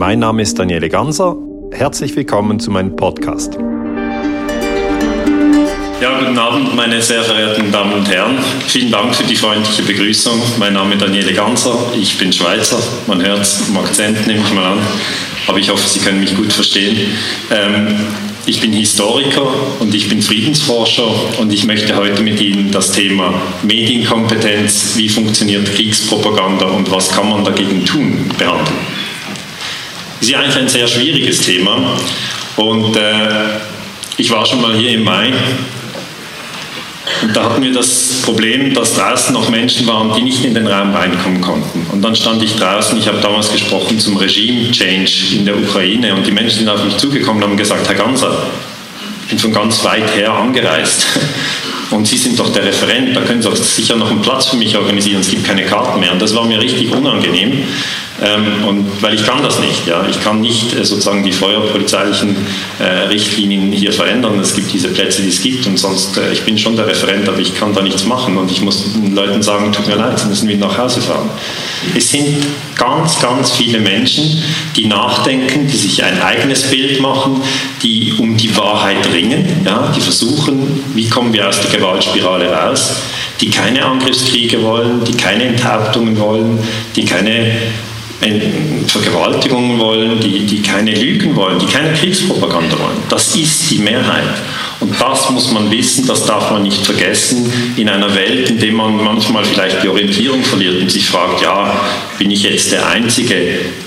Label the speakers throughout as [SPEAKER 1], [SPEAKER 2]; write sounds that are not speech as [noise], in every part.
[SPEAKER 1] Mein Name ist Daniele Ganser. Herzlich willkommen zu meinem Podcast.
[SPEAKER 2] Ja, guten Abend, meine sehr verehrten Damen und Herren. Vielen Dank für die freundliche Begrüßung. Mein Name ist Daniele Ganser, ich bin Schweizer. Man hört es im Akzent, nehme ich mal an. Aber ich hoffe, Sie können mich gut verstehen. Ähm, ich bin Historiker und ich bin Friedensforscher und ich möchte heute mit Ihnen das Thema Medienkompetenz, wie funktioniert Kriegspropaganda und was kann man dagegen tun, behandeln. Ist ja eigentlich ein sehr schwieriges Thema. Und äh, ich war schon mal hier im Mai. Und da hatten wir das Problem, dass draußen noch Menschen waren, die nicht in den Raum reinkommen konnten. Und dann stand ich draußen, ich habe damals gesprochen zum Regime-Change in der Ukraine. Und die Menschen sind auf mich zugekommen und haben gesagt, Herr Ganser, ich bin von ganz weit her angereist. [laughs] Und Sie sind doch der Referent, da können Sie doch sicher noch einen Platz für mich organisieren, es gibt keine Karten mehr. Und das war mir richtig unangenehm, ähm, und weil ich kann das nicht. Ja. Ich kann nicht äh, sozusagen die feuerpolizeilichen äh, Richtlinien hier verändern. Es gibt diese Plätze, die es gibt und sonst, äh, ich bin schon der Referent, aber ich kann da nichts machen und ich muss den Leuten sagen, tut mir leid, sie müssen wieder nach Hause fahren. Es sind ganz, ganz viele Menschen, die nachdenken, die sich ein eigenes Bild machen, die um die Wahrheit ringen, ja, die versuchen, wie kommen wir aus der Gewaltspirale raus, die keine Angriffskriege wollen, die keine Enthauptungen wollen, die keine Vergewaltigungen wollen, die, die keine Lügen wollen, die keine Kriegspropaganda wollen. Das ist die Mehrheit. Und das muss man wissen, das darf man nicht vergessen in einer Welt, in der man manchmal vielleicht die Orientierung verliert und sich fragt, ja, bin ich jetzt der Einzige,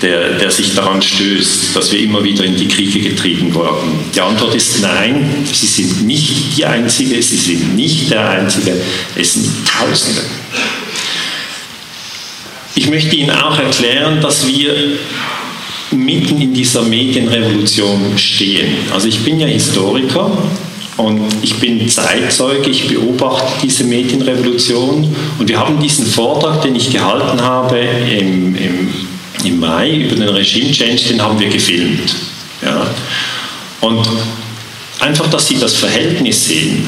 [SPEAKER 2] der, der sich daran stößt, dass wir immer wieder in die Kriege getrieben wurden? Die Antwort ist nein, Sie sind nicht die Einzige, Sie sind nicht der Einzige, es sind Tausende. Ich möchte Ihnen auch erklären, dass wir mitten in dieser Medienrevolution stehen. Also ich bin ja Historiker und ich bin Zeitzeuge, ich beobachte diese Medienrevolution und wir haben diesen Vortrag, den ich gehalten habe im, im, im Mai über den Regime Change, den haben wir gefilmt. Ja. Und einfach, dass Sie das Verhältnis sehen.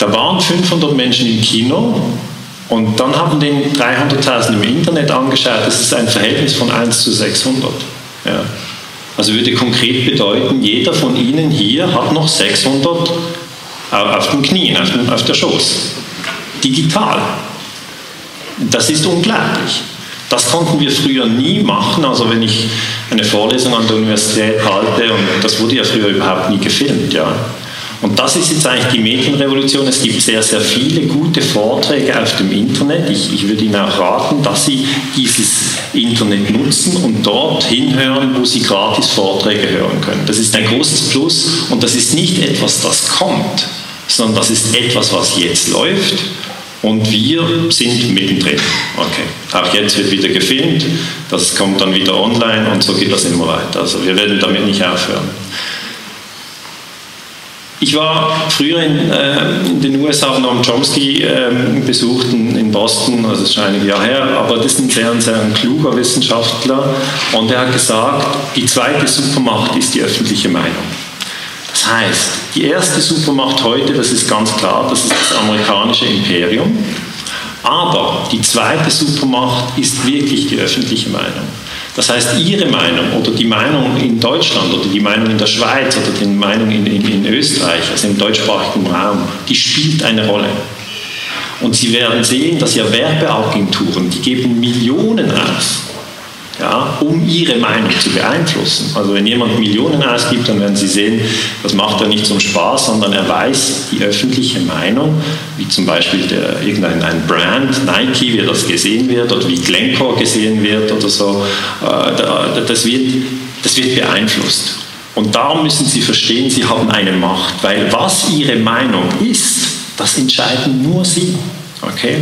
[SPEAKER 2] Da waren 500 Menschen im Kino und dann haben den 300.000 im Internet angeschaut, das ist ein Verhältnis von 1 zu 600. Ja. Also würde konkret bedeuten, jeder von Ihnen hier hat noch 600 auf den Knien, auf, dem, auf der Schoß. Digital. Das ist unglaublich. Das konnten wir früher nie machen. Also wenn ich eine Vorlesung an der Universität halte, und das wurde ja früher überhaupt nie gefilmt, ja. Und das ist jetzt eigentlich die Medienrevolution. Es gibt sehr, sehr viele gute Vorträge auf dem Internet. Ich, ich würde Ihnen auch raten, dass Sie dieses Internet nutzen und dort hinhören, wo Sie gratis Vorträge hören können. Das ist ein großes Plus und das ist nicht etwas, das kommt, sondern das ist etwas, was jetzt läuft und wir sind mittendrin. Okay. Auch jetzt wird wieder gefilmt, das kommt dann wieder online und so geht das immer weiter. Also wir werden damit nicht aufhören. Ich war früher in, äh, in den USA, Noam Chomsky äh, besucht in, in, Boston, also schon einige Jahre her, aber das ist ein sehr, sehr ein kluger Wissenschaftler und er hat gesagt, die zweite Supermacht ist die öffentliche Meinung. Das heißt, die erste Supermacht heute, das ist ganz klar, das ist das amerikanische Imperium, aber die zweite Supermacht ist wirklich die öffentliche Meinung. Das heißt, Ihre Meinung oder die Meinung in Deutschland oder die Meinung in der Schweiz oder die Meinung in, in, in Österreich, also im deutschsprachigen Raum, die spielt eine Rolle. Und Sie werden sehen, dass ja Werbeagenturen, die geben Millionen aus ja, um ihre Meinung zu beeinflussen. Also wenn jemand Millionen ausgibt, dann werden Sie sehen, das macht er nicht zum Spaß, sondern er weiß die öffentliche Meinung, wie zum Beispiel der, irgendein ein Brand, Nike, wie das gesehen wird oder wie Glencore gesehen wird oder so, äh, das, wird, das wird beeinflusst. Und darum müssen Sie verstehen, Sie haben eine Macht, weil was Ihre Meinung ist, das entscheiden nur Sie. Okay?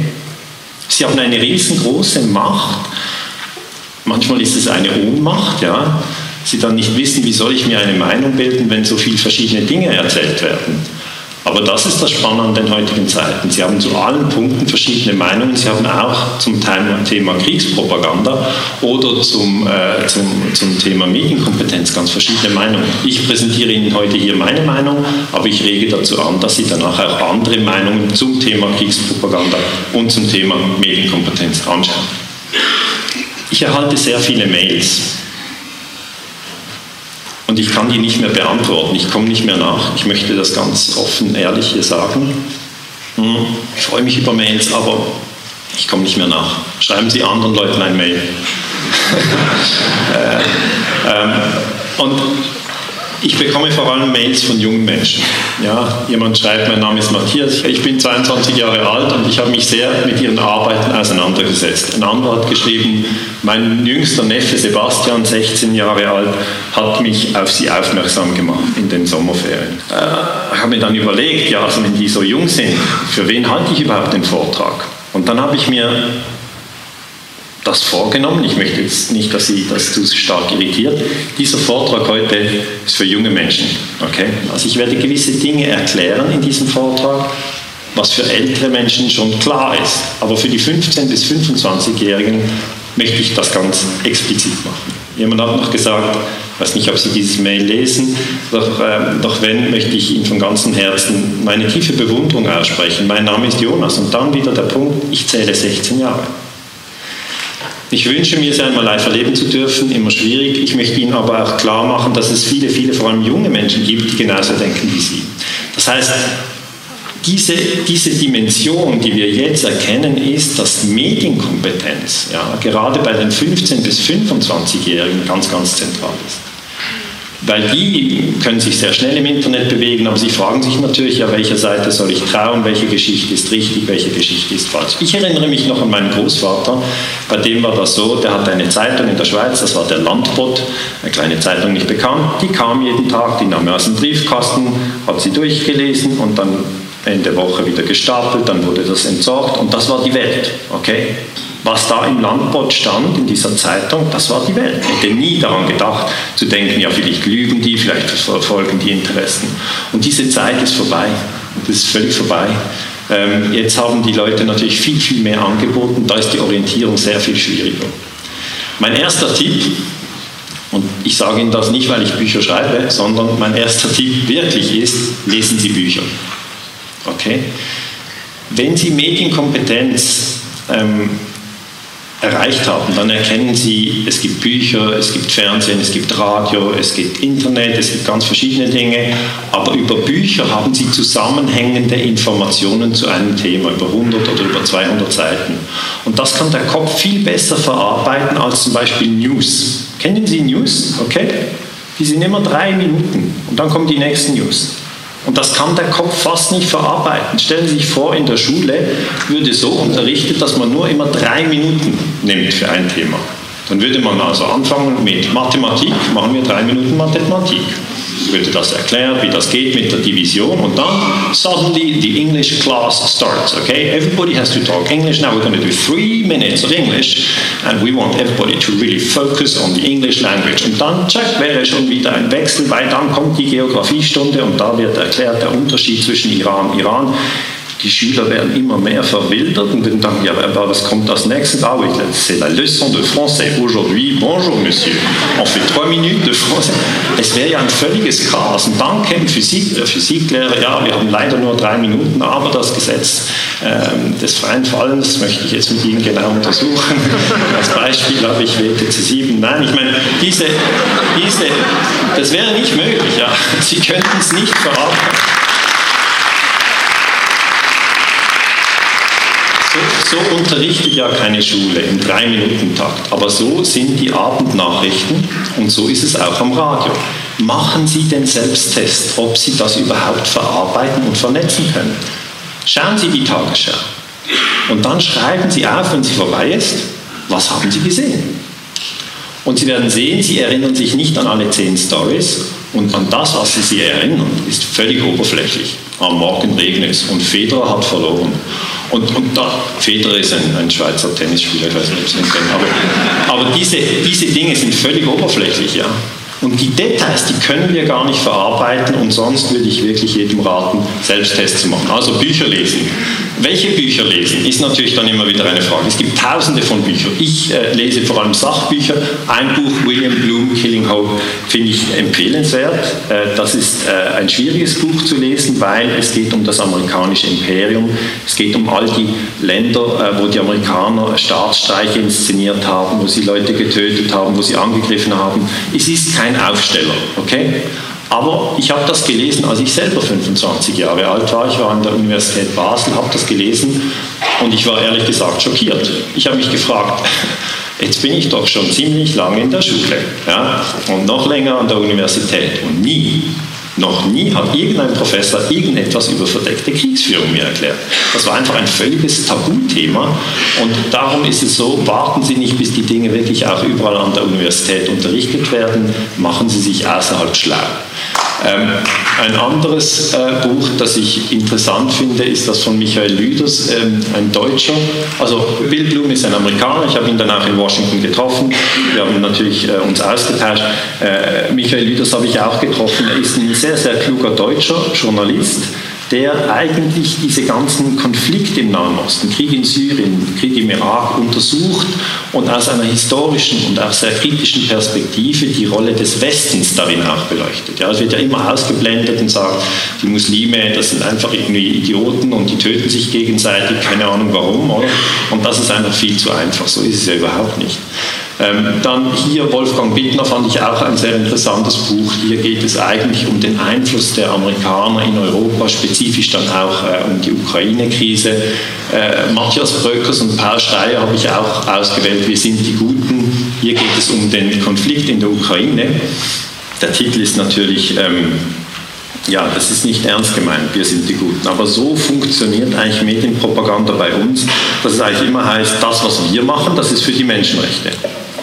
[SPEAKER 2] Sie haben eine riesengroße Macht Manchmal ist es eine Ohnmacht, ja. Sie dann nicht wissen, wie soll ich mir eine Meinung bilden, wenn so viele verschiedene Dinge erzählt werden. Aber das ist das Spannende in den heutigen Zeiten. Sie haben zu allen Punkten verschiedene Meinungen. Sie haben auch zum Thema Kriegspropaganda oder zum, äh, zum, zum Thema Medienkompetenz ganz verschiedene Meinungen. Ich präsentiere Ihnen heute hier meine Meinung, aber ich rege dazu an, dass Sie danach auch andere Meinungen zum Thema Kriegspropaganda und zum Thema Medienkompetenz anschauen. Ich erhalte sehr viele Mails. Und ich kann die nicht mehr beantworten. Ich komme nicht mehr nach. Ich möchte das ganz offen, ehrlich hier sagen. Hm, ich freue mich über Mails, aber ich komme nicht mehr nach. Schreiben Sie anderen Leuten ein Mail. [laughs] äh, ähm, und ich bekomme vor allem Mails von jungen Menschen. Ja, jemand schreibt, mein Name ist Matthias, ich bin 22 Jahre alt und ich habe mich sehr mit ihren Arbeiten auseinandergesetzt. Ein anderer hat geschrieben, mein jüngster Neffe Sebastian, 16 Jahre alt, hat mich auf sie aufmerksam gemacht in den Sommerferien. Äh, ich habe mir dann überlegt, ja, also wenn die so jung sind, für wen halte ich überhaupt den Vortrag? Und dann habe ich mir das vorgenommen. Ich möchte jetzt nicht, dass Sie das zu stark irritiert. Dieser Vortrag heute ist für junge Menschen. Okay? Also ich werde gewisse Dinge erklären in diesem Vortrag, was für ältere Menschen schon klar ist. Aber für die 15- bis 25-Jährigen möchte ich das ganz explizit machen. Jemand hat noch gesagt, ich weiß nicht, ob Sie dieses Mail lesen, doch, äh, doch wenn, möchte ich Ihnen von ganzem Herzen meine tiefe Bewunderung aussprechen. Mein Name ist Jonas und dann wieder der Punkt, ich zähle 16 Jahre. Ich wünsche mir, es einmal live erleben zu dürfen, immer schwierig. Ich möchte Ihnen aber auch klar machen, dass es viele, viele, vor allem junge Menschen gibt, die genauso denken wie Sie. Das heißt, diese, diese Dimension, die wir jetzt erkennen, ist, dass Medienkompetenz ja, gerade bei den 15- bis 25-Jährigen ganz, ganz zentral ist weil die können sich sehr schnell im Internet bewegen, aber sie fragen sich natürlich, ja, welcher Seite soll ich trauen, welche Geschichte ist richtig, welche Geschichte ist falsch. Ich erinnere mich noch an meinen Großvater, bei dem war das so, der hatte eine Zeitung in der Schweiz, das war der Landbot, eine kleine Zeitung nicht bekannt, die kam jeden Tag, die nahm er aus dem Briefkasten, hat sie durchgelesen und dann Ende Woche wieder gestapelt, dann wurde das entsorgt und das war die Welt, okay? Was da im Landbot stand, in dieser Zeitung, das war die Welt. Ich hätte nie daran gedacht, zu denken, ja, vielleicht lügen die, vielleicht verfolgen die Interessen. Und diese Zeit ist vorbei. Das ist völlig vorbei. Ähm, jetzt haben die Leute natürlich viel, viel mehr angeboten. Da ist die Orientierung sehr viel schwieriger. Mein erster Tipp, und ich sage Ihnen das nicht, weil ich Bücher schreibe, sondern mein erster Tipp wirklich ist, lesen Sie Bücher. Okay? Wenn Sie Medienkompetenz ähm, erreicht haben, dann erkennen Sie, es gibt Bücher, es gibt Fernsehen, es gibt Radio, es gibt Internet, es gibt ganz verschiedene Dinge, aber über Bücher haben Sie zusammenhängende Informationen zu einem Thema, über 100 oder über 200 Seiten. Und das kann der Kopf viel besser verarbeiten als zum Beispiel News. Kennen Sie News? Okay? Die sind immer drei Minuten und dann kommen die nächsten News. Und das kann der Kopf fast nicht verarbeiten. Stellen Sie sich vor, in der Schule würde so unterrichtet, dass man nur immer drei Minuten nimmt für ein Thema. Dann würde man also anfangen mit Mathematik, machen wir drei Minuten Mathematik würde das erklärt, wie das geht mit der Division und dann suddenly the English class starts. Okay, everybody has to talk English. Now we're going to do three minutes of English and we want everybody to really focus on the English language. Und dann, check, wäre schon wieder ein Wechsel, weil dann kommt die Geografiestunde und da wird erklärt der Unterschied zwischen Iran und Iran die Schüler werden immer mehr verwildert und dann denken, ja, aber was kommt als nächstes? Ah oui, c'est la leçon de français. Aujourd'hui, bonjour monsieur, on fait trois minutes de français. Es wäre ja ein völliges Chaos. Und dann käme Physik, der Physiklehrer, ja, wir haben leider nur drei Minuten, aber das Gesetz ähm, des freien Fallens möchte ich jetzt mit Ihnen genau untersuchen. [laughs] Als Beispiel habe ich WTC 7. Nein, ich meine, diese, diese, das wäre nicht möglich. Ja. Sie könnten es nicht verarbeiten. So, unterrichtet ja keine Schule im Drei-Minuten-Takt. Aber so sind die Abendnachrichten und so ist es auch am Radio. Machen Sie den Selbsttest, ob Sie das überhaupt verarbeiten und vernetzen können. Schauen Sie die Tagesschau. Und dann schreiben Sie auf, wenn sie vorbei ist, was haben Sie gesehen? Und Sie werden sehen, Sie erinnern sich nicht an alle zehn Stories und an das, was Sie sich erinnern, ist völlig oberflächlich. Am Morgen regnet es und Federer hat verloren. Und, und da, Federer ist ein, ein, Schweizer Tennisspieler, ich weiß nicht, ob Sie ihn kennen, aber, aber diese, diese Dinge sind völlig oberflächlich, ja. Und die Details, die können wir gar nicht verarbeiten und sonst würde ich wirklich jedem raten, Selbsttests zu machen. Also Bücher lesen. Welche Bücher lesen, ist natürlich dann immer wieder eine Frage. Es gibt tausende von Büchern. Ich äh, lese vor allem Sachbücher. Ein Buch, William Bloom, Killing Hope, finde ich empfehlenswert. Äh, das ist äh, ein schwieriges Buch zu lesen, weil es geht um das amerikanische Imperium. Es geht um all die Länder, äh, wo die Amerikaner Staatsstreiche inszeniert haben, wo sie Leute getötet haben, wo sie angegriffen haben. Es ist kein Aufsteller, okay? Aber ich habe das gelesen, als ich selber 25 Jahre alt war. Ich war an der Universität Basel, habe das gelesen und ich war ehrlich gesagt schockiert. Ich habe mich gefragt, jetzt bin ich doch schon ziemlich lange in der Schule ja, und noch länger an der Universität und nie noch nie hat irgendein Professor irgendetwas über verdeckte Kriegsführung mir erklärt. Das war einfach ein völliges Tabuthema und darum ist es so, warten Sie nicht, bis die Dinge wirklich auch überall an der Universität unterrichtet werden, machen Sie sich außerhalb schlau. Ähm, ein anderes äh, Buch, das ich interessant finde, ist das von Michael Lüders, ähm, ein Deutscher. Also Bill Bloom ist ein Amerikaner, ich habe ihn danach in Washington getroffen. Wir haben natürlich äh, uns ausgetauscht. Äh, Michael Lüders habe ich auch getroffen. Er ist ein sehr, sehr kluger deutscher Journalist der eigentlich diese ganzen Konflikte im Nahen Osten, Krieg in Syrien, Krieg im Irak untersucht und aus einer historischen und auch sehr kritischen Perspektive die Rolle des Westens darin auch beleuchtet. Ja, es wird ja immer ausgeblendet und sagt, die Muslime, das sind einfach irgendwie Idioten und die töten sich gegenseitig, keine Ahnung warum, oder? Und das ist einfach viel zu einfach, so ist es ja überhaupt nicht. Ähm, dann hier Wolfgang Bittner fand ich auch ein sehr interessantes Buch. Hier geht es eigentlich um den Einfluss der Amerikaner in Europa, spezifisch dann auch äh, um die Ukraine-Krise. Äh, Matthias Bröckers und Paul Steyer habe ich auch ausgewählt. Wir sind die Guten. Hier geht es um den Konflikt in der Ukraine. Der Titel ist natürlich ähm, ja, das ist nicht ernst gemeint, wir sind die Guten. Aber so funktioniert eigentlich Medienpropaganda bei uns, dass es eigentlich immer heißt, das, was wir machen, das ist für die Menschenrechte.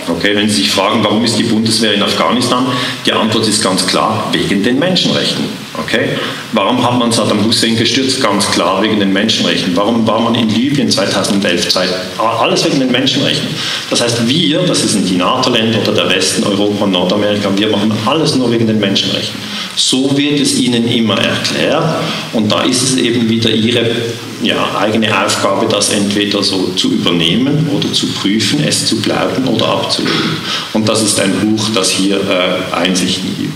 [SPEAKER 2] Okay, wenn Sie sich fragen, warum ist die Bundeswehr in Afghanistan, die Antwort ist ganz klar, wegen den Menschenrechten. Okay? Warum hat man Saddam Hussein gestürzt? Ganz klar, wegen den Menschenrechten. Warum war man in Libyen 2011? Alles wegen den Menschenrechten. Das heißt, wir, das sind die NATO-Länder oder der Westen, Europa und Nordamerika, wir machen alles nur wegen den Menschenrechten. So wird es ihnen immer erklärt und da ist es eben wieder ihre ja, eigene Aufgabe, das entweder so zu übernehmen oder zu prüfen, es zu glauben oder abzulehnen. Und das ist ein Buch, das hier äh, Einsichten gibt.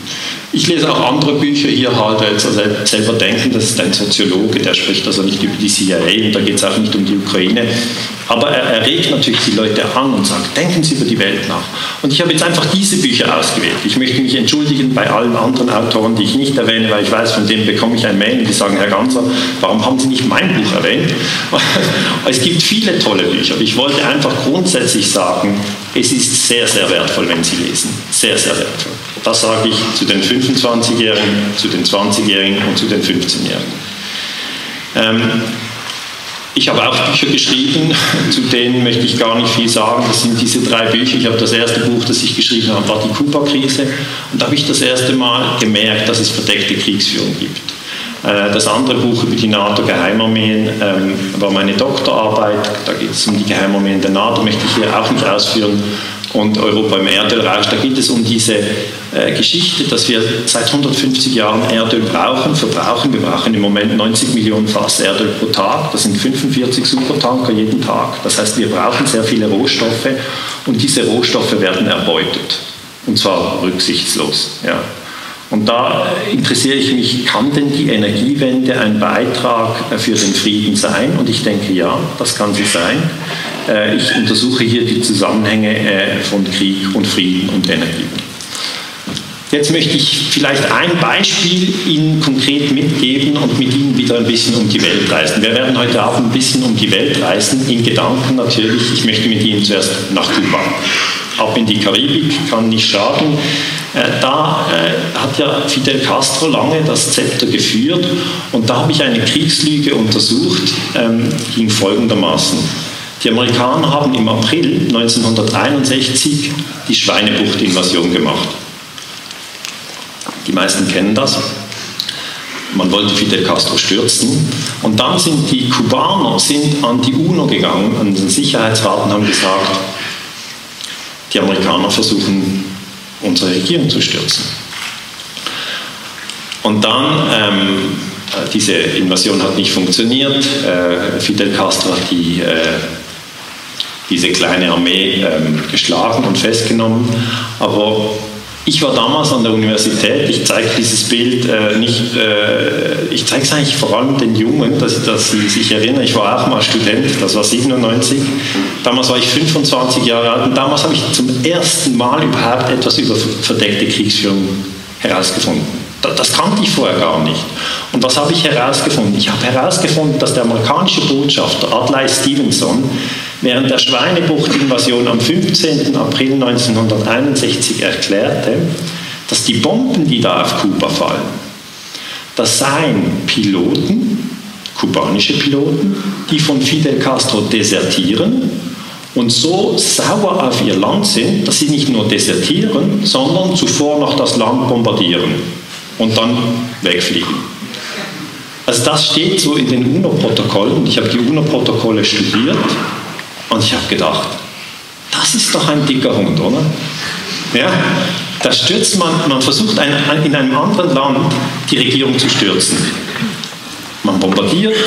[SPEAKER 2] Ich lese auch andere Bücher hier halt also selber denken, das ist ein Soziologe, der spricht also nicht über die CIA und da geht es auch nicht um die Ukraine. Aber er, er regt natürlich die Leute an und sagt, denken Sie über die Welt nach. Und ich habe jetzt einfach diese Bücher ausgewählt. Ich möchte mich entschuldigen bei allen anderen Autoren, die ich nicht erwähne, weil ich weiß, von denen bekomme ich ein Mail und die sagen, Herr Ganser, warum haben Sie nicht mein Buch erwähnt? [laughs] es gibt viele tolle Bücher. Ich wollte einfach grundsätzlich sagen, es ist sehr, sehr wertvoll, wenn Sie lesen. Sehr, sehr wertvoll. Das sage ich zu den 25-Jährigen, zu den 20-Jährigen und zu den 15-Jährigen. Ähm, ich habe auch Bücher geschrieben, zu denen möchte ich gar nicht viel sagen. Das sind diese drei Bücher. Ich habe das erste Buch, das ich geschrieben habe, war die Kuba-Krise. Und da habe ich das erste Mal gemerkt, dass es verdeckte Kriegsführung gibt. Äh, das andere Buch über die NATO-Geheimarmeen ähm, war meine Doktorarbeit. Da geht es um die Geheimarmeen der NATO, möchte ich hier auch nicht ausführen und Europa im Erdölrausch. Da geht es um diese Geschichte, dass wir seit 150 Jahren Erdöl brauchen, verbrauchen. Wir brauchen im Moment 90 Millionen Fass Erdöl pro Tag. Das sind 45 Supertanker jeden Tag. Das heißt, wir brauchen sehr viele Rohstoffe und diese Rohstoffe werden erbeutet. Und zwar rücksichtslos. Ja. Und da interessiere ich mich, kann denn die Energiewende ein Beitrag für den Frieden sein? Und ich denke, ja, das kann sie sein. Äh, ich untersuche hier die Zusammenhänge äh, von Krieg und Frieden und Energie. Jetzt möchte ich vielleicht ein Beispiel Ihnen konkret mitgeben und mit Ihnen wieder ein bisschen um die Welt reisen. Wir werden heute Abend ein bisschen um die Welt reisen, in Gedanken natürlich. Ich möchte mit Ihnen zuerst nach Kuba. Ab in die Karibik, kann nicht schaden. Äh, da hat ja Fidel Castro lange das Zepter geführt und da habe ich eine Kriegslüge untersucht, ähm, ging folgendermaßen. Die Amerikaner haben im April 1961 die Schweinebucht-Invasion gemacht. Die meisten kennen das. Man wollte Fidel Castro stürzen. Und dann sind die Kubaner sind an die UNO gegangen, an den Sicherheitsrat und haben gesagt, die Amerikaner versuchen, unsere Regierung zu stürzen. Und dann ähm, diese Invasion hat nicht funktioniert. Fidel Castro hat die diese kleine Armee ähm, geschlagen und festgenommen. Aber ich war damals an der Universität, ich zeige dieses Bild äh, nicht, äh, ich zeige es eigentlich vor allem den Jungen, dass, dass, sie sich erinnern, ich war auch mal Student, das war 97, damals war ich 25 Jahre alt und damals habe ich zum ersten Mal überhaupt etwas über verdeckte Kriegsführung herausgefunden. Das kannte ich vorher gar nicht. Und was habe ich herausgefunden? Ich habe herausgefunden, dass der amerikanische Botschafter Adlai Stevenson während der Schweinebucht-Invasion am 15. April 1961 erklärte, dass die Bomben, die da auf Kuba fallen, das seien Piloten, kubanische Piloten, die von Fidel Castro desertieren und so sauer auf ihr Land sind, dass sie nicht nur desertieren, sondern zuvor noch das Land bombardieren und dann wegfliegen. Also das steht so in den UNO-Protokollen. Ich habe die UNO-Protokolle studiert und ich habe gedacht, das ist doch ein dicker Hund, oder? Ja, da stürzt man, man versucht ein, ein, in einem anderen Land die Regierung zu stürzen. Man bombardiert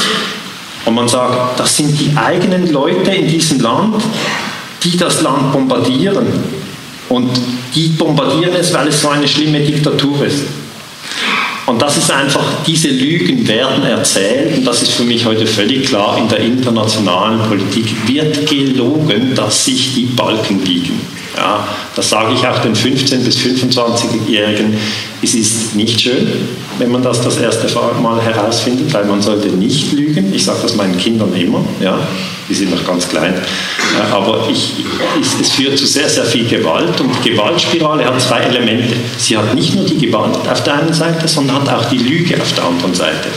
[SPEAKER 2] und man sagt, das sind die eigenen Leute in diesem Land, die das Land bombardieren. Und die bombardieren es, weil es so eine schlimme Diktatur ist. Und das ist einfach, diese Lügen werden erzählt und das ist für mich heute völlig klar, in der internationalen Politik wird gelogen, dass sich die Balken biegen. Ja, das sage ich auch den 15- bis 25-Jährigen. Es ist nicht schön, wenn man das das erste Mal herausfindet, weil man sollte nicht lügen. Ich sage das meinen Kindern immer. Ja, die sind noch ganz klein. Aber ich, es, es führt zu sehr, sehr viel Gewalt und die Gewaltspirale hat zwei Elemente. Sie hat nicht nur die Gewalt auf der einen Seite, sondern hat auch die Lüge auf der anderen Seite.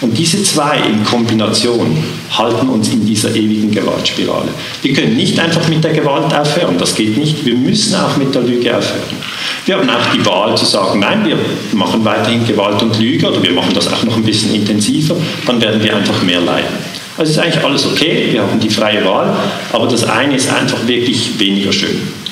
[SPEAKER 2] Und diese zwei in Kombination halten uns in dieser ewigen Gewaltspirale. Wir können nicht einfach mit der Gewalt aufhören, das geht nicht. Wir müssen auch mit der Lüge aufhören. Wir haben auch die Wahl zu sagen, nein, wir machen weiterhin Gewalt und Lüge oder wir machen das auch noch ein bisschen intensiver, dann werden wir einfach mehr leiden. Also ist eigentlich alles okay, wir haben die freie Wahl, aber das eine ist einfach wirklich weniger schön.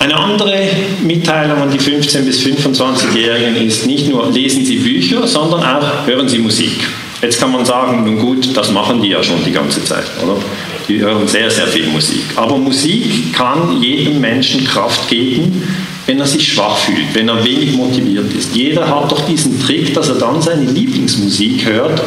[SPEAKER 2] Eine andere Mitteilung an die 15- bis 25-Jährigen ist nicht nur lesen Sie Bücher, sondern auch hören Sie Musik. Jetzt kann man sagen, nun gut, das machen die ja schon die ganze Zeit, oder? Die hören sehr, sehr viel Musik. Aber Musik kann jedem Menschen Kraft geben, wenn er sich schwach fühlt, wenn er wenig motiviert ist. Jeder hat doch diesen Trick, dass er dann seine Lieblingsmusik hört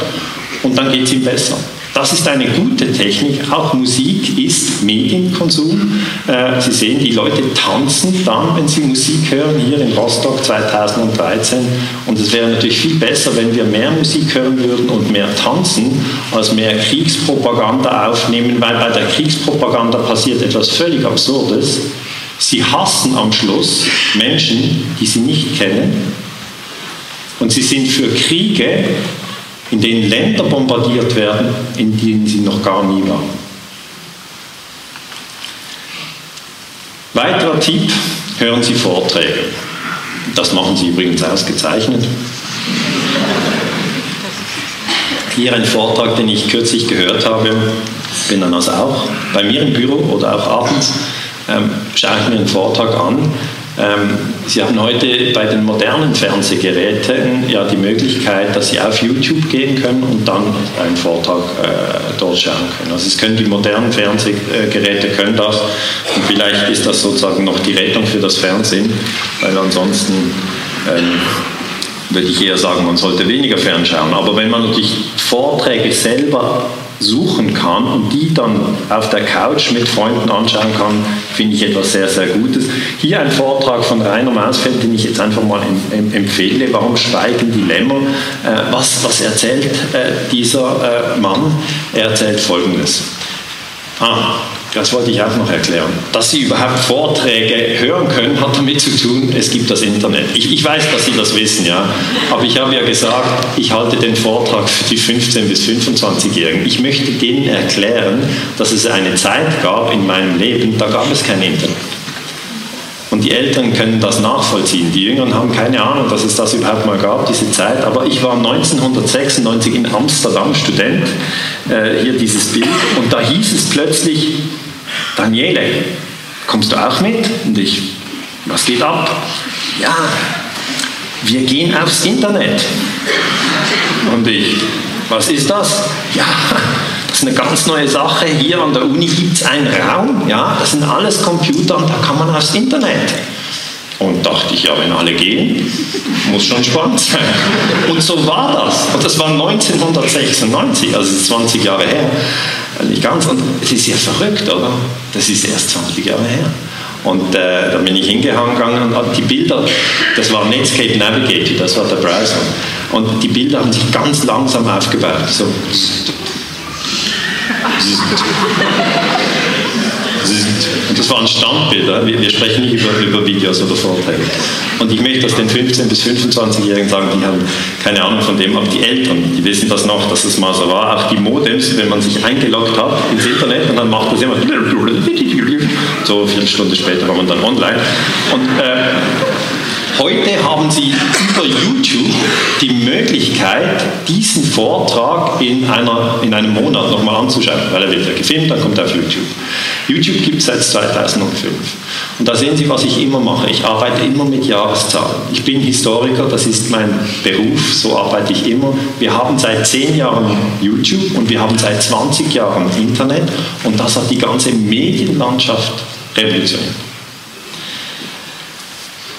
[SPEAKER 2] und dann geht es ihm besser. Das ist eine gute Technik. Auch Musik ist Medienkonsum. Äh, sie sehen, die Leute tanzen dann, wenn sie Musik hören, hier in Rostock 2013. Und es wäre natürlich viel besser, wenn wir mehr Musik hören würden und mehr tanzen, als mehr Kriegspropaganda aufnehmen, weil bei der Kriegspropaganda passiert etwas völlig Absurdes. Sie hassen am Schluss Menschen, die sie nicht kennen. Und sie sind für Kriege in denen Länder bombardiert werden, in denen sie noch gar nie waren. Weiterer Tipp, hören Sie Vorträge. Das machen Sie übrigens ausgezeichnet. Hier ein Vortrag, den ich kürzlich gehört habe, bin dann also auch bei mir im Büro oder auch abends, ähm, schaue ich mir einen Vortrag an Sie haben heute bei den modernen Fernsehgeräten ja die Möglichkeit, dass Sie auf YouTube gehen können und dann einen Vortrag äh, dort schauen können. Also es können die modernen Fernsehgeräte können das und vielleicht ist das sozusagen noch die Rettung für das Fernsehen, weil ansonsten ähm, würde ich eher sagen, man sollte weniger fernschauen. Aber wenn man natürlich Vorträge selber suchen kann und die dann auf der Couch mit Freunden anschauen kann, finde ich etwas sehr, sehr Gutes. Hier ein Vortrag von Rainer Mausfeld, den ich jetzt einfach mal empfehle. Warum schweigen die Lämmer? Äh, was, was erzählt äh, dieser äh, Mann? Er erzählt Folgendes. Ah, das wollte ich auch noch erklären. Dass Sie überhaupt Vorträge hören können, hat damit zu tun, es gibt das Internet. Ich, ich, weiß, dass Sie das wissen, ja. Aber ich habe ja gesagt, ich halte den Vortrag für die 15- bis 25-Jährigen. Ich möchte denen erklären, dass es eine Zeit gab in meinem Leben, da gab es kein Internet. Und die Älteren können das nachvollziehen. Die Jüngeren haben keine Ahnung, dass es das überhaupt mal gab, diese Zeit. Aber ich war 1996 in Amsterdam Student, äh, hier dieses Bild, und da hieß es plötzlich, Daniele, kommst du auch mit? Und ich, was geht ab? Ja, wir gehen aufs Internet. Und ich, was ist das? Ja, das ist eine ganz neue Sache. Hier an der Uni gibt es einen Raum, ja, das sind alles Computer und da kann man aufs Internet. Und dachte ich, ja, wenn alle gehen, muss schon spannend sein. Und so war das. Und das war 1996, also 20 Jahre her. Nicht ganz. Und es ist ja verrückt, oder? Das ist erst 20 Jahre her. Und äh, da bin ich hingegangen und die Bilder, das war Netscape Navigator, das war der Browser. Und die Bilder haben sich ganz langsam aufgebaut. So. [laughs] Und das waren Standbilder. Wir, wir sprechen nicht über, über, Videos oder Vorträge. Und ich möchte das den 15- bis 25-Jährigen sagen, die haben keine Ahnung von dem, aber die Eltern, die wissen das noch, dass es mal so war. Auch die Modems, wenn man sich eingeloggt hat ins Internet und dann macht das immer [laughs] so eine Stunde später war man dann online. Und äh, Heute haben Sie über YouTube die Möglichkeit, diesen Vortrag in, einer, in einem Monat nochmal anzuschauen, weil er wird ja gefilmt, dann kommt er auf YouTube. YouTube gibt es seit 2005. Und da sehen Sie, was ich immer mache. Ich arbeite immer mit Jahreszahlen. Ich bin Historiker, das ist mein Beruf, so arbeite ich immer. Wir haben seit 10 Jahren YouTube und wir haben seit 20 Jahren Internet und das hat die ganze Medienlandschaft revolutioniert.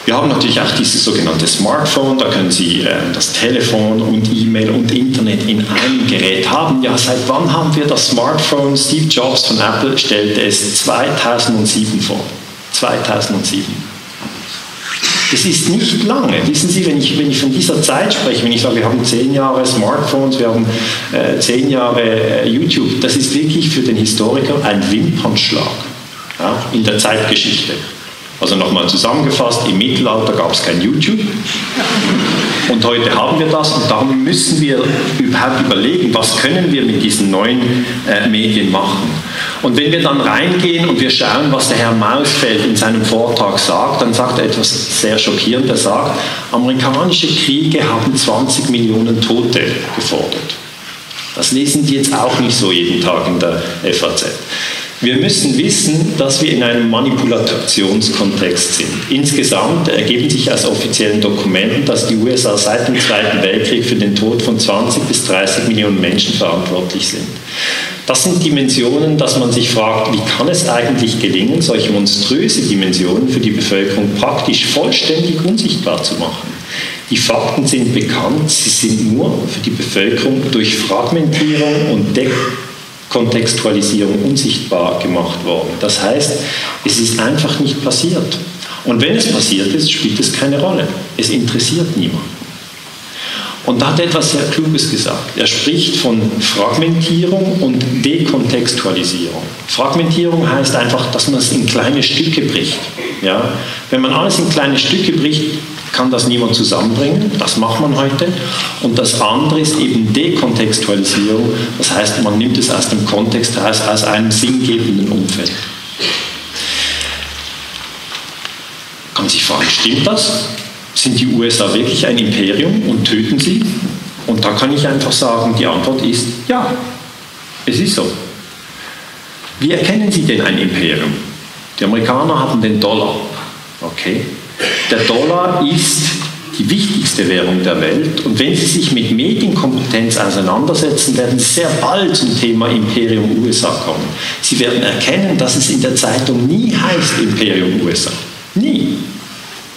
[SPEAKER 2] Wir haben natürlich auch dieses sogenannte Smartphone, da können Sie äh, das Telefon und E-Mail und Internet in einem Gerät haben. Ja, seit wann haben wir das Smartphone? Steve Jobs von Apple stellte es 2007 vor. 2007. Das ist nicht lange. Wissen Sie, wenn ich, wenn ich von dieser Zeit spreche, wenn ich sage, wir haben zehn Jahre Smartphones, wir haben äh, zehn Jahre äh, YouTube, das ist wirklich für den Historiker ein Wimpernschlag ja, in der Zeitgeschichte. Also nochmal zusammengefasst, im Mittelalter gab es kein YouTube und heute haben wir das und darum müssen wir überhaupt überlegen, was können wir mit diesen neuen äh, Medien machen. Und wenn wir dann reingehen und wir schauen, was der Herr Mausfeld in seinem Vortrag sagt, dann sagt er etwas sehr schockierend. Er sagt, amerikanische Kriege haben 20 Millionen Tote gefordert. Das lesen die jetzt auch nicht so jeden Tag in der FAZ. Wir müssen wissen, dass wir in einem Manipulationskontext sind. Insgesamt ergeben sich aus offiziellen Dokumenten, dass die USA seit dem Zweiten Weltkrieg für den Tod von 20 bis 30 Millionen Menschen verantwortlich sind. Das sind Dimensionen, dass man sich fragt, wie kann es eigentlich gelingen, solche monströse Dimensionen für die Bevölkerung praktisch vollständig unsichtbar zu machen. Die Fakten sind bekannt, sie sind nur für die Bevölkerung durch Fragmentierung und Deckung Kontextualisierung unsichtbar gemacht worden. Das heißt, es ist einfach nicht passiert. Und wenn es passiert ist, spielt es keine Rolle. Es interessiert niemanden. Und da hat er etwas sehr Kluges gesagt. Er spricht von Fragmentierung und Dekontextualisierung. Fragmentierung heißt einfach, dass man es in kleine Stücke bricht. Ja? Wenn man alles in kleine Stücke bricht, kann das niemand zusammenbringen. Das macht man heute. Und das andere ist eben Dekontextualisierung. Das heißt, man nimmt es aus dem Kontext heraus, aus einem sinngebenden Umfeld. Kann man sich fragen, stimmt das? Sind die USA wirklich ein Imperium und töten sie? Und da kann ich einfach sagen, die Antwort ist ja. Es ist so. Wie erkennen Sie denn ein Imperium? Die Amerikaner hatten den Dollar. Okay. Der Dollar ist die wichtigste Währung der Welt. Und wenn Sie sich mit Medienkompetenz auseinandersetzen, werden Sie sehr bald zum Thema Imperium USA kommen. Sie werden erkennen, dass es in der Zeitung nie heißt Imperium USA. Nie.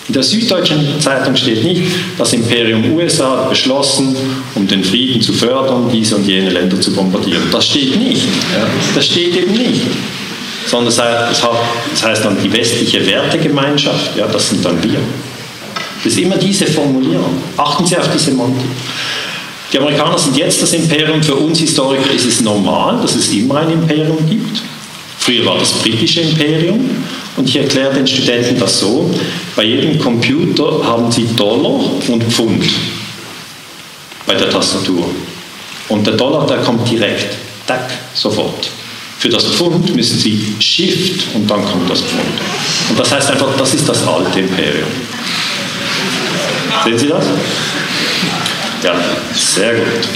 [SPEAKER 2] In der Süddeutschen Zeitung steht nicht, das Imperium USA hat beschlossen, um den Frieden zu fördern, diese und jene Länder zu bombardieren. Das steht nicht. Das steht eben nicht sondern es heißt, dann die westliche Wertegemeinschaft, ja, das sind dann wir. Das ist immer diese Formulierung. Achten Sie auf diese Semantik. Die Amerikaner sind jetzt das Imperium, für uns Historiker ist es normal, dass es immer ein Imperium gibt. Früher war das britische Imperium und ich erkläre den Studenten das so, bei jedem Computer haben sie Dollar und Pfund bei der Tastatur. Und der Dollar, der kommt direkt, tack, sofort. Für das Pfund müssen Sie Shift und dann kommt das Pfund. Und das heißt einfach, das ist das alte Imperium. Sehen Sie das? Ja, sehr gut.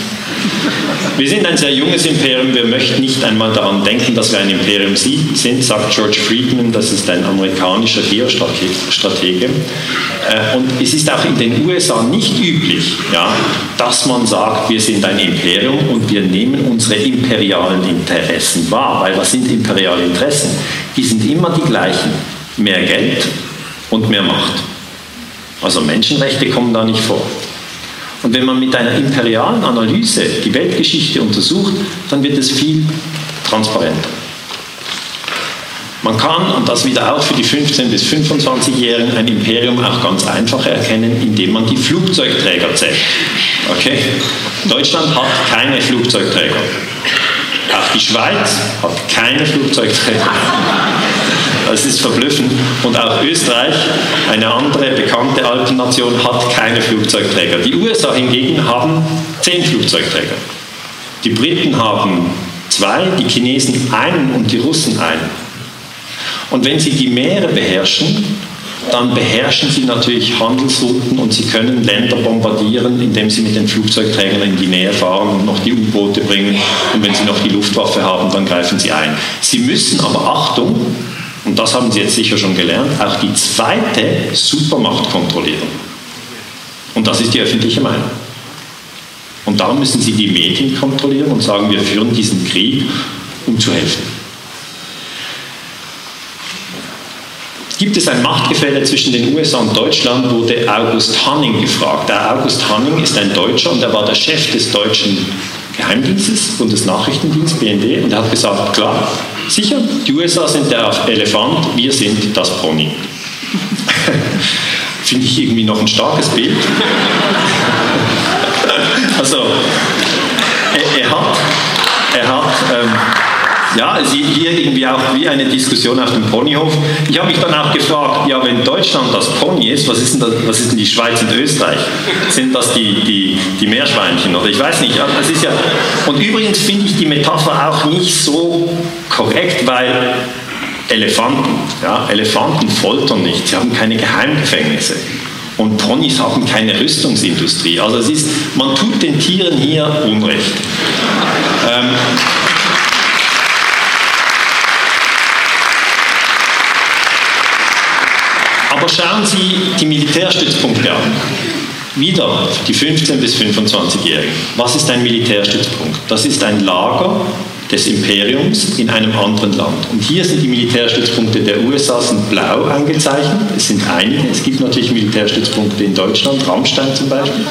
[SPEAKER 2] Wir sind ein sehr junges Imperium, wir möchten nicht einmal daran denken, dass wir ein Imperium sind, sagt George Friedman, das ist ein amerikanischer Geostratege. Äh, und es ist auch in den USA nicht üblich, ja, dass man sagt, wir sind ein Imperium und wir nehmen unsere imperialen Interessen wahr. Weil was sind imperiale Interessen? Die sind immer die gleichen. Mehr Geld und mehr Macht. Also Menschenrechte kommen da nicht vor. Und wenn man mit einer imperialen Analyse die Weltgeschichte untersucht, dann wird es viel transparenter. Man kann, und das wieder auch für die 15- bis 25-Jährigen, ein Imperium auch ganz einfach erkennen, indem man die Flugzeugträger zählt. Okay? Deutschland hat keine Flugzeugträger. Auch die Schweiz hat keine Flugzeugträger. Das ist verblüffend. Und auch Österreich, eine andere bekannte Alpennation, hat keine Flugzeugträger. Die USA hingegen haben zehn Flugzeugträger. Die Briten haben zwei, die Chinesen einen und die Russen einen. Und wenn sie die Meere beherrschen, dann beherrschen sie natürlich Handelsrouten und sie können Länder bombardieren, indem sie mit den Flugzeugträgern in die Nähe fahren und noch die U-Boote bringen. Und wenn sie noch die Luftwaffe haben, dann greifen sie ein. Sie müssen aber, Achtung, und das haben Sie jetzt sicher schon gelernt, auch die zweite Supermacht kontrollieren. Und das ist die öffentliche Meinung. Und darum müssen Sie die Medien kontrollieren und sagen, wir führen diesen Krieg, um zu helfen. Gibt es ein Machtgefälle zwischen den USA und Deutschland, wurde August Hanning gefragt. Der August Hanning ist ein Deutscher und er war der Chef des deutschen Geheimdienstes, Bundesnachrichtendienst, BND, und er hat gesagt, klar, sicher, die USA sind der Elefant, wir sind das Pony. [laughs] Finde ich irgendwie noch ein starkes Bild. also, er, er hat, er hat ähm, ja, hier irgendwie auch wie eine Diskussion auf dem Ponyhof. Ich habe mich dann auch gefragt, ja, wenn Deutschland das Pony ist, was ist denn, das, was ist denn die Schweiz und Österreich? Sind das die, die, die Meerschweinchen oder ich weiß nicht. Das ist ja, und übrigens finde ich die Metapher auch nicht so korrekt, weil Elefanten, ja, Elefanten foltern nicht, sie haben keine Geheimgefängnisse. Und Ponys haben keine Rüstungsindustrie. Also es ist, man tut den Tieren hier Unrecht. Ähm, Aber schauen Sie die Militärstützpunkte an. Wieder die 15- bis 25-Jährigen. Was ist ein Militärstützpunkt? Das ist ein Lager des Imperiums in einem anderen Land. Und hier sind die Militärstützpunkte der USA sind blau eingezeichnet. Es sind einige. Es gibt natürlich Militärstützpunkte in Deutschland, Rammstein zum Beispiel.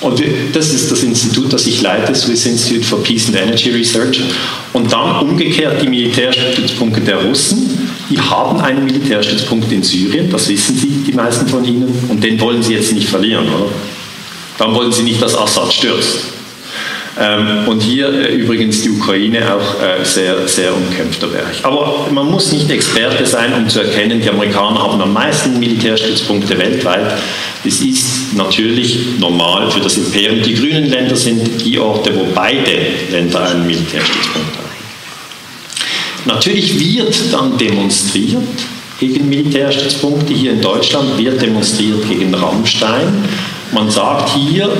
[SPEAKER 2] Und das ist das Institut, das ich leite, Swiss Institute for Peace and Energy Research. Und dann umgekehrt die Militärstützpunkte der Russen die haben einen Militärstützpunkt in Syrien, das wissen Sie, die meisten von Ihnen, und den wollen Sie jetzt nicht verlieren, oder? Dann wollen Sie nicht, dass Assad stürzt. Ähm, und hier äh, übrigens die Ukraine auch äh, sehr, sehr umkämpfter Bereich. Aber man muss nicht Experte sein, um zu erkennen, die Amerikaner haben am meisten Militärstützpunkte weltweit. Das ist natürlich normal für das Imperium. Die grünen Länder sind die Orte, wo beide Länder einen Militärstützpunkt haben. Natürlich wird dann demonstriert gegen Militärstützpunkte. Hier in Deutschland wird demonstriert gegen Rammstein. Man sagt hier,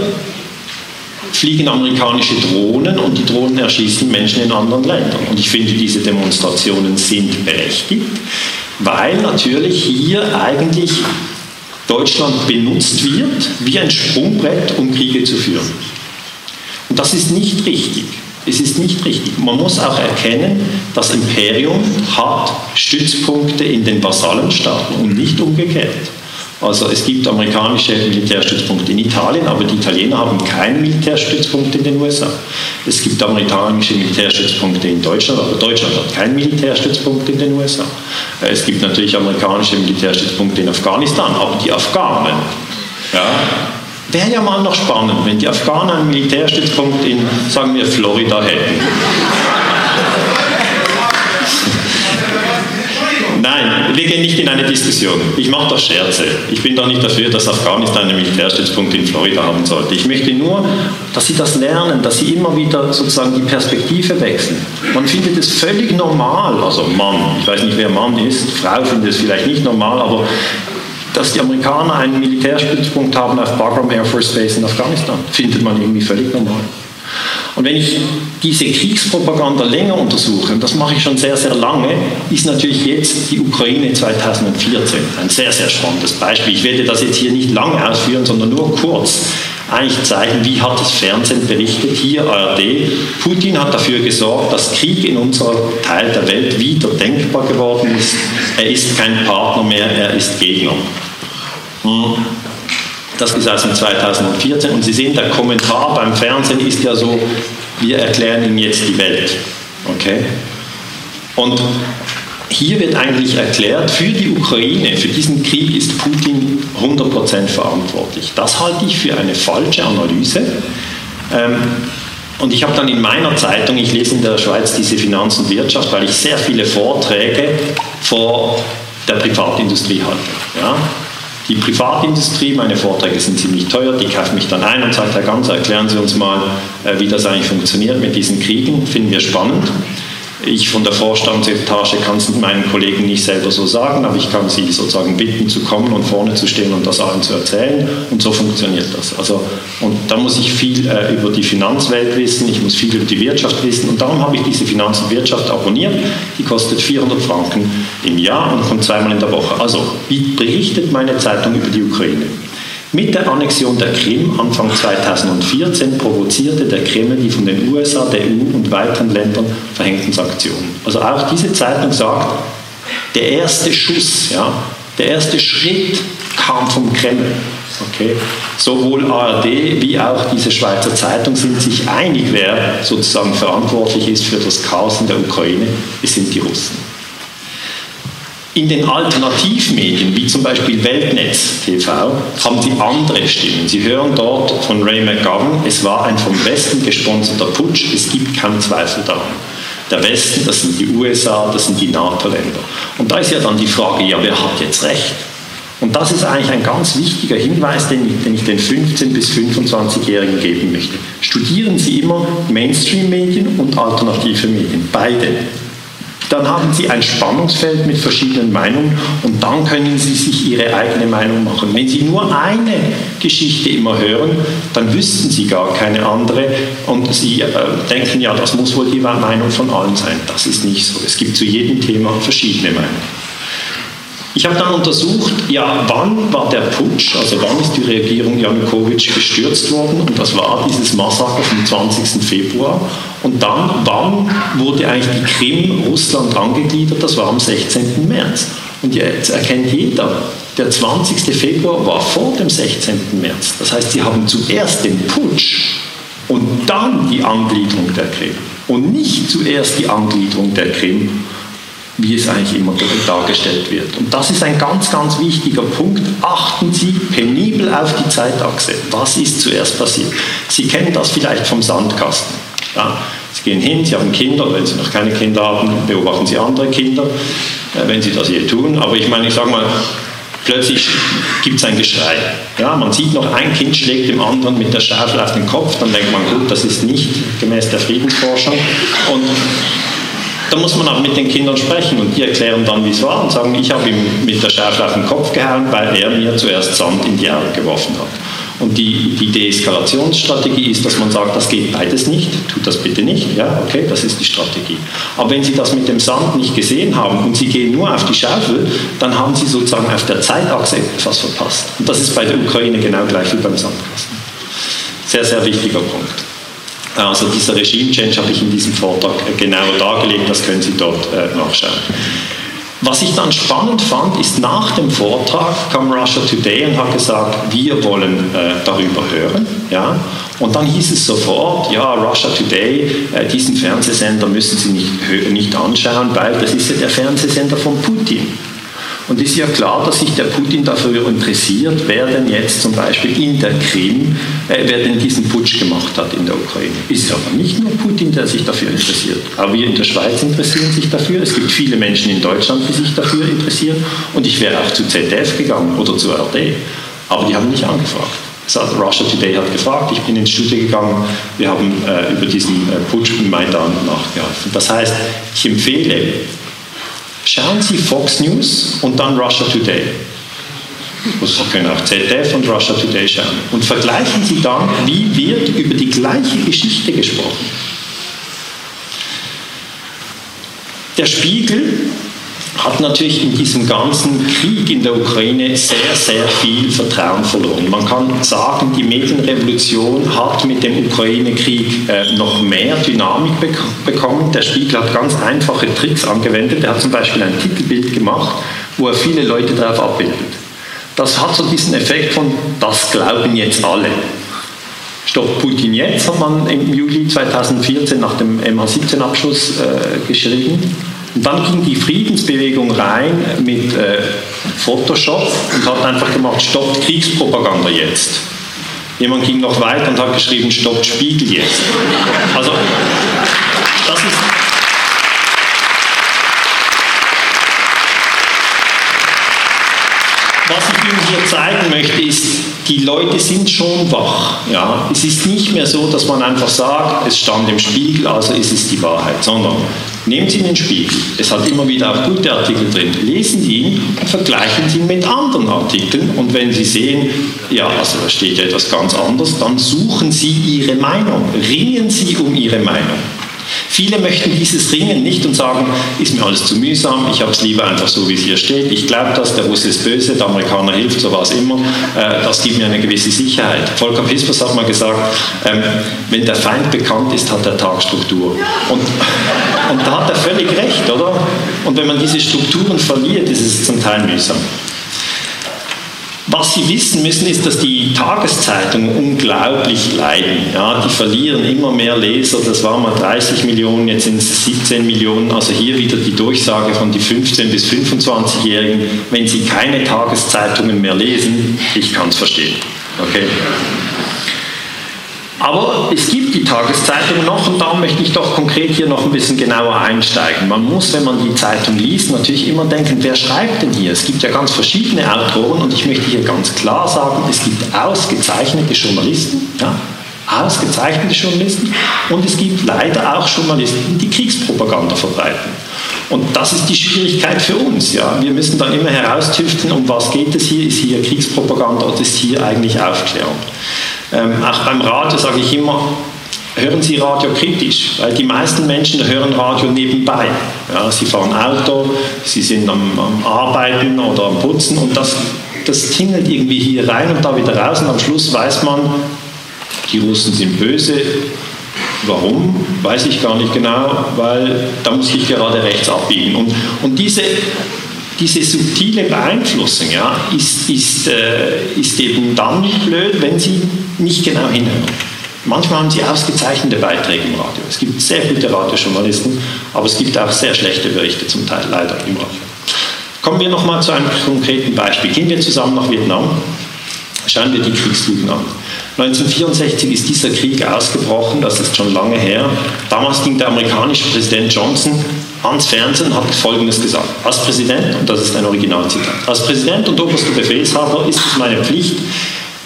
[SPEAKER 2] fliegen amerikanische Drohnen und die Drohnen erschießen Menschen in anderen Ländern. Und ich finde, diese Demonstrationen sind berechtigt, weil natürlich hier eigentlich Deutschland benutzt wird wie ein Sprungbrett, um Kriege zu führen. Und das ist nicht richtig. Es ist nicht richtig. Man muss auch erkennen, das Imperium hat Stützpunkte in den Vasallenstaaten und nicht umgekehrt. Also es gibt amerikanische Militärstützpunkte in Italien, aber die Italiener haben keinen Militärstützpunkt in den USA. Es gibt amerikanische Militärstützpunkte in Deutschland, aber Deutschland hat keinen Militärstützpunkt in den USA. Es gibt natürlich amerikanische Militärstützpunkte in Afghanistan, aber die Afghanen ja, Wäre ja mal noch spannend, wenn die Afghanen einen Militärstützpunkt in, sagen wir, Florida hätten. [laughs] Nein, wir gehen nicht in eine Diskussion. Ich mache doch Scherze. Ich bin doch nicht dafür, dass Afghanistan einen Militärstützpunkt in Florida haben sollte. Ich möchte nur, dass Sie das lernen, dass Sie immer wieder sozusagen die Perspektive wechseln. Man findet es völlig normal, also Mann, ich weiß nicht, wer Mann ist, Frau findet es vielleicht nicht normal, aber dass die Amerikaner einen Militärstützpunkt haben auf Bagram Air Force Base in Afghanistan. Findet man irgendwie völlig normal. Und wenn ich diese Kriegspropaganda länger untersuche, und das mache ich schon sehr, sehr lange, ist natürlich jetzt die Ukraine 2014 ein sehr, sehr spannendes Beispiel. Ich werde das jetzt hier nicht lange ausführen, sondern nur kurz eigentlich zeigen, wie hat das Fernsehen berichtet, hier ARD. Putin hat dafür gesorgt, dass Krieg in unserer Teil der Welt wieder denkbar geworden ist. Er ist kein Partner mehr, er ist Gegner. Hm. Das ist dem 2014 und Sie sehen, der Kommentar beim Fernsehen ist ja so, wir erklären Ihnen jetzt die Welt. Okay? Und hier wird eigentlich erklärt, für die Ukraine, für diesen Krieg ist Putin 100% verantwortlich. Das halte ich für eine falsche Analyse. Ähm, und ich habe dann in meiner Zeitung, ich lese in der Schweiz diese Finanz und Wirtschaft, weil ich sehr viele Vorträge vor der Privatindustrie halte. Ja? Die Privatindustrie, meine Vorträge sind ziemlich teuer, die kauft mich dann ein und sagt, Herr Ganser, erklären Sie uns mal, äh, wie das eigentlich funktioniert mit diesen Kriegen, finden wir spannend. Ich von der Vorstandsetage kann es meinen Kollegen nicht selber so sagen, aber ich kann sie sozusagen bitten zu kommen und vorne zu stehen und das allen zu erzählen. Und so funktioniert das. Also, und da muss ich viel äh, über die Finanzwelt wissen, ich muss viel über die Wirtschaft wissen. Und darum habe ich diese Finanz und Wirtschaft abonniert. Die kostet 400 Franken im Jahr und kommt zweimal in der Woche. Also, wie berichtet meine Zeitung über die Ukraine? Mit der Annexion der Krim Anfang 2014 provozierte der Kreml die von den USA, der EU und weiteren Ländern verhängten Sanktionen. Also auch diese Zeitung sagt, der erste Schuss, ja, der erste Schritt kam vom Kreml. Okay. Sowohl ARD wie auch diese Schweizer Zeitung sind sich einig, wer sozusagen verantwortlich ist für das Chaos in der Ukraine. Es sind die Russen. In den Alternativmedien, wie zum Beispiel Weltnetz TV, haben Sie andere Stimmen. Sie hören dort von Ray McGovern, es war ein vom Westen gesponserter Putsch, es gibt keinen Zweifel daran. Der Westen, das sind die USA, das sind die NATO-Länder. Und da ist ja dann die Frage, ja, wer hat jetzt recht? Und das ist eigentlich ein ganz wichtiger Hinweis, den ich, den, ich den 15- bis 25-Jährigen geben möchte. Studieren Sie immer Mainstream-Medien und alternative Medien, beide dann haben Sie ein Spannungsfeld mit verschiedenen Meinungen und dann können Sie sich Ihre eigene Meinung machen. Wenn Sie nur eine Geschichte immer hören, dann wüssten Sie gar keine andere und Sie äh, denken, ja, das muss wohl die Meinung von allen sein. Das ist nicht so. Es gibt zu jedem Thema verschiedene Meinungen. Ich habe dann untersucht, ja, wann war der Putsch, also wann ist die Regierung Janukowitsch gestürzt worden und das war dieses Massaker vom 20. Februar. Und dann, wann wurde eigentlich die Krim Russland angegliedert, das war am 16. März. Und jetzt erkennt jeder, der 20. Februar war vor dem 16. März. Das heißt, sie haben zuerst den Putsch und dann die Angliederung der Krim und nicht zuerst die Angliederung der Krim wie es eigentlich immer dargestellt wird. Und das ist ein ganz, ganz wichtiger Punkt. Achten Sie penibel auf die Zeitachse. Was ist zuerst passiert? Sie kennen das vielleicht vom Sandkasten. Ja, Sie gehen hin, Sie haben Kinder, wenn Sie noch keine Kinder haben, beobachten Sie andere Kinder, äh, wenn Sie das je tun. Aber ich meine, ich sage mal, plötzlich gibt es ein Geschrei. Ja, man sieht noch, ein Kind schlägt dem anderen mit der Schaufel auf den Kopf, dann denkt man, gut, das ist nicht gemäß der Friedensforschung. Und da muss man auch mit den Kindern sprechen und die erklären dann, wie es war und sagen, ich habe ihm mit der Schaufel auf den Kopf gehauen, weil er mir zuerst Sand in die Augen geworfen hat. Und die, die Deeskalationsstrategie ist, dass man sagt, das geht beides nicht, tut das bitte nicht. Ja, okay, das ist die Strategie. Aber wenn Sie das mit dem Sand nicht gesehen haben und Sie gehen nur auf die Schaufel, dann haben Sie sozusagen auf der Zeitachse etwas verpasst. Und das ist bei der Ukraine genau gleich wie beim Sandkasten. Sehr, sehr wichtiger Punkt. Also dieser Regime-Change habe ich in diesem Vortrag genauer dargelegt, das können Sie dort äh, nachschauen. Was ich dann spannend fand, ist nach dem Vortrag kam Russia Today und hat gesagt, wir wollen äh, darüber hören. Ja? Und dann hieß es sofort, ja, Russia Today, äh, diesen Fernsehsender müssen Sie nicht, nicht anschauen, weil das ist ja der Fernsehsender von Putin. Und es ist ja klar, dass sich der Putin dafür interessiert, wer denn jetzt zum Beispiel in der Krim, äh, wer denn diesen Putsch gemacht hat in der Ukraine. Es ist aber nicht nur Putin, der sich dafür interessiert. Auch wir in der Schweiz interessieren sich dafür. Es gibt viele Menschen in Deutschland, die sich dafür interessieren. Und ich wäre auch zu ZDF gegangen oder zu RD. Aber die haben mich angefragt. Russia Today hat gefragt, ich bin ins Studio gegangen, wir haben äh, über diesen äh, Putsch in Maidan nachgeholfen. Das heißt, ich empfehle Schauen Sie Fox News und dann Russia Today. Sie können auch ZDF und Russia Today schauen. Und vergleichen Sie dann, wie wird über die gleiche Geschichte gesprochen. Der Spiegel hat natürlich in diesem ganzen Krieg in der Ukraine sehr, sehr viel Vertrauen verloren. Man kann sagen, die Medienrevolution hat mit dem Ukraine-Krieg äh, noch mehr Dynamik bek bekommen. Der Spiegel hat ganz einfache Tricks angewendet. Er hat zum Beispiel ein Titelbild gemacht, wo er viele Leute darauf abbildet. Das hat so diesen Effekt von, das glauben jetzt alle. Stopp Putin jetzt hat man im Juli 2014 nach dem MH17-Abschluss äh, geschrieben. Und dann ging die Friedensbewegung rein mit äh, Photoshop und hat einfach gemacht, stoppt Kriegspropaganda jetzt. Jemand ging noch weiter und hat geschrieben, stoppt Spiegel jetzt. Also, das ist... Was ich Ihnen hier zeigen möchte, ist, die Leute sind schon wach. Ja? Es ist nicht mehr so, dass man einfach sagt, es stand im Spiegel, also ist es die Wahrheit, sondern Nehmen Sie den Spiegel, es hat immer wieder auch gute Artikel drin, lesen Sie ihn und vergleichen Sie ihn mit anderen Artikeln. Und wenn Sie sehen, ja, also da steht ja etwas ganz anderes, dann suchen Sie Ihre Meinung, ringen Sie um Ihre Meinung. Viele möchten dieses Ringen nicht und sagen, ist mir alles zu mühsam, ich habe es lieber einfach so, wie es hier steht. Ich glaube das, der Russe ist böse, der Amerikaner hilft, so war es immer. Äh, das gibt mir eine gewisse Sicherheit. Volker Pispers hat mal gesagt, ähm, wenn der Feind bekannt ist, hat der Tag Struktur. Und, und da hat er völlig recht, oder? Und wenn man diese Strukturen verliert, ist es zum Teil mühsam. Was Sie wissen müssen, ist, dass die Tageszeitungen unglaublich leiden. Ja, die verlieren immer mehr Leser. Das waren mal 30 Millionen, jetzt sind es 17 Millionen. Also hier wieder die Durchsage von die 15- bis 25-Jährigen. Wenn sie keine Tageszeitungen mehr lesen, ich kann es verstehen. Okay? Aber es gibt die Tageszeitung noch und da möchte ich doch konkret hier noch ein bisschen genauer einsteigen. Man muss, wenn man die Zeitung liest, natürlich immer denken, wer schreibt denn hier? Es gibt ja ganz verschiedene Autoren und ich möchte hier ganz klar sagen, es gibt ausgezeichnete Journalisten, ja, ausgezeichnete Journalisten und es gibt leider auch Journalisten, die Kriegspropaganda verbreiten. Und das ist die Schwierigkeit für uns. Ja. Wir müssen dann immer heraustüften, um was geht es hier? Ist hier Kriegspropaganda oder ist hier eigentlich Aufklärung? Ähm, auch beim Radio sage ich immer, hören Sie Radio kritisch, weil die meisten Menschen hören Radio nebenbei. Ja, sie fahren Auto, sie sind am, am, Arbeiten oder am Putzen und das, das tingelt irgendwie hier rein und da wieder raus und am Schluss weiß man, die Russen sind böse. Warum? Weiß ich gar nicht genau, weil da muss ich gerade rechts abbiegen. Und, und diese, diese subtile Beeinflussung ja, ist, ist, äh, ist eben dann blöd, wenn Sie nicht genau hinhören. Manchmal haben sie ausgezeichnete Beiträge im Radio. Es gibt sehr gute Radiojournalisten, aber es gibt auch sehr schlechte Berichte zum Teil leider im Radio. Kommen wir nochmal zu einem konkreten Beispiel. Gehen wir zusammen nach Vietnam. Schauen wir die Kriegslügen an. 1964 ist dieser Krieg ausgebrochen, das ist schon lange her. Damals ging der amerikanische Präsident Johnson ans Fernsehen hat Folgendes gesagt. Als Präsident, und das ist ein Originalzitat, als Präsident und oberster Befehlshaber ist es meine Pflicht,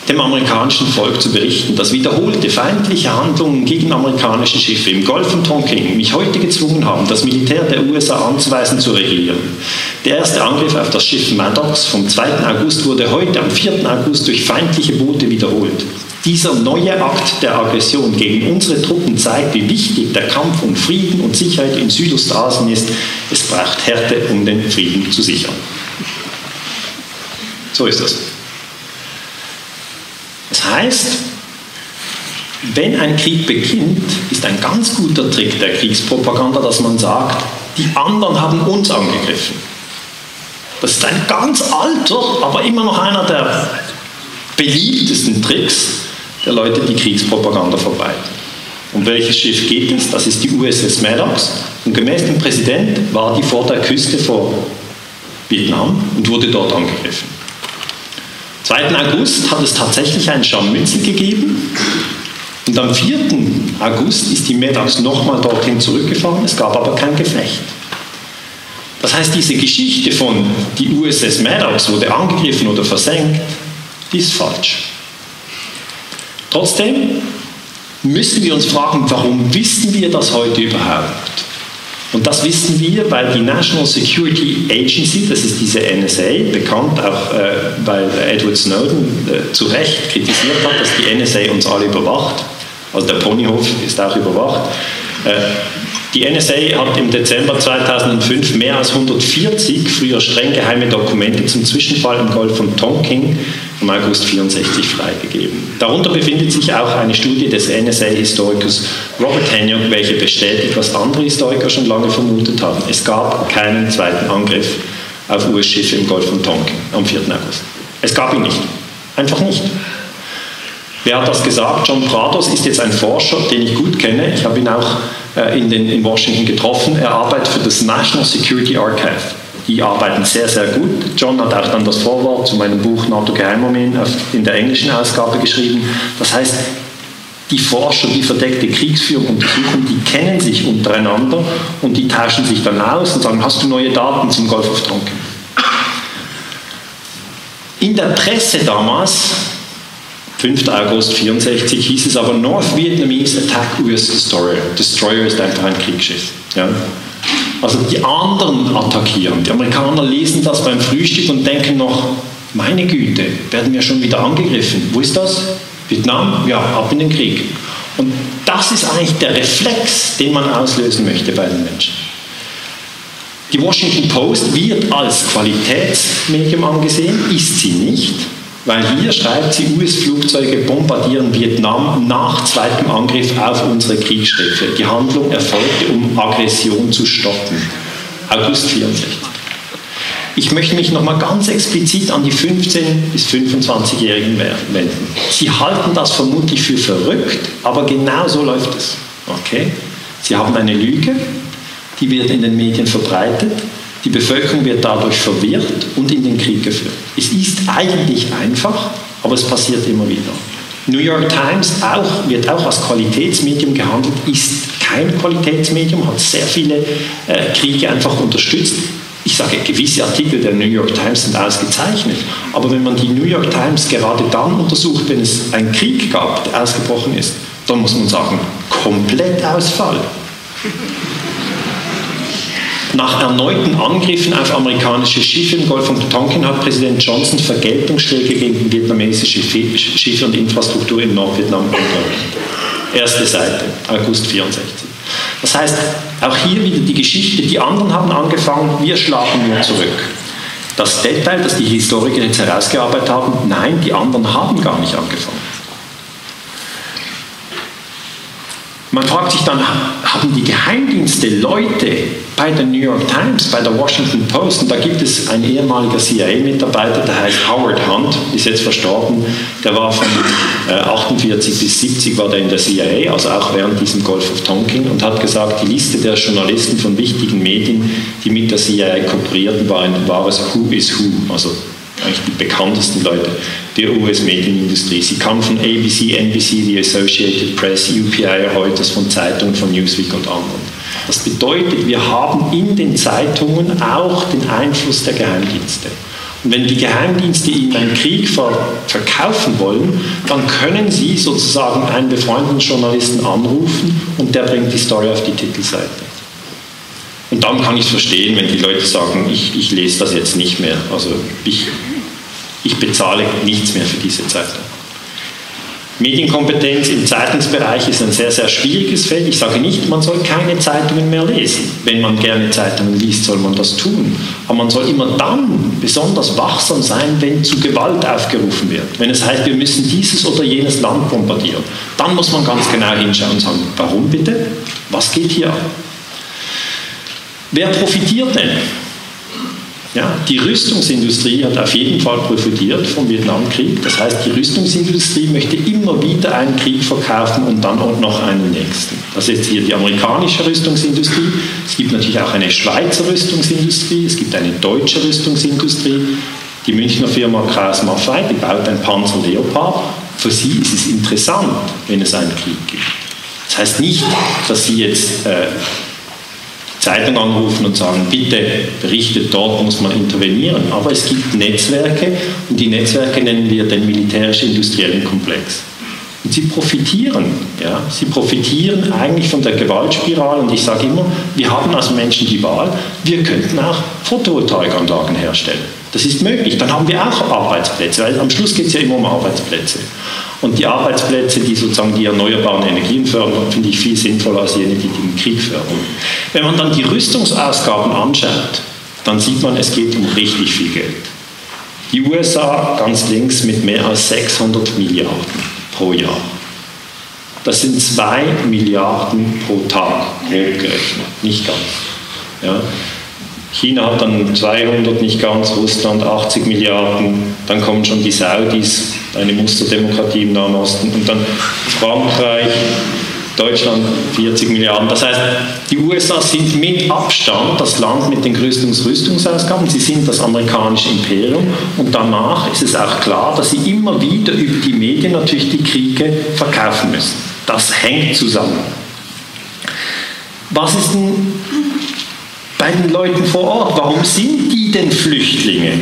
[SPEAKER 2] dem amerikanischen Volk zu berichten, dass wiederholte feindliche Handlungen gegen amerikanische Schiffe im Golf von Tonkin mich heute gezwungen haben, das Militär der USA anzuweisen zu regieren. Der erste Angriff auf das Schiff Maddox vom 2. August wurde heute am 4. August durch feindliche Boote wiederholt. Dieser neue Akt der Aggression gegen unsere Truppen zeigt, wie wichtig der Kampf um Frieden und Sicherheit in Südostasien ist. Es braucht Härte, um den Frieden zu sichern. So ist das. Das heißt, wenn ein Krieg beginnt, ist ein ganz guter Trick der Kriegspropaganda, dass man sagt, die anderen haben uns angegriffen. Das ist ein ganz alter, aber immer noch einer der beliebtesten Tricks der Leute, die Kriegspropaganda verbreiten. Um welches Schiff geht es? Das ist die USS Maddox. Und gemäß dem Präsident war die vor der Küste vor Vietnam und wurde dort angegriffen. 2. August hat es tatsächlich ein Scharmützel gegeben. Und am 4. August ist die Medax nochmal dorthin zurückgefahren. Es gab aber kein Gefecht. Das heißt, diese Geschichte von die USS Maddox wurde angegriffen oder versenkt, die ist falsch. Trotzdem müssen wir uns fragen, warum wissen wir das heute überhaupt? Und das wissen wir, weil die National Security Agency, das ist diese NSA, bekannt auch, äh, weil Edward Snowden äh, zu Recht kritisiert hat, dass die NSA uns alle überwacht. Also der Ponyhof ist auch überwacht. Äh, die NSA hat im Dezember 2005 mehr als 140 früher streng geheime Dokumente zum Zwischenfall im Golf von Tonkin im August 64 freigegeben. Darunter befindet sich auch eine Studie des NSA-Historikers Robert Hanyok, welche bestätigt, was andere Historiker schon lange vermutet haben. Es gab keinen zweiten Angriff auf US-Schiffe im Golf von Tonkin am 4. August. Es gab ihn nicht. Einfach nicht. Wer hat das gesagt? John Prados ist jetzt ein Forscher, den ich gut kenne. Ich habe ihn auch äh, in, den, in Washington getroffen. Er arbeitet für das National Security Archive. Die arbeiten sehr, sehr gut. John hat auch dann das Vorwort zu meinem Buch NATO Geheimarmeen in der englischen Ausgabe geschrieben. Das heißt, die Forscher, die verdeckte Kriegsführung untersuchen, die kennen sich untereinander und die tauschen sich dann aus und sagen, hast du neue Daten zum Golf of Tonkin? In der Presse damals 5. August 64 hieß es aber North Vietnamese Attack US Destroyer. Destroyer ist einfach ein Kriegsschiff. Ja? Also die anderen attackieren. Die Amerikaner lesen das beim Frühstück und denken noch, meine Güte, werden wir schon wieder angegriffen. Wo ist das? Vietnam? Ja, ab in den Krieg. Und das ist eigentlich der Reflex, den man auslösen möchte bei den Menschen. Die Washington Post wird als Qualitätsmedium angesehen, ist sie nicht. Weil hier schreibt sie, US-Flugzeuge bombardieren Vietnam nach zweitem Angriff auf unsere Kriegsschiffe. Die Handlung erfolgte, um Aggression zu stoppen. August 64. Ich möchte mich nochmal ganz explizit an die 15- bis 25-Jährigen wenden. Sie halten das vermutlich für verrückt, aber genau so läuft es. Okay? Sie haben eine Lüge, die wird in den Medien verbreitet die Bevölkerung wird dadurch verwirrt und in den Krieg geführt. Es ist eigentlich einfach, aber es passiert immer wieder. New York Times auch, wird auch als Qualitätsmedium gehandelt, ist kein Qualitätsmedium, hat sehr viele äh, Kriege einfach unterstützt. Ich sage, gewisse Artikel der New York Times sind ausgezeichnet, aber wenn man die New York Times gerade dann untersucht, wenn es einen Krieg gab, der ausgebrochen ist, dann muss man sagen, komplett Ausfall. Nach erneuten Angriffen auf amerikanische Schiffe im Golf von Tonkin hat Präsident Johnson Vergeltungsschläge gegen vietnamesische Schiffe und Infrastruktur in Nordvietnam angedroht. Erste Seite, August 64. Das heißt, auch hier wieder die Geschichte, die anderen haben angefangen, wir schlagen nur zurück. Das Detail, das die Historiker jetzt herausgearbeitet haben, nein, die anderen haben gar nicht angefangen. Man fragt sich dann, haben die Geheimdienste Leute bei der New York Times, bei der Washington Post, und da gibt es ein ehemaliger CIA-Mitarbeiter, der heißt Howard Hunt, ist jetzt verstorben, der war von äh, 48 bis 70 war der in der CIA, also auch während diesem Golf of Tonkin, und hat gesagt, die Liste der Journalisten von wichtigen Medien, die mit der CIA kooperierten, war, ein, war es Who is Who, also eigentlich die bekanntesten Leute der US-Medienindustrie. Sie kamen von ABC, NBC, die Associated Press, UPI, Reuters, von Zeitungen, von Newsweek und anderen. Das bedeutet, wir haben in den Zeitungen auch den Einfluss der Geheimdienste. Und wenn die Geheimdienste Ihnen einen Krieg verkaufen wollen, dann können Sie sozusagen einen befreundeten Journalisten anrufen und der bringt die Story auf die Titelseite. Und dann kann ich es verstehen, wenn die Leute sagen, ich, ich lese das jetzt nicht mehr. Also ich, ich bezahle nichts mehr für diese Zeitung. Medienkompetenz im Zeitungsbereich ist ein sehr, sehr schwieriges Feld. Ich sage nicht, man soll keine Zeitungen mehr lesen. Wenn man gerne Zeitungen liest, soll man das tun. Aber man soll immer dann besonders wachsam sein, wenn zu Gewalt aufgerufen wird. Wenn es heißt, wir müssen dieses oder jenes Land bombardieren. Dann muss man ganz genau hinschauen und sagen, warum bitte? Was geht hier ab? Wer profitiert denn? Ja, die Rüstungsindustrie hat auf jeden Fall profitiert vom Vietnamkrieg. Das heißt, die Rüstungsindustrie möchte immer wieder einen Krieg verkaufen und dann auch noch einen nächsten. Das ist hier die amerikanische Rüstungsindustrie. Es gibt natürlich auch eine Schweizer Rüstungsindustrie. Es gibt eine deutsche Rüstungsindustrie. Die Münchner Firma Kraus Maffei, die baut ein Panzer Leopard. Für sie ist es interessant, wenn es einen Krieg gibt. Das heißt nicht, dass sie jetzt äh, Zeitung anrufen und sagen, bitte berichtet, dort muss man intervenieren. Aber es gibt Netzwerke und die Netzwerke nennen wir den militärisch-industriellen Komplex. Und sie profitieren. Ja? Sie profitieren eigentlich von der Gewaltspirale. Und ich sage immer, wir haben als Menschen die Wahl, wir könnten auch Photovoltaikanlagen herstellen. Das ist möglich. Dann haben wir auch Arbeitsplätze, weil am Schluss geht es ja immer um Arbeitsplätze. Und die Arbeitsplätze, die sozusagen die erneuerbaren Energien fördern, finde ich viel sinnvoller als jene, die den Krieg fördern. Wenn man dann die Rüstungsausgaben anschaut, dann sieht man, es geht um richtig viel Geld. Die USA ganz links mit mehr als 600 Milliarden pro Jahr. Das sind 2 Milliarden pro Tag, grob gerechnet, nicht ganz. Ja. China hat dann 200, nicht ganz, Russland 80 Milliarden, dann kommen schon die Saudis, eine Musterdemokratie im Nahen Osten, und dann Frankreich, Deutschland 40 Milliarden. Das heißt, die USA sind mit Abstand das Land mit den größten Rüstungsausgaben. Sie sind das amerikanische Imperium. Und danach ist es auch klar, dass sie immer wieder über die Medien natürlich die Kriege verkaufen müssen. Das hängt zusammen. Was ist denn bei den Leuten vor Ort? Warum sind die denn Flüchtlinge?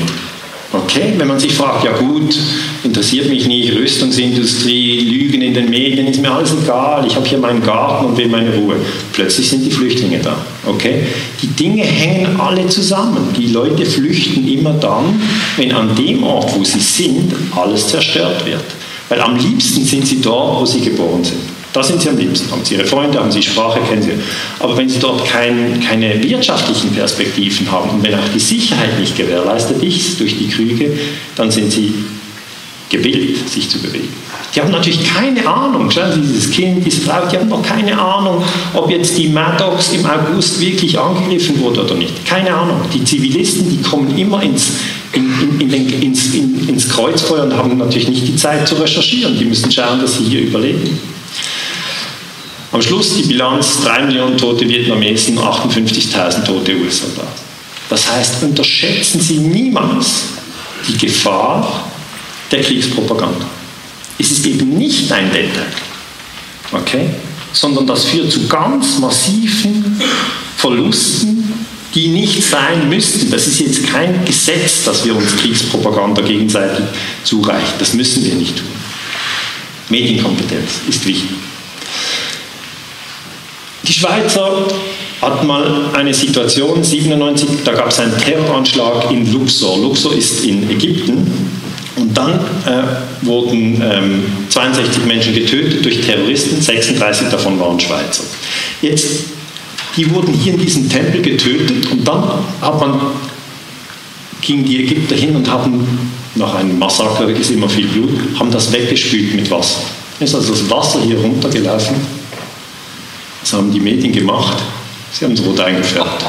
[SPEAKER 2] Okay, wenn man sich fragt, ja gut, interessiert mich nicht, Rüstungsindustrie, Lügen in den Medien, ist mir alles egal, ich habe hier meinen Garten und will meine Ruhe. Plötzlich sind die Flüchtlinge da. Okay? Die Dinge hängen alle zusammen. Die Leute flüchten immer dann, wenn an dem Ort, wo sie sind, alles zerstört wird. Weil am liebsten sind sie dort, wo sie geboren sind. Da sind sie am liebsten. Haben sie ihre Freunde, haben sie Sprache, kennen sie. Aber wenn sie dort kein, keine wirtschaftlichen Perspektiven haben und wenn auch die Sicherheit nicht gewährleistet ist durch die Kriege, dann sind sie gewillt, sich zu bewegen. Die haben natürlich keine Ahnung, schauen Sie, dieses Kind, diese Frau, die haben noch keine Ahnung, ob jetzt die Maddox im August wirklich angegriffen wurde oder nicht. Keine Ahnung. Die Zivilisten, die kommen immer ins, in, in, in ins, ins Kreuzfeuer und haben natürlich nicht die Zeit zu recherchieren. Die müssen schauen, dass sie hier überleben. Am Schluss die Bilanz 3 Millionen tote Vietnamesen, 58.000 tote US-Soldaten. Das heißt, unterschätzen Sie niemals die Gefahr der Kriegspropaganda. Es ist eben nicht ein Detail, okay? sondern das führt zu ganz massiven Verlusten, die nicht sein müssten. Das ist jetzt kein Gesetz, dass wir uns Kriegspropaganda gegenseitig zureichen. Das müssen wir nicht tun. Medienkompetenz ist wichtig. Die Schweizer hatten mal eine Situation, 97, da gab es einen Terroranschlag in Luxor. Luxor ist in Ägypten. Und dann äh, wurden ähm, 62 Menschen getötet durch Terroristen, 36 davon waren Schweizer. Jetzt, die wurden hier in diesem Tempel getötet und dann hat man, gingen die Ägypter hin und haben, nach einem Massaker ist immer viel Blut, haben das weggespült mit Wasser. Ist also das Wasser hier runtergelaufen was haben die Medien gemacht? Sie haben es rot eingefärbt.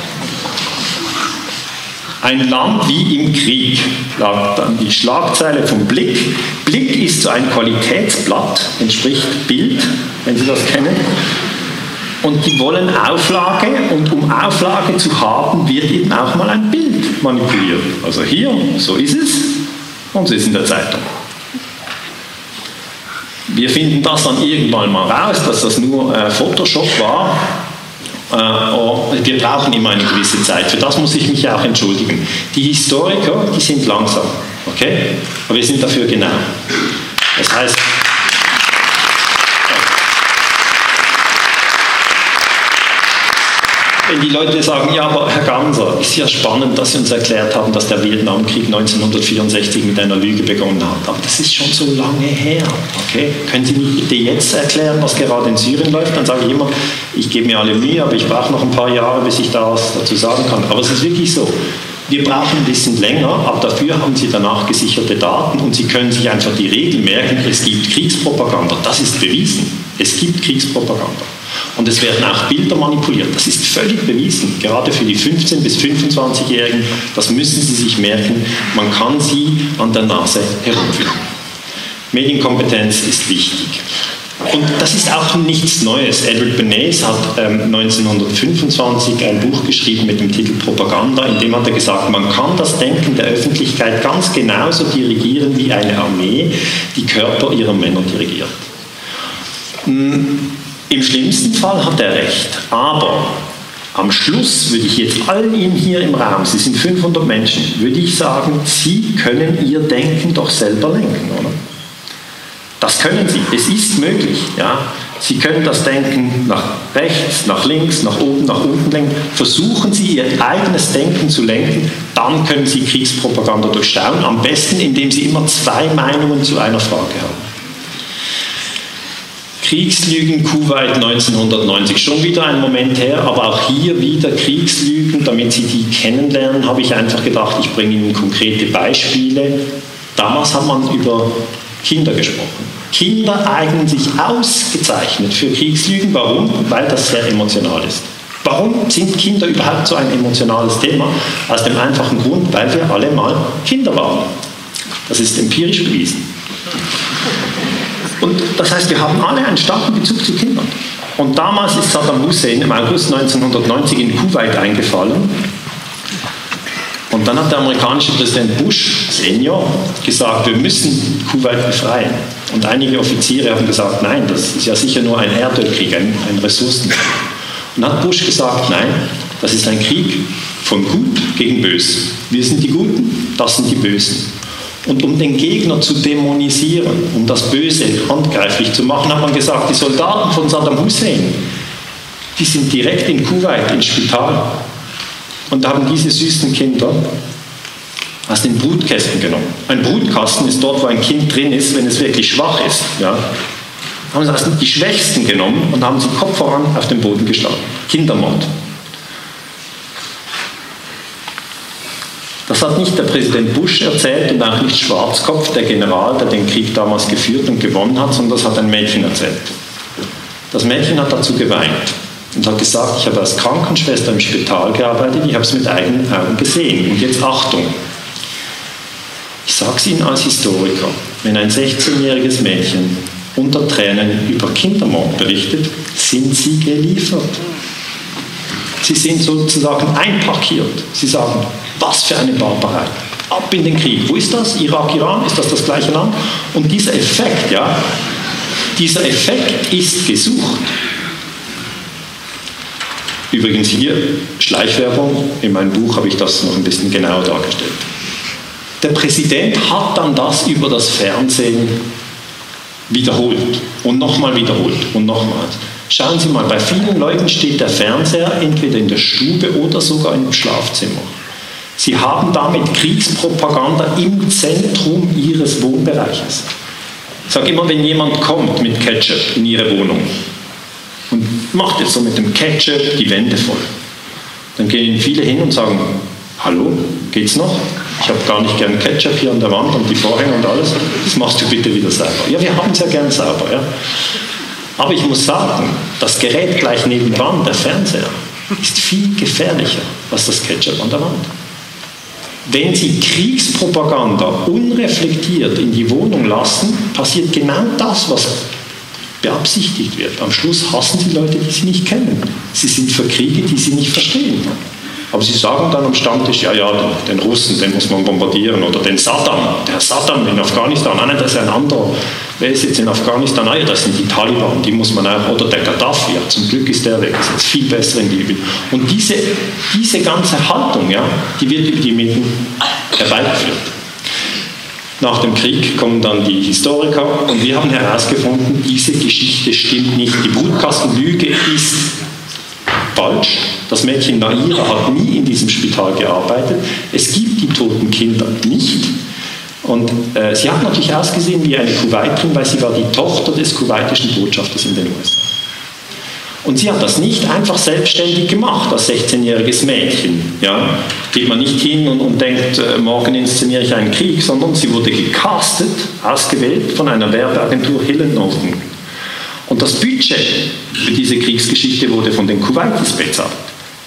[SPEAKER 2] Ein Land wie im Krieg, lag dann die Schlagzeile vom Blick. Blick ist so ein Qualitätsblatt, entspricht Bild, wenn Sie das kennen. Und die wollen Auflage und um Auflage zu haben, wird eben auch mal ein Bild manipuliert. Also hier, so ist es und so ist es in der Zeitung. Wir finden das dann irgendwann mal raus, dass das nur äh, Photoshop war. Äh, oh, wir brauchen immer eine gewisse Zeit. Für das muss ich mich auch entschuldigen. Die Historiker, die sind langsam, okay? Aber wir sind dafür genau. Das heißt, wenn die Leute sagen, ja, aber Herr Ganser, ist ja spannend, dass Sie uns erklärt haben, dass der Vietnamkrieg 1964 mit einer Lüge begonnen hat. Aber das ist schon so lange her. Okay? Können Sie mir bitte jetzt erklären, was gerade in Syrien läuft? Dann sage ich immer, ich gebe mir alle Mühe, aber ich brauche noch ein paar Jahre, bis ich da was dazu sagen kann. Aber es ist wirklich so. Wir brauchen ein bisschen länger, aber dafür haben Sie danach gesicherte Daten und Sie können sich einfach die Regel merken, es gibt Kriegspropaganda. Das ist bewiesen. Es gibt Kriegspropaganda. Und es werden auch Bilder manipuliert. Das ist völlig bewiesen, gerade für die 15- bis 25-Jährigen. Das müssen Sie sich merken. Man kann sie an der Nase herumführen. Medienkompetenz ist wichtig. Und das ist auch nichts Neues. Edward Bernays hat ähm, 1925 ein Buch geschrieben mit dem Titel Propaganda, in dem hat er gesagt, man kann das Denken der Öffentlichkeit ganz genauso dirigieren wie eine Armee die Körper ihrer Männer dirigiert. Hm, im schlimmsten Fall hat er recht, aber am Schluss würde ich jetzt allen Ihnen hier im Raum, Sie sind 500 Menschen, würde ich sagen, Sie können Ihr Denken doch selber lenken, oder? Das können Sie. Es ist möglich. Ja. Sie können das Denken nach rechts, nach links, nach oben, nach unten lenken. Versuchen Sie, Ihr eigenes Denken zu lenken. Dann können Sie Kriegspropaganda durchschauen. Am besten, indem Sie immer zwei Meinungen zu einer Frage haben. Kriegslügen Kuwait 1990, schon wieder ein Moment her, aber auch hier wieder Kriegslügen, damit Sie die kennenlernen, habe ich einfach gedacht, ich bringe Ihnen konkrete Beispiele. Damals hat man über Kinder gesprochen. Kinder eignen sich ausgezeichnet für Kriegslügen. Warum? Weil das sehr emotional ist. Warum sind Kinder überhaupt so ein emotionales Thema? Aus dem einfachen Grund, weil wir alle mal Kinder waren. Das ist empirisch bewiesen. Und das heißt, wir haben alle einen starken Bezug zu Kindern. Und damals ist Saddam Hussein im August 1990 in Kuwait eingefallen und dann hat der amerikanische Präsident Bush Senior gesagt, wir müssen Kuwait befreien. Und einige Offiziere haben gesagt, nein, das ist ja sicher nur ein Erdölkrieg, ein, ein Ressourcenkrieg. Und dann hat Bush gesagt, nein, das ist ein Krieg von Gut gegen Böse. Wir sind die Guten, das sind die Bösen. Und um den Gegner zu dämonisieren, um das Böse handgreiflich zu machen, hat man gesagt, die Soldaten von Saddam Hussein, die sind direkt in Kuwait ins Spital und haben diese süßen Kinder aus den Brutkästen genommen. Ein Brutkasten ist dort, wo ein Kind drin ist, wenn es wirklich schwach ist. Ja? Haben sie also die Schwächsten genommen und haben sie Kopf voran auf den Boden geschlagen. Kindermord. Das hat nicht der Präsident Bush erzählt und auch nicht Schwarzkopf, der General, der den Krieg damals geführt und gewonnen hat, sondern das hat ein Mädchen erzählt. Das Mädchen hat dazu geweint und hat gesagt, ich habe als Krankenschwester im Spital gearbeitet, ich habe es mit eigenen Augen gesehen. Und jetzt Achtung, ich sage es Ihnen als Historiker, wenn ein 16-jähriges Mädchen unter Tränen über Kindermord berichtet, sind sie geliefert. Sie sind sozusagen einparkiert. Sie sagen, was für eine Barbarei. Ab in den Krieg. Wo ist das? Irak, Iran? Ist das das gleiche Land? Und dieser Effekt, ja, dieser Effekt ist gesucht. Übrigens hier Schleichwerbung, in meinem Buch habe ich das noch ein bisschen genauer dargestellt. Der Präsident hat dann das über das Fernsehen wiederholt und nochmal wiederholt und nochmals. Schauen Sie mal, bei vielen Leuten steht der Fernseher entweder in der Stube oder sogar im Schlafzimmer. Sie haben damit Kriegspropaganda im Zentrum Ihres Wohnbereiches. Ich sage immer, wenn jemand kommt mit Ketchup in Ihre Wohnung, und macht jetzt so mit dem Ketchup die Wände voll. Dann gehen viele hin und sagen, hallo, geht's noch? Ich habe gar nicht gern Ketchup hier an der Wand und die Vorhänge und alles. Das machst du bitte wieder sauber. Ja, wir haben es ja gern sauber. Ja. Aber ich muss sagen, das Gerät gleich nebenan, der Fernseher, ist viel gefährlicher als das Ketchup an der Wand. Wenn Sie Kriegspropaganda unreflektiert in die Wohnung lassen, passiert genau das, was beabsichtigt wird. Am Schluss hassen Sie Leute, die Sie nicht kennen. Sie sind für Kriege, die Sie nicht verstehen. Aber Sie sagen dann am Stammtisch, ja, ja, den, Russen, den muss man bombardieren. Oder den Saddam, der Saddam in Afghanistan. Nein, nein, das ist ein anderer. Wer ist jetzt in Afghanistan? Ah ja, das sind die Taliban, die muss man auch. Oder der Gaddafi, ja, zum Glück ist der weg. Das ist viel besser in Libyen. Und diese, diese ganze Haltung, ja, die wird über die Medien herbeigeführt. Nach dem Krieg kommen dann die Historiker und wir haben herausgefunden, diese Geschichte stimmt nicht. Die Brutkastenlüge ist falsch. Das Mädchen Naira hat nie in diesem Spital gearbeitet. Es gibt die toten Kinder nicht. Und äh, sie hat natürlich ausgesehen wie eine Kuwaiterin, weil sie war die Tochter des kuwaitischen Botschafters in den USA. Und sie hat das nicht einfach selbstständig gemacht als 16-jähriges Mädchen. Ja? Geht man nicht hin und, und denkt, äh, morgen inszeniere ich einen Krieg, sondern sie wurde gecastet, ausgewählt von einer Werbeagentur Hill Norton. Und das Budget für diese Kriegsgeschichte wurde von den Kuwaitis bezahlt,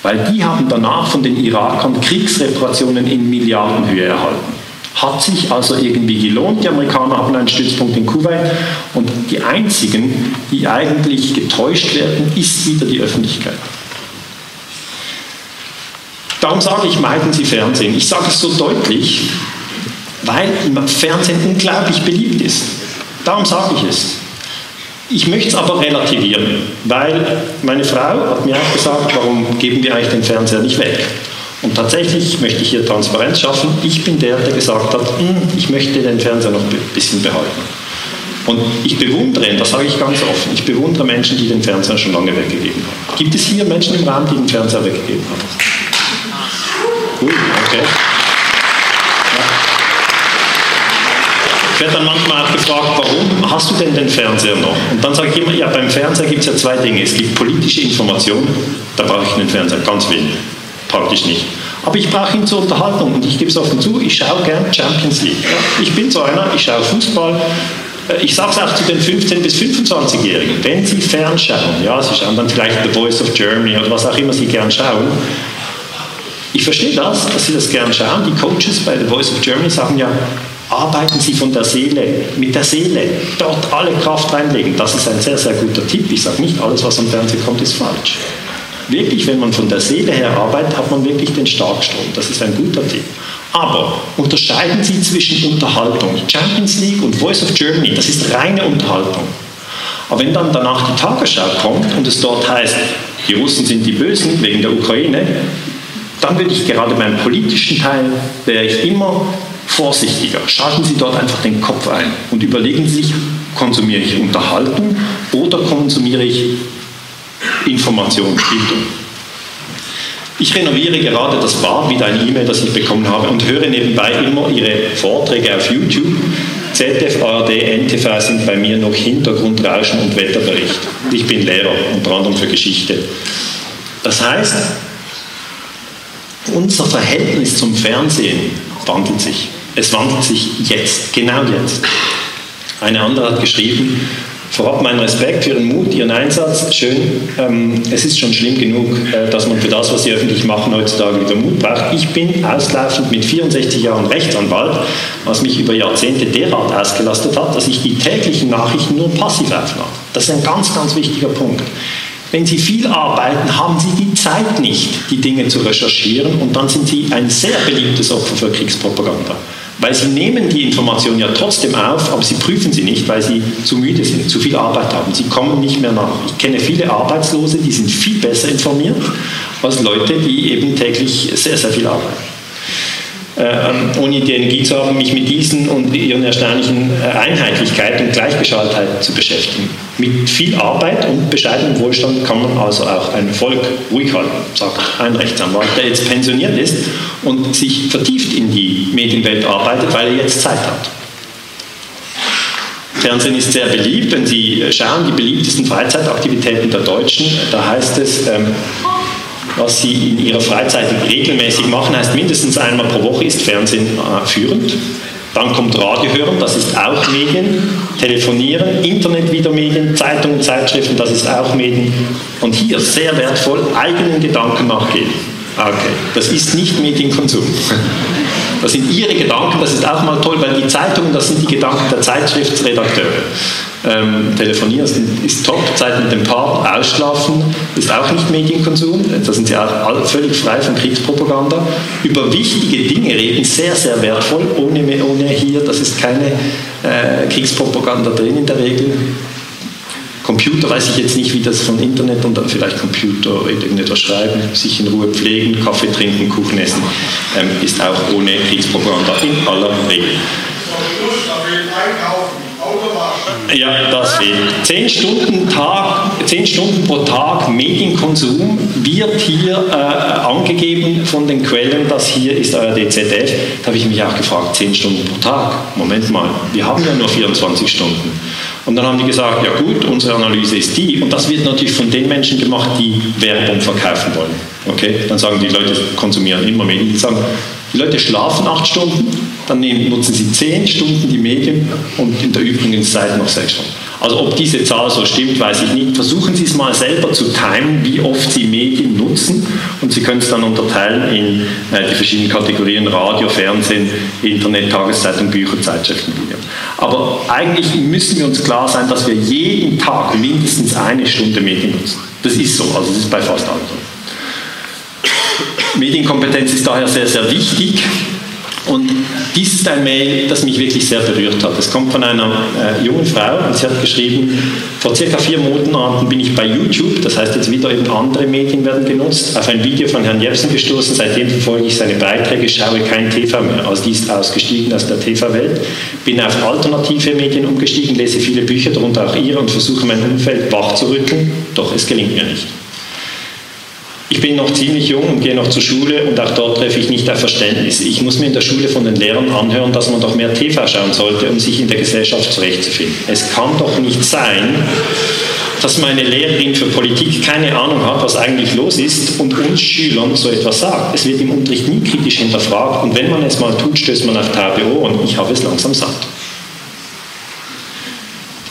[SPEAKER 2] weil die haben danach von den Irakern Kriegsreparationen in Milliardenhöhe erhalten. Hat sich also irgendwie gelohnt. Die Amerikaner haben einen Stützpunkt in Kuwait und die einzigen, die eigentlich getäuscht werden, ist wieder die Öffentlichkeit. Darum sage ich, meiden Sie Fernsehen. Ich sage es so deutlich, weil Fernsehen unglaublich beliebt ist. Darum sage ich es. Ich möchte es aber relativieren, weil meine Frau hat mir auch gesagt, warum geben wir eigentlich den Fernseher nicht weg? Und tatsächlich möchte ich hier Transparenz schaffen. Ich bin der, der gesagt hat, hm, ich möchte den Fernseher noch ein bisschen behalten. Und ich bewundere, das sage ich ganz offen, ich bewundere Menschen, die den Fernseher schon lange weggegeben haben. Gibt es hier Menschen im Raum, die den Fernseher weggegeben haben? Gut, okay. Ich werde dann manchmal auch gefragt, warum hast du denn den Fernseher noch? Und dann sage ich immer, ja, beim Fernseher gibt es ja zwei Dinge. Es gibt politische Informationen, da brauche ich den Fernseher ganz wenig, praktisch nicht. Aber ich brauche ihn zur Unterhaltung und ich gebe es offen zu, ich schaue gern Champions League. Ich bin so einer, ich schaue Fußball. Äh, ich sage es auch zu den 15- bis 25-Jährigen, wenn sie fernschauen, ja, sie schauen dann vielleicht The Voice of Germany oder was auch immer sie gern schauen, ich verstehe das, dass Sie das gern schauen. Die Coaches bei The Voice of Germany sagen ja, arbeiten Sie von der Seele, mit der Seele, dort alle Kraft reinlegen. Das ist ein sehr, sehr guter Tipp. Ich sage nicht, alles, was am Fernsehen kommt, ist falsch. Wirklich, wenn man von der Seele her arbeitet, hat man wirklich den Starkstrom. Das ist ein guter Tipp. Aber unterscheiden Sie zwischen Unterhaltung. Champions League und Voice of Germany, das ist reine Unterhaltung. Aber wenn dann danach die Tagesschau kommt und es dort heißt, die Russen sind die Bösen wegen der Ukraine, dann würde ich gerade beim politischen Teil, wäre ich immer vorsichtiger. Schalten Sie dort einfach den Kopf ein und überlegen Sie sich, konsumiere ich Unterhaltung oder konsumiere ich Information. Ich renoviere gerade das Bad, wieder eine E-Mail, das ich bekommen habe, und höre nebenbei immer Ihre Vorträge auf YouTube. ZDF, ARD, NTV sind bei mir noch Hintergrundrauschen und Wetterbericht. Ich bin Lehrer, unter anderem für Geschichte. Das heißt, unser Verhältnis zum Fernsehen wandelt sich. Es wandelt sich jetzt, genau jetzt. Eine andere hat geschrieben, vorab meinen Respekt für Ihren Mut, Ihren Einsatz. Schön, ähm, es ist schon schlimm genug, äh, dass man für das, was Sie öffentlich machen, heutzutage wieder Mut braucht. Ich bin auslaufend mit 64 Jahren Rechtsanwalt, was mich über Jahrzehnte derart ausgelastet hat, dass ich die täglichen Nachrichten nur passiv aufnahm. Das ist ein ganz, ganz wichtiger Punkt. Wenn Sie viel arbeiten, haben Sie die Zeit nicht, die Dinge zu recherchieren und dann sind Sie ein sehr beliebtes Opfer für Kriegspropaganda. Weil Sie nehmen die Information ja trotzdem auf, aber Sie prüfen sie nicht, weil Sie zu müde sind, zu viel Arbeit haben. Sie kommen nicht mehr nach. Ich kenne viele Arbeitslose, die sind viel besser informiert als Leute, die eben täglich sehr, sehr viel arbeiten. Äh, ohne die Energie zu haben, mich mit diesen und ihren erstaunlichen Einheitlichkeit und Gleichgeschaltheit zu beschäftigen. Mit viel Arbeit und bescheidenem Wohlstand kann man also auch ein Volk ruhig halten, sagt ein Rechtsanwalt, der jetzt pensioniert ist und sich vertieft in die Medienwelt arbeitet, weil er jetzt Zeit hat. Fernsehen ist sehr beliebt. Wenn Sie schauen, die beliebtesten Freizeitaktivitäten der Deutschen, da heißt es, ähm, was sie in ihrer Freizeit regelmäßig machen, heißt mindestens einmal pro Woche ist Fernsehen äh, führend. Dann kommt Radio hören, das ist auch Medien. Telefonieren, Internet wieder Medien, Zeitungen, Zeitschriften, das ist auch Medien. Und hier sehr wertvoll, eigenen Gedanken nachgehen. Okay, das ist nicht Medienkonsum. Das sind Ihre Gedanken, das ist auch mal toll, weil die Zeitungen, das sind die Gedanken der Zeitschriftsredakteure. Ähm, telefonieren ist, top, Zeit mit dem Partner, ausschlafen ist auch nicht Medienkonsum, da sind sie auch völlig frei von Kriegspropaganda. Über wichtige Dinge reden, sehr, sehr wertvoll, ohne, ohne hier, das ist keine äh, Kriegspropaganda drin in der Regel. Computer weiß ich jetzt nicht, wie das von Internet und dann vielleicht Computer irgendetwas schreiben, sich in Ruhe pflegen, Kaffee trinken, Kuchen essen, ähm, ist auch ohne Kriegspropaganda in aller Regel. Ja, das fehlt. Zehn Stunden, Tag, zehn Stunden pro Tag Medienkonsum wird hier äh, angegeben von den Quellen, das hier ist euer DZF. Da habe ich mich auch gefragt, zehn Stunden pro Tag. Moment mal, wir haben ja nur 24 Stunden. Und dann haben die gesagt, ja gut, unsere Analyse ist die. Und das wird natürlich von den Menschen gemacht, die Werbung verkaufen wollen. Okay? Dann sagen die Leute, konsumieren immer Medien. Die sagen, die Leute schlafen acht Stunden, dann nutzen sie zehn Stunden die Medien und in der übrigen Zeit noch sechs Stunden. Also ob diese Zahl so stimmt, weiß ich nicht. Versuchen Sie es mal selber zu timen, wie oft Sie Medien nutzen und Sie können es dann unterteilen in äh, die verschiedenen Kategorien Radio, Fernsehen, Internet, Tageszeitung, Bücher, Zeitschriften, Video. Aber eigentlich müssen wir uns klar sein, dass wir jeden Tag mindestens eine Stunde Medien nutzen. Das ist so, also das ist bei fast allen so. Medienkompetenz ist daher sehr, sehr wichtig. Und dies ist ein Mail, das mich wirklich sehr berührt hat. Es kommt von einer äh, jungen Frau und sie hat geschrieben, vor circa vier Monaten bin ich bei YouTube, das heißt jetzt wieder eben andere Medien werden genutzt, auf ein Video von Herrn Jepsen gestoßen. Seitdem verfolge ich seine Beiträge, schaue kein TV mehr. Also die ist ausgestiegen aus der TV-Welt. Bin auf alternative Medien umgestiegen, lese viele Bücher, darunter auch ihre und versuche mein Umfeld wach zu rütteln, doch es gelingt mir nicht. Ich bin noch ziemlich jung und gehe noch zur Schule und auch dort treffe ich nicht auf Verständnis. Ich muss mir in der Schule von den Lehrern anhören, dass man doch mehr TV schauen sollte, um sich in der Gesellschaft zurechtzufinden. Es kann doch nicht sein, dass meine Lehrerin für Politik keine Ahnung hat, was eigentlich los ist und uns Schülern so etwas sagt. Es wird im Unterricht nie kritisch hinterfragt und wenn man es mal tut, stößt man auf taube Ohren. Ich habe es langsam satt.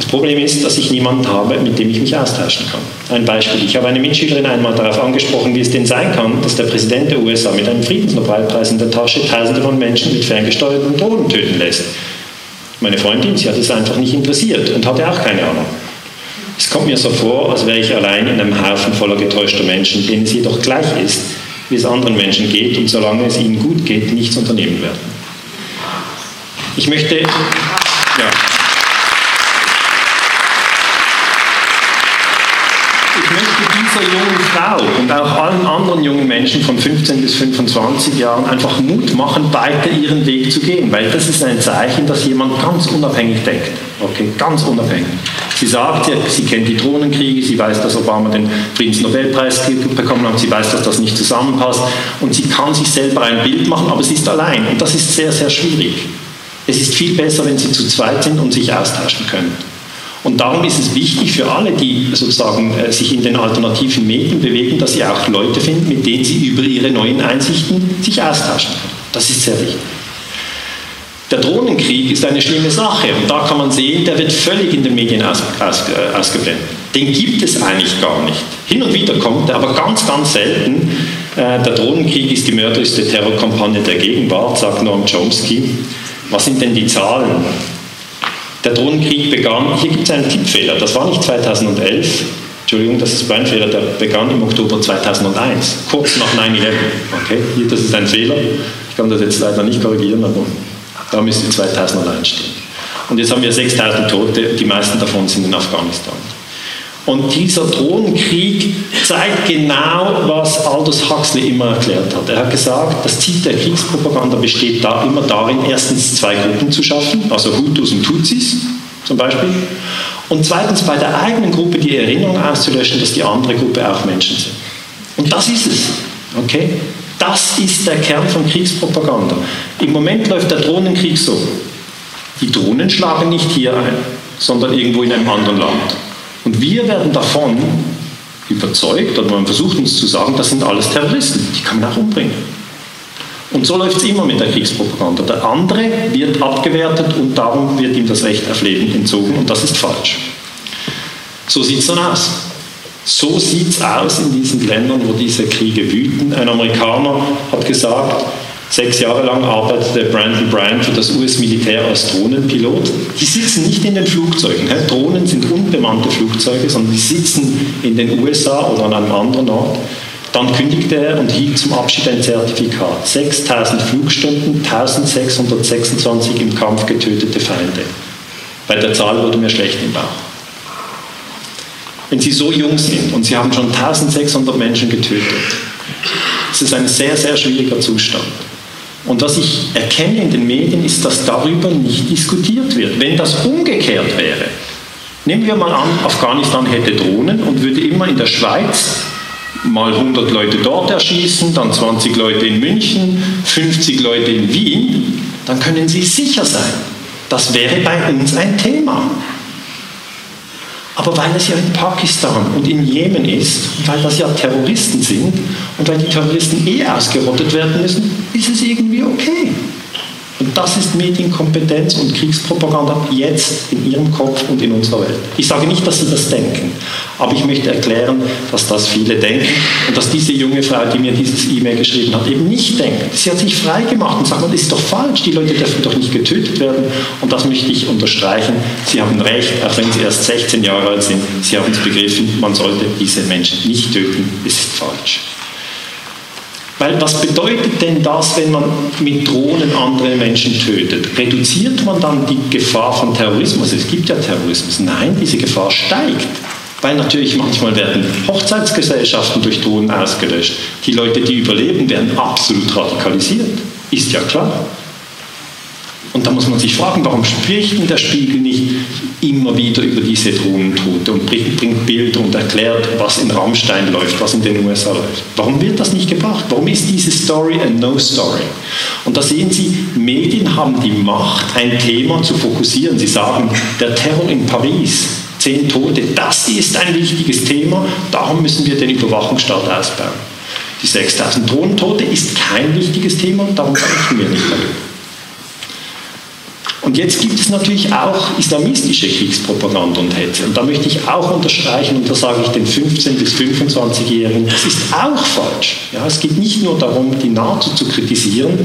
[SPEAKER 2] Problem ist, dass ich niemanden habe, mit dem ich mich austauschen kann. Ein Beispiel. Ich habe eine Mitschülerin einmal darauf angesprochen, wie es denn sein kann, dass der Präsident der USA mit einem Friedensnobelpreis in der Tasche Tausende von Menschen mit ferngesteuerten Drohnen töten lässt. Meine Freundin, sie hat es einfach nicht interessiert und hatte auch keine Ahnung. Es kommt mir so vor, als wäre ich allein in einem Haufen voller getäuschter Menschen, denen es jedoch gleich ist, wie es anderen Menschen geht und solange es ihnen gut geht, nichts unternehmen werden. Ich möchte. Ja. Dieser jungen Frau und auch allen anderen jungen Menschen von 15 bis 25 Jahren einfach Mut machen, weiter ihren Weg zu gehen, weil das ist ein Zeichen, dass jemand ganz unabhängig denkt. Okay, ganz unabhängig. Sie sagt, sie, sie kennt die Drohnenkriege, sie weiß, dass Obama den Friedensnobelpreis bekommen hat, sie weiß, dass das nicht zusammenpasst und sie kann sich selber ein Bild machen, aber sie ist allein und das ist sehr, sehr schwierig. Es ist viel besser, wenn sie zu zweit sind und sich austauschen können. Und darum ist es wichtig für alle, die sozusagen äh, sich in den alternativen Medien bewegen, dass sie auch Leute finden, mit denen sie über ihre neuen Einsichten sich austauschen können. Das ist sehr wichtig. Der Drohnenkrieg ist eine schlimme Sache und da kann man sehen, der wird völlig in den Medien aus, aus, äh, ausgeblendet. Den gibt es eigentlich gar nicht. Hin und wieder kommt er, aber ganz, ganz selten. Äh, der Drohnenkrieg ist die mörderischste Terrorkampagne der Gegenwart, sagt Noam Chomsky. Was sind denn die Zahlen? Der Drohnenkrieg begann, hier gibt es einen Tippfehler, das war nicht 2011, Entschuldigung, das ist mein Fehler, der begann im Oktober 2001, kurz nach 9-11. Okay, hier, das ist ein Fehler, ich kann das jetzt leider nicht korrigieren, aber da müsste 2001 stehen. Und jetzt haben wir 6000 Tote, die meisten davon sind in Afghanistan. Und dieser Drohnenkrieg zeigt genau, was Aldous Huxley immer erklärt hat. Er hat gesagt, das Ziel der Kriegspropaganda besteht da immer darin, erstens zwei Gruppen zu schaffen, also Hutus und Tutsis zum Beispiel, und zweitens bei der eigenen Gruppe die Erinnerung auszulöschen, dass die andere Gruppe auch Menschen sind. Und das ist es. Okay? Das ist der Kern von Kriegspropaganda. Im Moment läuft der Drohnenkrieg so. Die Drohnen schlagen nicht hier ein, sondern irgendwo in einem anderen Land. Und wir werden davon überzeugt, oder man versucht uns zu sagen, das sind alles Terroristen, die kann man auch umbringen. Und so läuft es immer mit der Kriegspropaganda. Der andere wird abgewertet und darum wird ihm das Recht auf Leben entzogen und das ist falsch. So sieht es dann aus. So sieht es aus in diesen Ländern, wo diese Kriege wüten. Ein Amerikaner hat gesagt, Sechs Jahre lang arbeitete Brandon Bryant für das US-Militär als Drohnenpilot. Die sitzen nicht in den Flugzeugen. Drohnen sind unbemannte Flugzeuge, sondern die sitzen in den USA oder an einem anderen Ort. Dann kündigte er und hielt zum Abschied ein Zertifikat. 6000 Flugstunden, 1626 im Kampf getötete Feinde. Bei der Zahl wurde mir schlecht im Bauch. Wenn Sie so jung sind und Sie haben schon 1600 Menschen getötet, ist es ein sehr, sehr schwieriger Zustand. Und was ich erkenne in den Medien, ist, dass darüber nicht diskutiert wird. Wenn das umgekehrt wäre, nehmen wir mal an, Afghanistan hätte Drohnen und würde immer in der Schweiz mal 100 Leute dort erschießen, dann 20 Leute in München, 50 Leute in Wien, dann können Sie sicher sein, das wäre bei uns ein Thema. Aber weil es ja in Pakistan und in Jemen ist, und weil das ja Terroristen sind und weil die Terroristen eh ausgerottet werden müssen, ist es irgendwie okay. Und das ist Medienkompetenz und Kriegspropaganda jetzt in Ihrem Kopf und in unserer Welt. Ich sage nicht, dass Sie das denken, aber ich möchte erklären, dass das viele denken und dass diese junge Frau, die mir dieses E-Mail geschrieben hat, eben nicht denkt. Sie hat sich frei gemacht und sagt, das ist doch falsch, die Leute dürfen doch nicht getötet werden. Und das möchte ich unterstreichen. Sie haben recht, auch wenn Sie erst 16 Jahre alt sind, Sie haben es begriffen, man sollte diese Menschen nicht töten, es ist falsch. Weil was bedeutet denn das, wenn man mit Drohnen andere Menschen tötet? Reduziert man dann die Gefahr von Terrorismus? Es gibt ja Terrorismus. Nein, diese Gefahr steigt. Weil natürlich manchmal werden Hochzeitsgesellschaften durch Drohnen ausgelöscht. Die Leute, die überleben, werden absolut radikalisiert. Ist ja klar. Und da muss man sich fragen, warum spricht denn der Spiegel nicht immer wieder über diese Drohnentote und bringt, Bilder und erklärt, was in Rammstein läuft, was in den USA läuft? Warum wird das nicht gebracht? Warum ist diese Story a No-Story? Und da sehen Sie, Medien haben die Macht, ein Thema zu fokussieren. Sie sagen, der Terror in Paris, zehn Tote, das ist ein wichtiges Thema, darum müssen wir den Überwachungsstaat ausbauen. Die 6000 Drohnentote ist kein wichtiges Thema, darum sprechen wir nicht darüber. Und jetzt gibt es natürlich auch islamistische Kriegspropaganda und Hetze. Und da möchte ich auch unterstreichen, und da sage ich den 15- bis 25-Jährigen, das ist auch falsch. Ja, es geht nicht nur darum, die NATO zu kritisieren,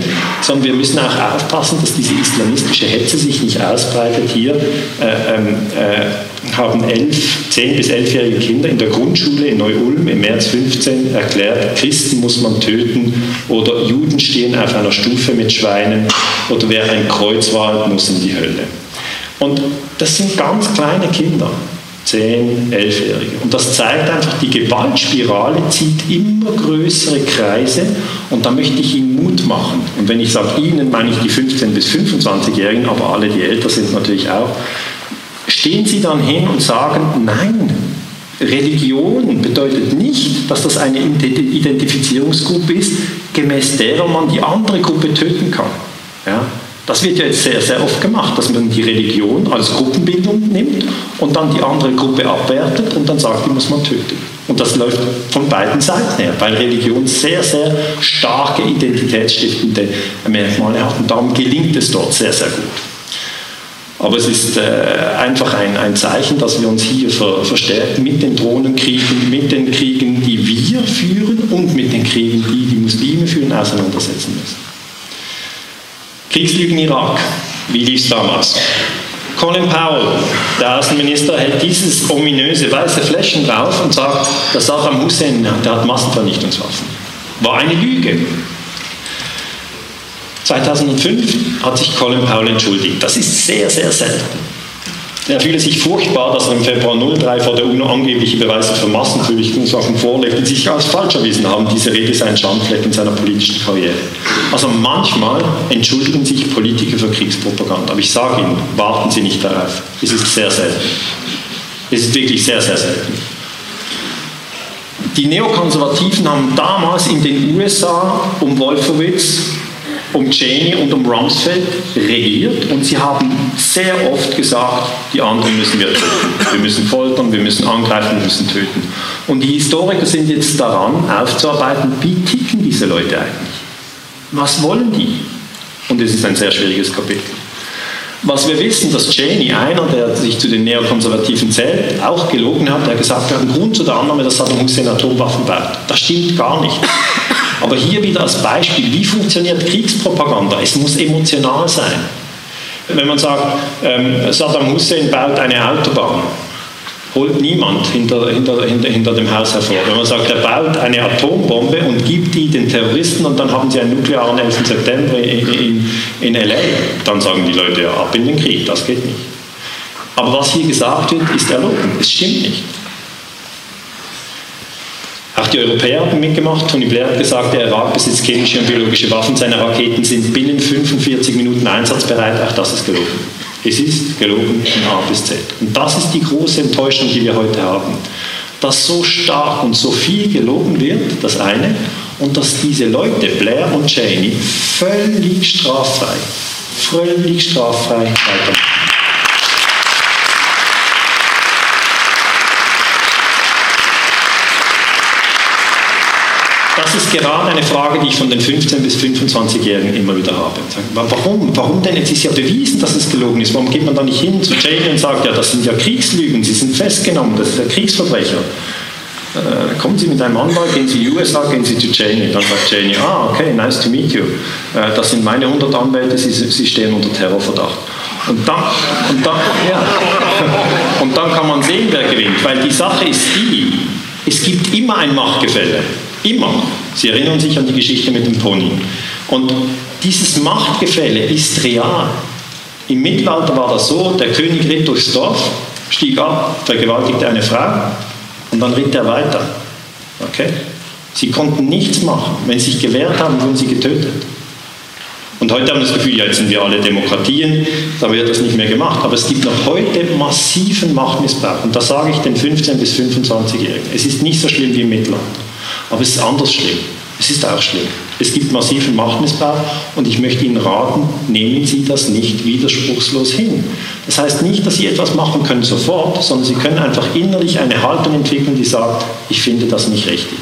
[SPEAKER 2] sondern wir müssen auch aufpassen, dass diese islamistische Hetze sich nicht ausbreitet. Hier äh, ähm, äh, haben elf, 10- bis 11-jährige Kinder in der Grundschule in Neu-Ulm im März 15 erklärt, Christen muss man töten oder Juden stehen auf einer Stufe mit Schweinen oder wer ein Kreuz wahlt, muss in die Hölle. Und das sind ganz kleine Kinder, 10, 11-Jährige. Und das zeigt einfach, die Gewaltspirale zieht immer größere Kreise und da möchte ich Ihnen Mut machen. Und wenn ich sage Ihnen, meine ich die 15- bis 25-Jährigen, aber alle, die älter sind natürlich auch. Stehen Sie dann hin und sagen, nein, Religion bedeutet nicht, dass das eine Identifizierungsgruppe ist, gemäß derer man die andere Gruppe töten kann. Ja? Das wird ja jetzt sehr, sehr oft gemacht, dass man die Religion als Gruppenbildung nimmt und dann die andere Gruppe abwertet und dann sagt, die muss man töten. Und das läuft von beiden Seiten her, weil Religion sehr, sehr starke identitätsstiftende Merkmale hat und darum gelingt es dort sehr, sehr gut. Aber es ist äh, einfach ein, ein, Zeichen, dass wir uns hier ver, verstärkt mit den Drohnenkriegen, mit den Kriegen, die wir führen und mit den Kriegen, die die Muslime führen, auseinandersetzen müssen. Kriegslügen Irak. Wie lief es damals? Colin Powell, der Außenminister, hält dieses ominöse weiße Fläschchen drauf und sagt, dass Saddam Hussein, der hat Massenvernichtungswaffen. War eine Lüge. 2005 hat sich Colin Powell entschuldigt. Das ist sehr, sehr selten. Er fühle sich furchtbar, dass er im Februar 03 vor der UNO angebliche Beweise für Massenvernichtungswaffen vorlegt, die sich als falsch erwiesen haben. Diese Rede sei ein Schandfleck in seiner politischen Karriere. Also manchmal entschuldigen sich Politiker für Kriegspropaganda. Aber ich sage Ihnen, warten Sie nicht darauf. Es ist sehr selten. Es ist wirklich sehr, sehr selten. Die Neokonservativen haben damals in den USA um Wolfowitz um Cheney und um Rumsfeld regiert und sie haben sehr oft gesagt, die anderen müssen wir töten. Wir müssen foltern, wir müssen angreifen, wir müssen töten. Und die Historiker sind jetzt daran, aufzuarbeiten, wie ticken diese Leute eigentlich? Was wollen die? Und es ist ein sehr schwieriges Kapitel. Was wir wissen, dass Cheney, einer, der sich zu den Neokonservativen zählt, auch gelogen hat, der gesagt hat, ein Grund zu der Annahme, dass Saddam Hussein Atomwaffen baut. Das stimmt gar nicht. Aber hier wieder als Beispiel, wie funktioniert Kriegspropaganda? Es muss emotional sein. Wenn man sagt, ähm, Saddam Hussein baut eine Autobahn, holt niemand hinter, hinter, hinter, hinter dem Haus hervor. Wenn man sagt, er baut eine Atombombe und gibt die den Terroristen und dann haben sie einen nuklearen 11. September in, in, in LA, dann sagen die Leute, ja, ab in den Krieg, das geht nicht. Aber was hier gesagt wird, ist erlogen. Es stimmt nicht. Auch die Europäer haben mitgemacht. Tony Blair hat gesagt, der Irak besitzt chemische und biologische Waffen. Seine Raketen sind binnen 45 Minuten einsatzbereit. Auch das ist gelogen. Es ist gelogen von A bis Z. Und das ist die große Enttäuschung, die wir heute haben. Dass so stark und so viel gelogen wird, das eine, und dass diese Leute, Blair und Cheney, völlig straffrei, völlig straffrei weitermachen. Das ist gerade eine Frage, die ich von den 15- bis 25-Jährigen immer wieder habe. Warum? Warum denn? Es ist ja bewiesen, dass es gelogen ist. Warum geht man da nicht hin zu Cheney und sagt, ja, das sind ja Kriegslügen, Sie sind festgenommen, das ist ein Kriegsverbrecher. Äh, kommen Sie mit einem Anwalt, gehen Sie in die USA, gehen Sie zu Cheney. Dann sagt Cheney, ah, okay, nice to meet you. Äh, das sind meine 100 Anwälte, Sie, Sie stehen unter Terrorverdacht. Und dann, und, dann, ja. und dann kann man sehen, wer gewinnt, weil die Sache ist die, es gibt immer ein Machtgefälle. Immer. Sie erinnern sich an die Geschichte mit dem Pony. Und dieses Machtgefälle ist real. Im Mittelalter war das so, der König ritt durchs Dorf, stieg ab, vergewaltigte eine Frau und dann ritt er weiter. Okay? Sie konnten nichts machen. Wenn sie sich gewehrt haben, wurden sie getötet. Und heute haben wir das Gefühl, jetzt sind wir alle Demokratien, da wird das nicht mehr gemacht. Aber es gibt noch heute massiven Machtmissbrauch. Und das sage ich den 15- bis 25-Jährigen. Es ist nicht so schlimm wie im Mittelalter. Aber es ist anders schlimm. Es ist auch schlimm. Es gibt massiven Machtmissbrauch und ich möchte Ihnen raten, nehmen Sie das nicht widerspruchslos hin. Das heißt nicht, dass Sie etwas machen können sofort, sondern Sie können einfach innerlich eine Haltung entwickeln, die sagt, ich finde das nicht richtig.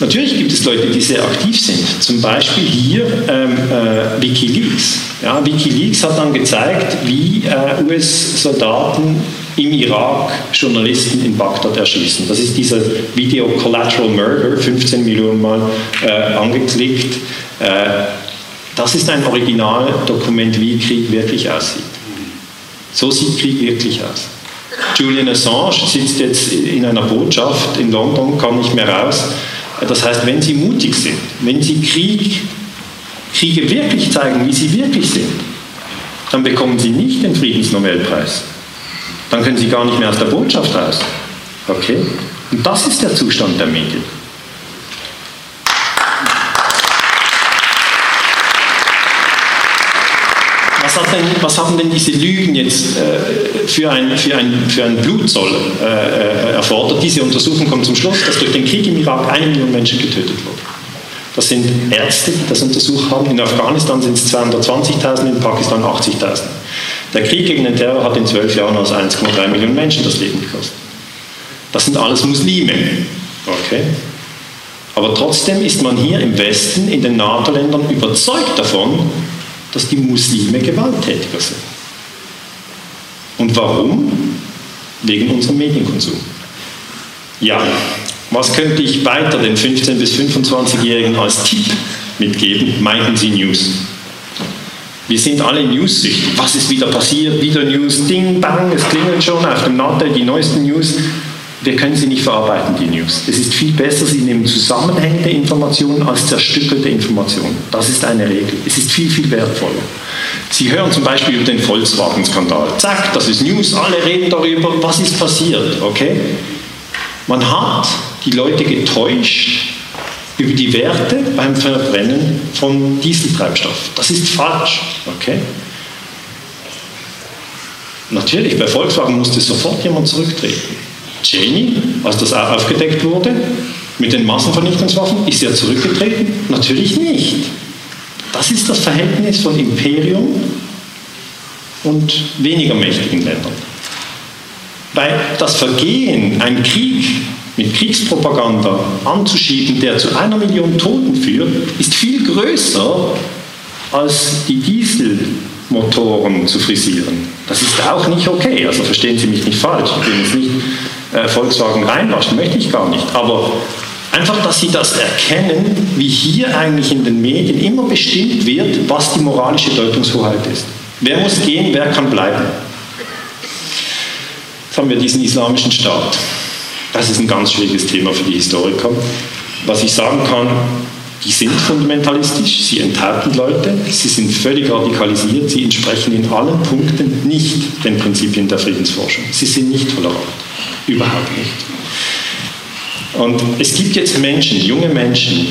[SPEAKER 2] Natürlich gibt es Leute, die sehr aktiv sind. Zum Beispiel hier ähm, äh, Wikileaks. Ja, Wikileaks hat dann gezeigt, wie äh, US-Soldaten im Irak Journalisten in Bagdad erschießen. Das ist dieser Video Collateral Murder, 15 Millionen Mal äh, angeklickt. Äh, das ist ein Originaldokument, wie Krieg wirklich aussieht. So sieht Krieg wirklich aus. Julian Assange sitzt jetzt in einer Botschaft in London, kann nicht mehr raus. Das heißt, wenn Sie mutig sind, wenn Sie Krieg, Kriege wirklich zeigen, wie sie wirklich sind, dann bekommen Sie nicht den Friedensnobelpreis. Dann können Sie gar nicht mehr aus der Botschaft raus. Okay? Und das ist der Zustand der Medien. Was, hat denn, was haben denn diese Lügen jetzt äh, für, ein, für, ein, für ein Blutzoll äh, äh, erfordert? Diese Untersuchung kommt zum Schluss, dass durch den Krieg im Irak eine Million Menschen getötet wurden. Das sind Ärzte, die das untersucht haben. In Afghanistan sind es 220.000, in Pakistan 80.000. Der Krieg gegen den Terror hat in zwölf Jahren aus 1,3 Millionen Menschen das Leben gekostet. Das sind alles Muslime. Okay? Aber trotzdem ist man hier im Westen, in den NATO-Ländern, überzeugt davon, dass die Muslime gewalttätiger sind. Und warum? Wegen unserem Medienkonsum. Ja, was könnte ich weiter den 15- bis 25-Jährigen als Tipp mitgeben? Meinten Sie News. Wir sind alle News-süchtig. Was ist wieder passiert? Wieder News, Ding, Bang, es klingelt schon auf dem Nadel die neuesten News. Wir können sie nicht verarbeiten, die News. Es ist viel besser, sie nehmen zusammenhängende Informationen als zerstückelte Informationen. Das ist eine Regel. Es ist viel, viel wertvoller. Sie hören zum Beispiel über den Volkswagen-Skandal. Zack, das ist News, alle reden darüber, was ist passiert, okay? Man hat die Leute getäuscht über die Werte beim Verbrennen von Dieseltreibstoff. Das ist falsch. Okay? Natürlich, bei Volkswagen musste sofort jemand zurücktreten. Cheney, als das aufgedeckt wurde, mit den Massenvernichtungswaffen, ist er zurückgetreten? Natürlich nicht. Das ist das Verhältnis von Imperium und weniger mächtigen Ländern. Weil das Vergehen, ein Krieg mit Kriegspropaganda anzuschieben, der zu einer Million Toten führt, ist viel größer als die Dieselmotoren zu frisieren. Das ist auch nicht okay. Also verstehen Sie mich nicht falsch. Ich will jetzt nicht äh, Volkswagen reinwaschen, möchte ich gar nicht. Aber einfach, dass Sie das erkennen, wie hier eigentlich in den Medien immer bestimmt wird, was die moralische Deutungshoheit ist. Wer muss gehen, wer kann bleiben? Jetzt haben wir diesen islamischen Staat. Das ist ein ganz schwieriges Thema für die Historiker. Was ich sagen kann, die sind fundamentalistisch, sie enthalten Leute, sie sind völlig radikalisiert, sie entsprechen in allen Punkten nicht den Prinzipien der Friedensforschung. Sie sind nicht tolerant, überhaupt nicht. Und es gibt jetzt Menschen, junge Menschen,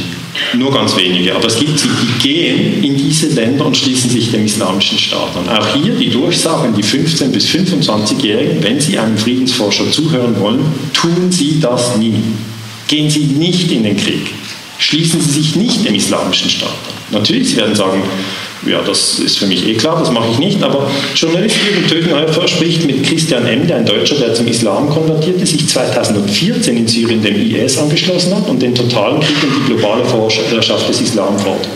[SPEAKER 2] nur ganz wenige, aber es gibt sie, die gehen in diese Länder und schließen sich dem islamischen Staat an. Auch hier die Durchsagen, die 15- bis 25-Jährigen, wenn sie einem Friedensforscher zuhören wollen, tun sie das nie. Gehen sie nicht in den Krieg. Schließen sie sich nicht dem islamischen Staat an. Natürlich, sie werden sagen, ja, das ist für mich eh klar, das mache ich nicht, aber Journalist Jürgen Tögenhäufer spricht mit Christian Emde, ein Deutscher, der zum Islam konvertierte, sich 2014 in Syrien dem IS angeschlossen hat und den totalen Krieg und die globale Vorherrschaft des Islam fordert.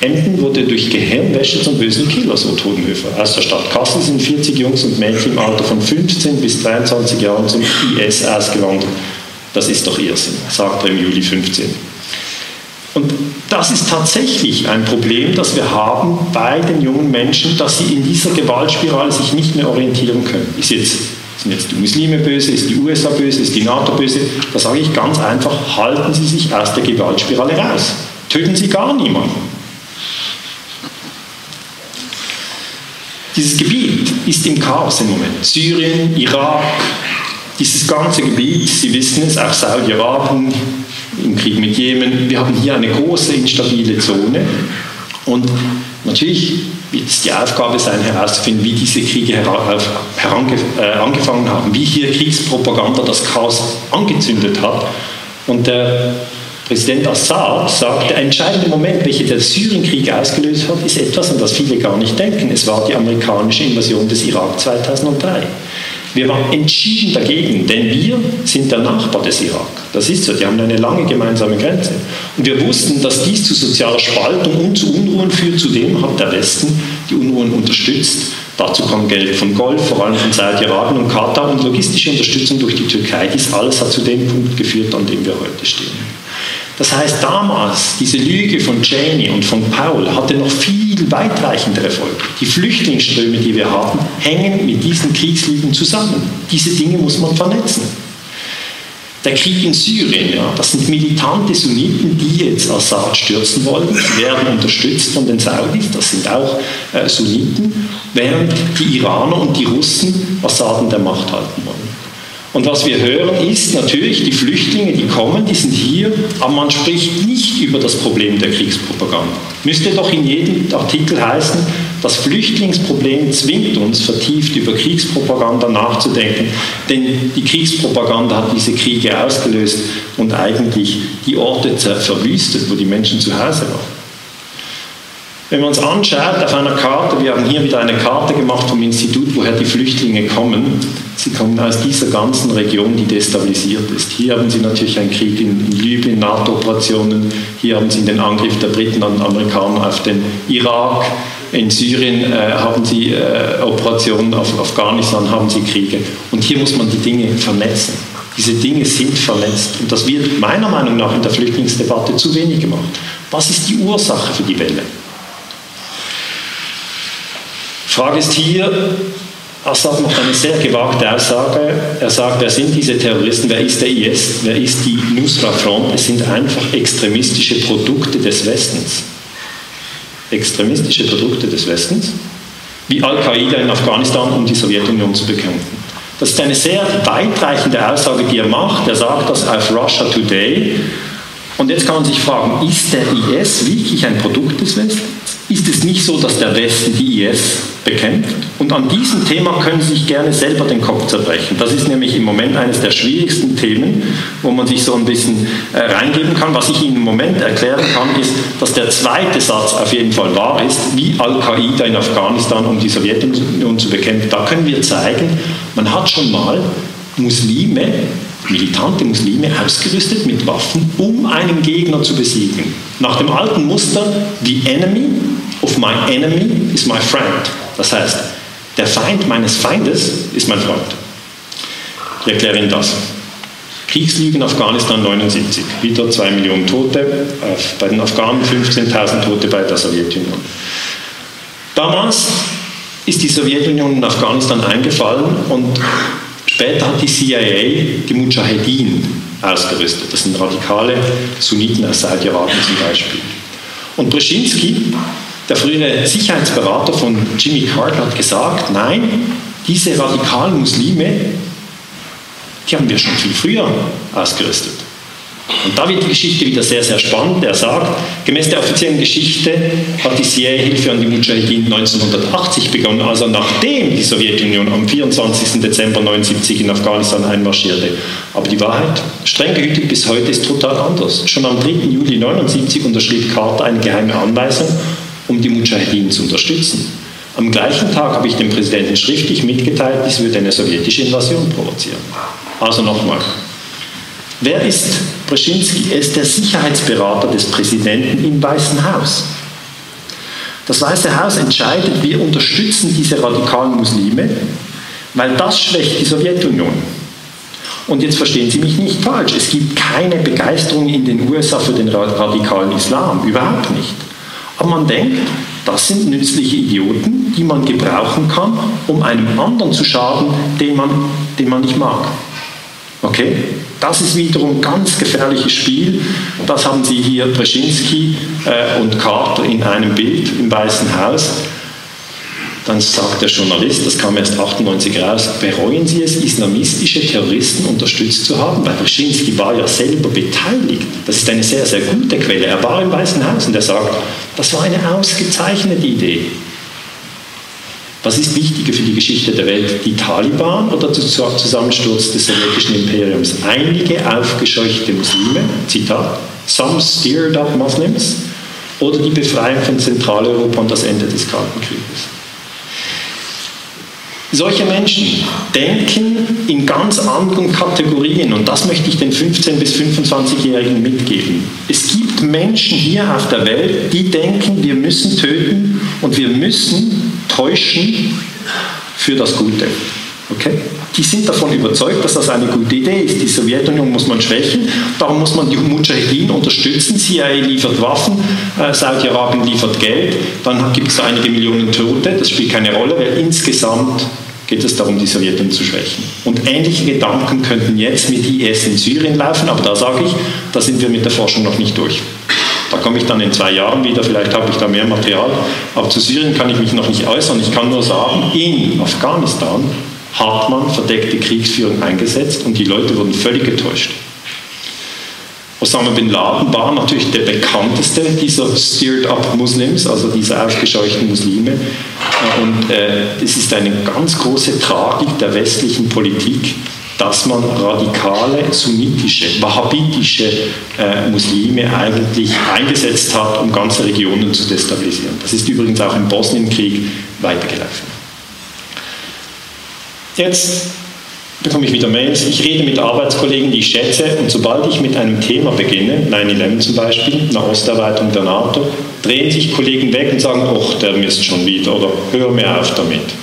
[SPEAKER 2] Emden wurde durch Gehirnwäsche zum bösen Killer, so Todenhöfer. Aus der Stadt Kassel sind 40 Jungs und Mädchen im Alter von 15 bis 23 Jahren zum IS ausgewandert. Das ist doch Irrsinn, sagt er im Juli 15. Und das ist tatsächlich ein Problem, das wir haben bei den jungen Menschen, dass sie in dieser Gewaltspirale sich nicht mehr orientieren können. Ist jetzt Sind jetzt die Muslime böse, ist die USA böse, ist die NATO böse? Da sage ich ganz einfach, halten Sie sich aus der Gewaltspirale raus. Töten Sie gar niemanden. Dieses Gebiet ist im Chaos im Moment. Syrien, Irak, dieses ganze Gebiet, Sie wissen es, auch Saudi-Arabien im Krieg mit Jemen. Wir haben hier eine große instabile Zone. Und natürlich wird es die Aufgabe sein, herauszufinden, wie diese Kriege äh, angefangen haben, wie hier Kriegspropaganda das Chaos angezündet hat. Und der Präsident Assad sagt, der entscheidende Moment, welcher der Syrienkrieg ausgelöst hat, ist etwas, an das viele gar nicht denken. Es war die amerikanische Invasion des Irak 2003. Wir waren entschieden dagegen, denn wir sind der Nachbar des Irak. Das ist so, die haben eine lange gemeinsame Grenze. Und wir wussten, dass dies zu sozialer Spaltung und zu Unruhen führt. Zudem hat der Westen die Unruhen unterstützt. Dazu kam Geld von Golf, vor allem von Saudi-Arabien und Katar und logistische Unterstützung durch die Türkei. Dies alles hat zu dem Punkt geführt, an dem wir heute stehen. Das heißt, damals, diese Lüge von Cheney und von Paul hatte noch viel weitreichendere Folgen. Die Flüchtlingsströme, die wir haben, hängen mit diesen Kriegslügen zusammen. Diese Dinge muss man vernetzen. Der Krieg in Syrien, ja, das sind militante Sunniten, die jetzt Assad stürzen wollen. Sie werden unterstützt von den Saudis, das sind auch äh, Sunniten, während die Iraner und die Russen Assad in der Macht halten wollen. Und was wir hören ist natürlich, die Flüchtlinge, die kommen, die sind hier, aber man spricht nicht über das Problem der Kriegspropaganda. Müsste doch in jedem Artikel heißen, das Flüchtlingsproblem zwingt uns vertieft über Kriegspropaganda nachzudenken, denn die Kriegspropaganda hat diese Kriege ausgelöst und eigentlich die Orte verwüstet, wo die Menschen zu Hause waren. Wenn man uns anschaut auf einer Karte, wir haben hier wieder eine Karte gemacht vom Institut, woher die Flüchtlinge kommen. Sie kommen aus dieser ganzen Region, die destabilisiert ist. Hier haben Sie natürlich einen Krieg in, Libyen, NATO-Operationen. Hier haben Sie den Angriff der Briten und Amerikaner auf den Irak. In Syrien äh, haben Sie äh, Operationen, auf Afghanistan haben Sie Kriege. Und hier muss man die Dinge vernetzen. Diese Dinge sind vernetzt. Und das wird meiner Meinung nach in der Flüchtlingsdebatte zu wenig gemacht. Was ist die Ursache für die Welle? Frage ist hier, Assad macht eine sehr gewagte Aussage. Er sagt, wer sind diese Terroristen, wer ist der IS, wer ist die Nusra Front? Es sind einfach extremistische Produkte des Westens. Extremistische Produkte des Westens, wie Al-Qaida in Afghanistan, um die Sowjetunion zu bekämpfen. Das ist eine sehr weitreichende Aussage, die er macht. Er sagt das auf Russia Today. Und jetzt kann man sich fragen, ist der IS wirklich ein Produkt des Westens? Ist es nicht so, dass der Westen die IS bekämpft? Und an diesem Thema können Sie sich gerne selber den Kopf zerbrechen. Das ist nämlich im Moment eines der schwierigsten Themen, wo man sich so ein bisschen äh, reingeben kann. Was ich Ihnen im Moment erklären kann, ist, dass der zweite Satz auf jeden Fall wahr ist, wie Al-Qaida in Afghanistan, um die Sowjetunion zu bekämpfen. Da können wir zeigen, man hat schon mal Muslime, militante Muslime, ausgerüstet mit Waffen, um einen Gegner zu besiegen. Nach dem alten Muster, the enemy of my enemy is my friend. Das heißt, der Feind meines Feindes ist mein Freund. Ich erkläre Ihnen das. Kriegslügen Afghanistan 79, wieder 2 Millionen Tote, bei den Afghanen 15.000 Tote bei der Sowjetunion. Damals ist die Sowjetunion in Afghanistan eingefallen und später hat die CIA die Mujahedin ausgerüstet. Das sind radikale Sunniten aus Saudi-Arabien zum Beispiel. Und Brzezinski der frühere Sicherheitsberater von Jimmy Carter hat gesagt, nein, diese radikalen Muslime, die haben wir schon viel früher ausgerüstet. Und da wird die Geschichte wieder sehr, sehr spannend. Er sagt, gemäß der offiziellen Geschichte hat die CIA-Hilfe an die Mujahideen 1980 begonnen, also nachdem die Sowjetunion am 24. Dezember 1979 in Afghanistan einmarschierte. Aber die Wahrheit, streng gehütet bis heute, ist total anders. Schon am 3. Juli 1979 unterschrieb Carter eine geheime Anweisung um die Mujahideen zu unterstützen. Am gleichen Tag habe ich dem Präsidenten schriftlich mitgeteilt, dies würde eine sowjetische Invasion provozieren. Also nochmal. Wer ist Brzezinski? Er ist der Sicherheitsberater des Präsidenten im Weißen Haus. Das Weiße Haus entscheidet, wir unterstützen diese radikalen Muslime, weil das schwächt die Sowjetunion. Und jetzt verstehen Sie mich nicht falsch, es gibt keine Begeisterung in den USA für den radikalen Islam, überhaupt nicht. Aber man denkt, das sind nützliche Idioten, die man gebrauchen kann, um einem anderen zu schaden, den man den man nicht mag. Okay? Das ist wiederum ein ganz gefährliches Spiel. Das haben Sie hier Brzezinski äh, und Carter in einem Bild im Weißen Haus. Dann sagt der Journalist, das kam erst 98 raus, bereuen Sie es, islamistische Terroristen unterstützt zu haben? Weil Brzezinski war ja selber beteiligt. Das ist eine sehr, sehr gute Quelle. Er war im Weißen Haus und er sagt, das war eine ausgezeichnete Idee. Was ist wichtiger für die Geschichte der Welt, die Taliban oder der Zusammensturz des sowjetischen Imperiums? Einige aufgescheuchte Muslime, Zitat, some steered up Muslims, oder die Befreiung von Zentraleuropa und das Ende des Kalten Krieges? Solche Menschen denken in ganz anderen Kategorien und das möchte ich den 15- bis 25-Jährigen mitgeben. Es gibt Menschen hier auf der Welt, die denken, wir müssen töten und wir müssen täuschen für das Gute. Okay? Die sind davon überzeugt, dass das eine gute Idee ist. Die Sowjetunion muss man schwächen, darum muss man die Mujahideen unterstützen. CIA liefert Waffen, äh, Saudi-Arabien liefert Geld, dann gibt es einige Millionen Tote, das spielt keine Rolle, weil insgesamt geht es darum, die Sowjetunion zu schwächen. Und ähnliche Gedanken könnten jetzt mit IS in Syrien laufen, aber da sage ich, da sind wir mit der Forschung noch nicht durch. Da komme ich dann in zwei Jahren wieder, vielleicht habe ich da mehr Material. Aber zu Syrien kann ich mich noch nicht äußern. Ich kann nur sagen, in Afghanistan hat man verdeckte Kriegsführung eingesetzt und die Leute wurden völlig getäuscht. Osama bin Laden war natürlich der bekannteste dieser Steered-up Muslims, also dieser aufgescheuchten Muslime. Und äh, es ist eine ganz große Tragik der westlichen Politik, dass man radikale sunnitische, wahhabitische äh, Muslime eigentlich eingesetzt hat, um ganze Regionen zu destabilisieren. Das ist übrigens auch im Bosnienkrieg weitergelaufen. Jetzt bekomme ich wieder Mails. Ich rede mit Arbeitskollegen, die ich schätze, und sobald ich mit einem Thema beginne, 9-11 zum Beispiel, eine Osterweiterung der NATO, drehen sich Kollegen weg und sagen, ach, der misst schon wieder oder hör mir auf damit.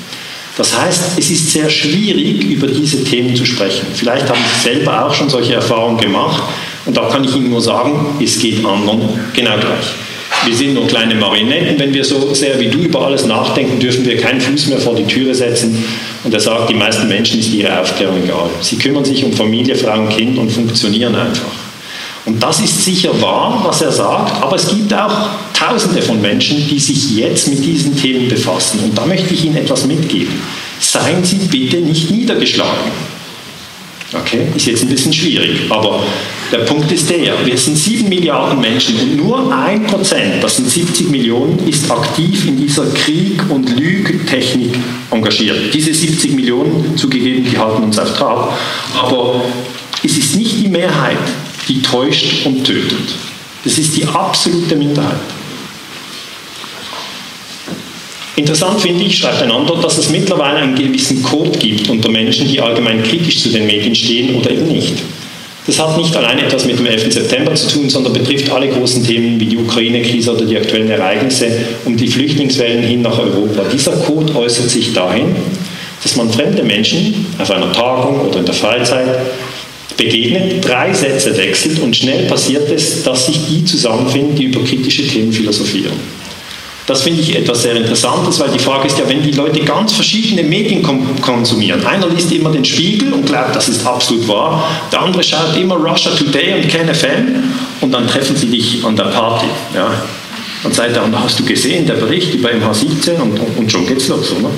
[SPEAKER 2] Das heißt, es ist sehr schwierig, über diese Themen zu sprechen. Vielleicht haben Sie selber auch schon solche Erfahrungen gemacht und da kann ich Ihnen nur sagen, es geht anderen genau gleich. Wir sind nur kleine Marionetten. Wenn wir so sehr wie du über alles nachdenken, dürfen wir keinen Fuß mehr vor die Türe setzen. Und er sagt, die meisten Menschen ist ihre Aufklärung egal. Sie kümmern sich um Familie, Frau und Kind und funktionieren einfach. Und das ist sicher wahr, was er sagt, aber es gibt auch Tausende von Menschen, die sich jetzt mit diesen Themen befassen. Und da möchte ich Ihnen etwas mitgeben. Seien Sie bitte nicht niedergeschlagen. Okay, ist jetzt ein bisschen schwierig, aber der Punkt ist der, wir sind 7 Milliarden Menschen und nur ein Prozent, das sind 70 Millionen, ist aktiv in dieser Krieg- und Lügtechnik engagiert. Diese 70 Millionen, zugegeben, die halten uns auf Trab, aber es ist nicht die Mehrheit, die täuscht und tötet. Das ist die absolute Minderheit. Interessant finde ich, schreibt ein anderer, dass es mittlerweile einen gewissen Code gibt unter Menschen, die allgemein kritisch zu den Medien stehen oder eben nicht. Das hat nicht allein etwas mit dem 11. September zu tun, sondern betrifft alle großen Themen wie die Ukraine-Krise oder die aktuellen Ereignisse um die Flüchtlingswellen hin nach Europa. Dieser Code äußert sich dahin, dass man fremde Menschen auf einer Tagung oder in der Freizeit begegnet, drei Sätze wechselt und schnell passiert es, dass sich die zusammenfinden, die über kritische Themen philosophieren. Das finde ich etwas sehr Interessantes, weil die Frage ist ja, wenn die Leute ganz verschiedene Medien konsumieren. Einer liest immer den Spiegel und glaubt, das ist absolut wahr. Der andere schaut immer Russia Today und KenFM und dann treffen sie dich an der Party. Ja. Und sagt dann, hast du gesehen, der Bericht über MH17 und, und schon geht's los, oder?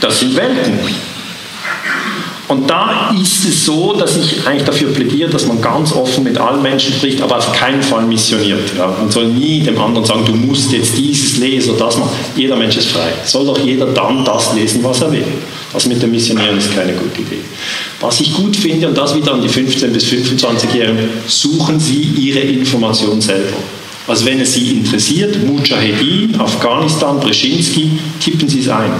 [SPEAKER 2] Das sind Welten. Und da ist es so, dass ich eigentlich dafür plädiere, dass man ganz offen mit allen Menschen spricht, aber auf keinen Fall missioniert. Ja. Man soll nie dem anderen sagen, du musst jetzt dieses lesen oder das machen. Jeder Mensch ist frei. Soll doch jeder dann das lesen, was er will. Das mit dem Missionieren ist keine gute Idee. Was ich gut finde, und das wieder an die 15- bis 25-Jährigen, suchen Sie Ihre Information selber. Also wenn es Sie interessiert, Mujahedin, Afghanistan, Brzezinski, tippen Sie es ein.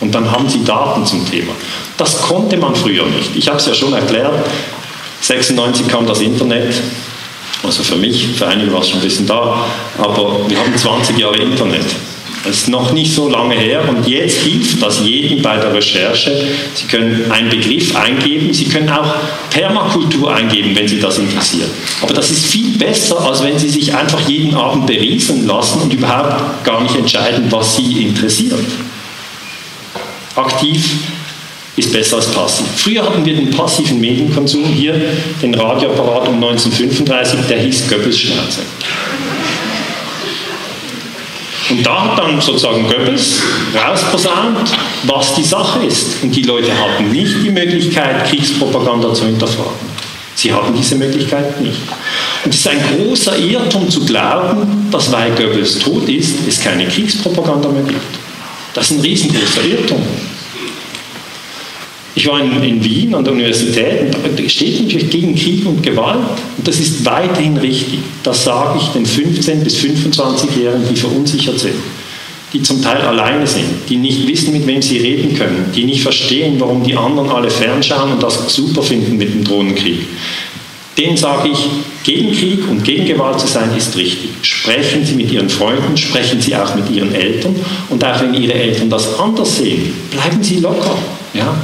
[SPEAKER 2] Und dann haben Sie Daten zum Thema. Das konnte man früher nicht. Ich habe es ja schon erklärt. 96 kam das Internet. Also für mich, für einige war es schon ein bisschen da, aber wir haben 20 Jahre Internet. Das ist noch nicht so lange her und jetzt hilft das jedem bei der Recherche. Sie können einen Begriff eingeben, Sie können auch Permakultur eingeben, wenn Sie das interessiert. Aber das ist viel besser, als wenn Sie sich einfach jeden Abend berieseln lassen und überhaupt gar nicht entscheiden, was Sie interessiert. Aktiv ist besser als passiv. Früher hatten wir den passiven Medienkonsum hier, den Radioapparat um 1935, der hieß Goebbels-Schnauze. Und da hat dann sozusagen Goebbels rausposaunt, was die Sache ist. Und die Leute hatten nicht die Möglichkeit, Kriegspropaganda zu hinterfragen. Sie hatten diese Möglichkeit nicht. Und es ist ein großer Irrtum zu glauben, dass weil Goebbels tot ist, es keine Kriegspropaganda mehr gibt. Das ist ein riesengroßer Irrtum. Ich war in, in, Wien an der Universität und da steht natürlich gegen Krieg und Gewalt. Und das ist weiterhin richtig. Das sage ich den 15- bis 25-Jährigen, die verunsichert sind, die zum Teil alleine sind, die nicht wissen, mit wem sie reden können, die nicht verstehen, warum die anderen alle fernschauen und das super finden mit dem Drohnenkrieg. Denen sage ich, gegen Krieg und gegen Gewalt zu sein, ist richtig. Sprechen Sie mit Ihren Freunden, sprechen Sie auch mit Ihren Eltern und auch wenn Ihre Eltern das anders sehen, bleiben Sie locker. Ja?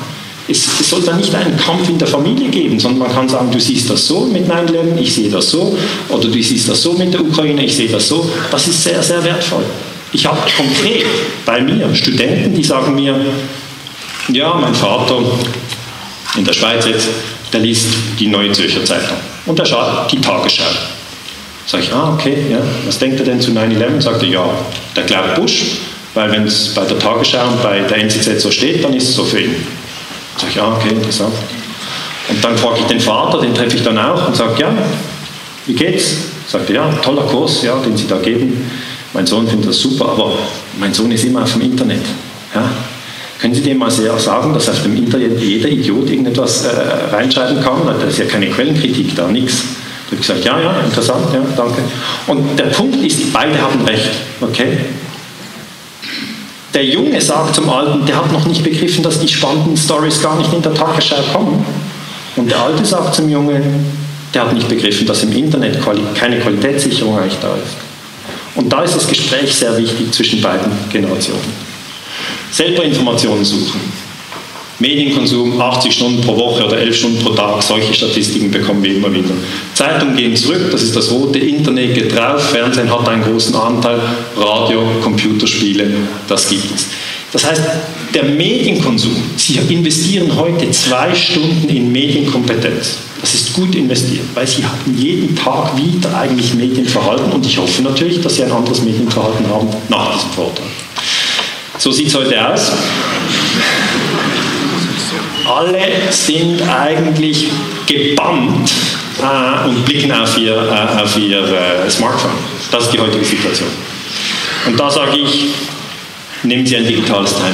[SPEAKER 2] Es, es, soll dann nicht einen Kampf in der Familie geben, sondern man kann sagen, du siehst das so mit 9-11, ich sehe das so, oder du siehst das so mit der Ukraine, ich sehe das so. Das ist sehr, sehr wertvoll. Ich habe konkret bei mir Studenten, die sagen mir, ja, mein Vater in der Schweiz jetzt, der liest die Neue Zürcher Zeitung und der schaut die Tagesschau. Sag ich, ah, okay, ja, was denkt er denn zu 9-11? Sagt er, ja, der glaubt Bush, weil wenn es bei der Tagesschau und bei der NZZ so steht, dann ist es so für ihn. Sag ich, ja, okay, interessant. Und dann frage ich den Vater, den treffe ich dann auch und sage, ja, wie geht's? Sagt er, ja, toller Kurs, ja, den Sie da geben. Mein Sohn findet das super, aber mein Sohn ist immer auf dem Internet. Ja? Können Sie dem mal sehr sagen, dass auf dem Internet jeder Idiot irgendetwas äh, reinschreiben kann? Da ist ja keine Quellenkritik da, nichts. Da habe ich gesagt, ja, ja, interessant, ja, danke. Und der Punkt ist, beide haben recht, okay? Der Junge sagt zum Alten, der hat noch nicht begriffen, dass die spannenden Stories gar nicht in der Tagesschau kommen. Und der Alte sagt zum Jungen, der hat nicht begriffen, dass im Internet keine Qualitätssicherung eigentlich da ist. Und da ist das Gespräch sehr wichtig zwischen beiden Generationen. Selber Informationen suchen. Medienkonsum 80 Stunden pro Woche oder 11 Stunden pro Tag, solche Statistiken bekommen wir immer wieder. Zeitungen gehen zurück, das ist das rote, Internet geht drauf, Fernsehen hat einen großen Anteil, Radio, Computerspiele, das gibt es. Das heißt, der Medienkonsum, Sie investieren heute zwei Stunden in Medienkompetenz. Das ist gut investiert, weil Sie haben jeden Tag wieder eigentlich Medienverhalten und ich hoffe natürlich, dass Sie ein anderes Medienverhalten haben nach diesem Vortrag. So sieht es heute aus alle sind eigentlich gebannt äh, und blicken auf ihr, äh, auf ihr äh, Smartphone. Das ist die heutige Situation. Und da sage ich, nehmen Sie ein digitales Timeout.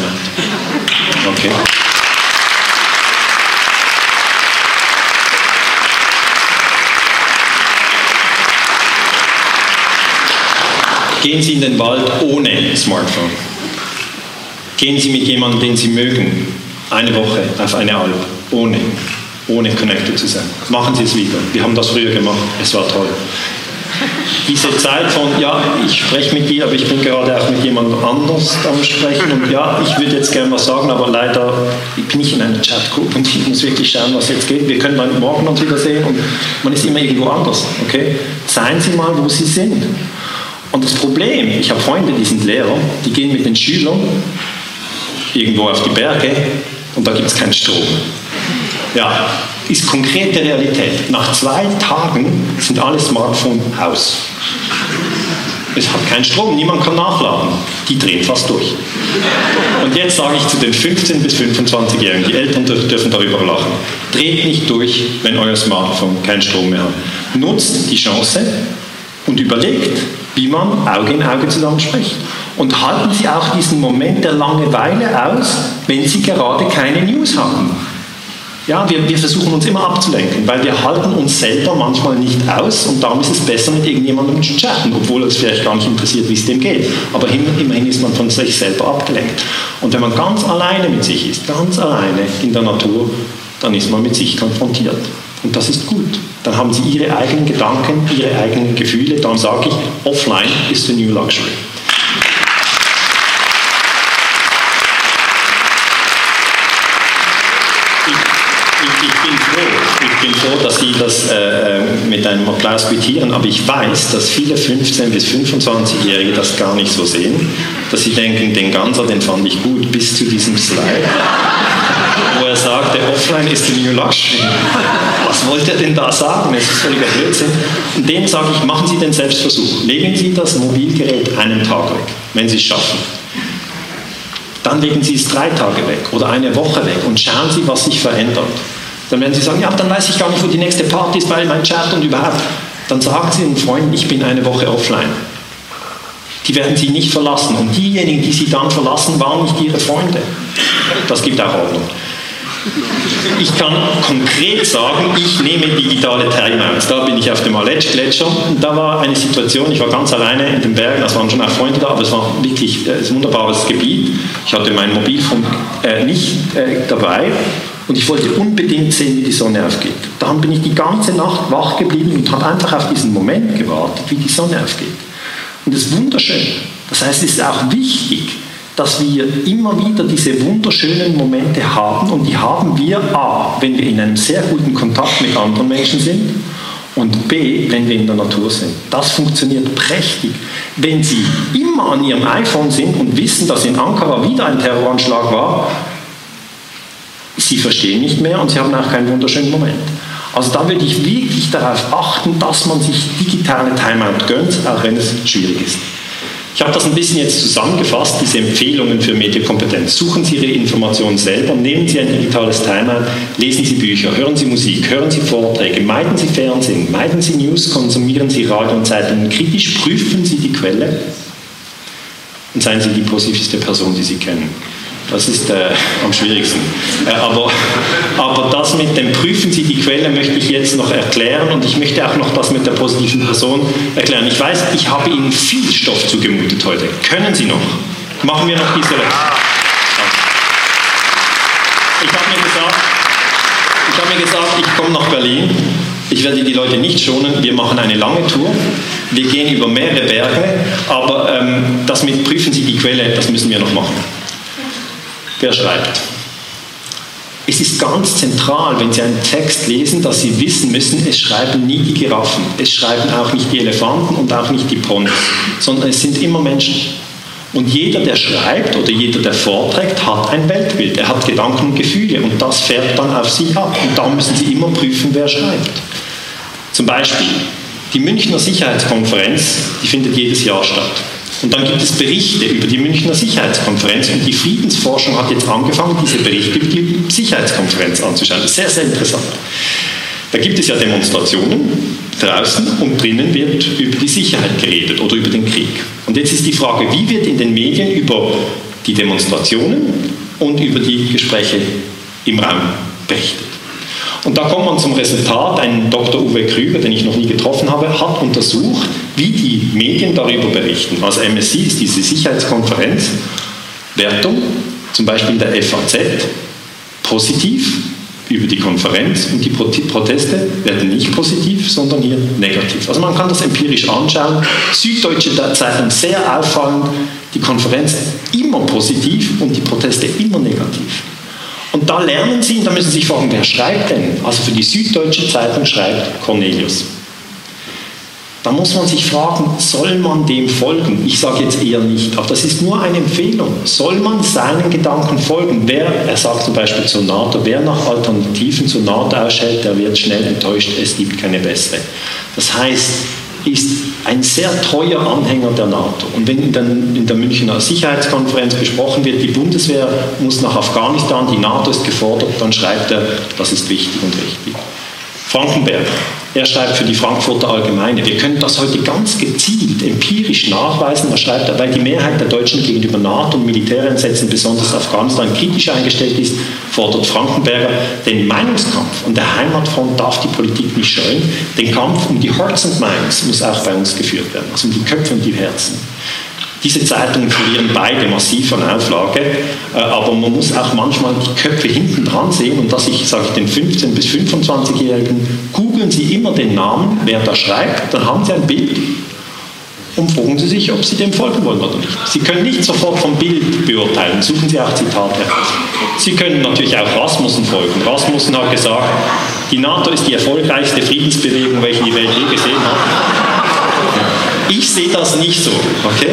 [SPEAKER 2] Okay. Gehen Sie in den Wald ohne Smartphone. Gehen Sie mit jemandem, den Sie mögen, eine Woche auf eine Alp, ohne, ohne connected zu sein. Machen Sie es wieder. Wir haben das früher gemacht. Es war toll. Diese Zeit von, ja, ich spreche mit dir, aber ich bin gerade auch mit jemand anders am Sprechen und ja, ich würde jetzt gerne was sagen, aber leider bin ich in einer Chatgruppe und ich muss wirklich schauen, was jetzt geht. Wir können dann morgen uns wiedersehen und man ist immer irgendwo anders. Okay? Seien Sie mal, wo Sie sind. Und das Problem, ich habe Freunde, die sind Lehrer, die gehen mit den Schülern irgendwo auf die Berge und da gibt es keinen Strom. Ja, ist konkrete Realität. Nach zwei Tagen sind alle Smartphones aus. Es hat keinen Strom, niemand kann nachladen. Die drehen fast durch. Und jetzt sage ich zu den 15- bis 25-Jährigen, die Eltern dürfen darüber lachen, dreht nicht durch, wenn euer Smartphone keinen Strom mehr hat. Nutzt die Chance und überlegt, wie man Auge in Auge zusammen spricht. Und halten Sie auch diesen Moment der Langeweile aus, wenn Sie gerade keine News haben. Ja, wir, wir versuchen uns immer abzulenken, weil wir halten uns selber manchmal nicht aus und darum ist es besser, mit irgendjemandem zu chatten, obwohl es vielleicht gar nicht interessiert, wie es dem geht. Aber immerhin ist man von sich selber abgelenkt. Und wenn man ganz alleine mit sich ist, ganz alleine in der Natur, dann ist man mit sich konfrontiert. Und das ist gut. Dann haben Sie Ihre eigenen Gedanken, Ihre eigenen Gefühle. Dann sage ich, offline ist the new luxury. Ich bin froh, dass Sie das äh, mit einem Applaus quittieren, aber ich weiß, dass viele 15- bis 25-Jährige das gar nicht so sehen, dass sie denken, den Ganzer, den fand ich gut bis zu diesem Slide. [laughs] wo er sagte, offline ist the new luxury. Was wollte er denn da sagen? Das ist völliger Blödsinn. Und dem sage ich, machen Sie den Selbstversuch. Legen Sie das Mobilgerät einen Tag weg, wenn Sie es schaffen. Dann legen Sie es drei Tage weg oder eine Woche weg und schauen Sie, was sich verändert. Dann werden Sie sagen, ja, dann weiß ich gar nicht, wo die nächste Party ist, weil mein Chat und überhaupt. Dann sagen Sie den Freunden, ich bin eine Woche offline. Die werden Sie nicht verlassen. Und diejenigen, die Sie dann verlassen, waren nicht Ihre Freunde. Das gibt auch Ordnung. Ich kann konkret sagen, ich nehme digitale Timeouts. Da bin ich auf dem Aletsch-Gletscher da war eine Situation, ich war ganz alleine in den Bergen, es waren schon auch Freunde da, aber es war wirklich äh, ein wunderbares Gebiet. Ich hatte mein Mobilfunk äh, nicht äh, dabei und ich wollte unbedingt sehen, wie die Sonne aufgeht. Dann bin ich die ganze Nacht wach geblieben und habe einfach auf diesen Moment gewartet, wie die Sonne aufgeht. Und das ist wunderschön. Das heißt, es ist auch wichtig, dass wir immer wieder diese wunderschönen Momente haben und die haben wir A, wenn wir in einem sehr guten Kontakt mit anderen Menschen sind und B, wenn wir in der Natur sind. Das funktioniert prächtig. Wenn Sie immer an Ihrem iPhone sind und wissen, dass in Ankara wieder ein Terroranschlag war, Sie verstehen nicht mehr und Sie haben auch keinen wunderschönen Moment. Also da würde ich wirklich darauf achten, dass man sich digitale Timeout gönnt, auch wenn es schwierig ist. Ich habe das ein bisschen jetzt zusammengefasst, diese Empfehlungen für Medienkompetenz. Suchen Sie Ihre Informationen selber, nehmen Sie ein digitales Timeout, lesen Sie Bücher, hören Sie Musik, hören Sie Vorträge, meiden Sie Fernsehen, meiden Sie News, konsumieren Sie Radio und Zeitungen, kritisch prüfen Sie die Quelle und seien Sie die positivste Person, die Sie kennen. Das ist äh, am schwierigsten. Äh, aber, aber das mit dem Prüfen Sie die Quelle möchte ich jetzt noch erklären und ich möchte auch noch das mit der positiven Person erklären. Ich weiß, ich habe Ihnen viel Stoff zugemutet heute. Können Sie noch? Machen wir noch diese Lektion. Ich habe mir gesagt, ich habe mir gesagt, ich komme nach Berlin. Ich werde die Leute nicht schonen. Wir machen eine lange Tour. Wir gehen über mehrere Berge. Aber ähm, das mit prüfen Sie die Quelle, das müssen wir noch machen. Wer schreibt? Es ist ganz zentral, wenn Sie einen Text lesen, dass Sie wissen müssen, es schreiben nie die Giraffen, es schreiben auch nicht die Elefanten und auch nicht die Ponys, sondern es sind immer Menschen. Und jeder, der schreibt oder jeder, der vorträgt, hat ein Weltbild. Er hat Gedanken und Gefühle und das fährt dann auf Sie ab. Und da müssen Sie immer prüfen, wer schreibt. Zum Beispiel die Münchner Sicherheitskonferenz, die findet jedes Jahr statt. Und dann gibt es Berichte über die Münchner Sicherheitskonferenz und die Friedensforschung hat jetzt angefangen, diese Berichte über die Sicherheitskonferenz anzuschauen. Sehr, sehr interessant. Da gibt es ja Demonstrationen draußen und drinnen wird über die Sicherheit geredet oder über den Krieg. Und jetzt ist die Frage, wie wird in den Medien über die Demonstrationen und über die Gespräche im Raum berichtet? Und da kommt man zum Resultat, ein Dr. Uwe Krüger, den ich noch nie getroffen habe, hat untersucht, wie die Medien darüber berichten. Also MSC ist diese Sicherheitskonferenz, Wertung, zum Beispiel in der FAZ, positiv über die Konferenz und die Proteste werden nicht positiv, sondern hier negativ. Also man kann das empirisch anschauen. Süddeutsche Zeitung sehr auffallend, die Konferenz immer positiv und die Proteste immer negativ. Und da lernen Sie, da müssen Sie sich fragen, wer schreibt denn? Also für die Süddeutsche Zeitung schreibt Cornelius. Da muss man sich fragen, soll man dem folgen? Ich sage jetzt eher nicht, aber das ist nur eine Empfehlung. Soll man seinen Gedanken folgen? Wer, er sagt zum Beispiel zur NATO, wer nach Alternativen zur NATO ausschält, der wird schnell enttäuscht, es gibt keine bessere. Das heißt, ist ein sehr treuer Anhänger der NATO. Und wenn der, in der Münchner Sicherheitskonferenz besprochen wird, die Bundeswehr muss nach Afghanistan, die NATO ist gefordert, dann schreibt er, das ist wichtig und richtig. Frankenberg, er schreibt für die Frankfurter Allgemeine. Wir können das heute ganz gezielt empirisch nachweisen. Er schreibt, weil die Mehrheit der Deutschen gegenüber NATO und Militäreinsätzen, besonders Afghanistan, kritisch eingestellt ist, fordert Frankenberger den Meinungskampf und der Heimatfront darf die Politik nicht scheuen. Den Kampf um die Hearts and Minds muss auch bei uns geführt werden, also um die Köpfe und die Herzen. Diese Zeitungen verlieren beide massiv an Auflage, äh, aber man muss auch manchmal die Köpfe hinten dran sehen und dass ich, sage ich den 15- bis 25-Jährigen, googeln Sie immer den Namen, wer da schreibt, dann haben Sie ein Bild und fragen Sie sich, ob Sie dem folgen wollen oder nicht. Sie können nicht sofort vom Bild beurteilen, suchen Sie auch Zitate. Sie können natürlich auch Rasmussen folgen. Rasmussen hat gesagt, die NATO ist die erfolgreichste Friedensbewegung, welche die Welt je gesehen hat. Ich sehe das nicht so, okay?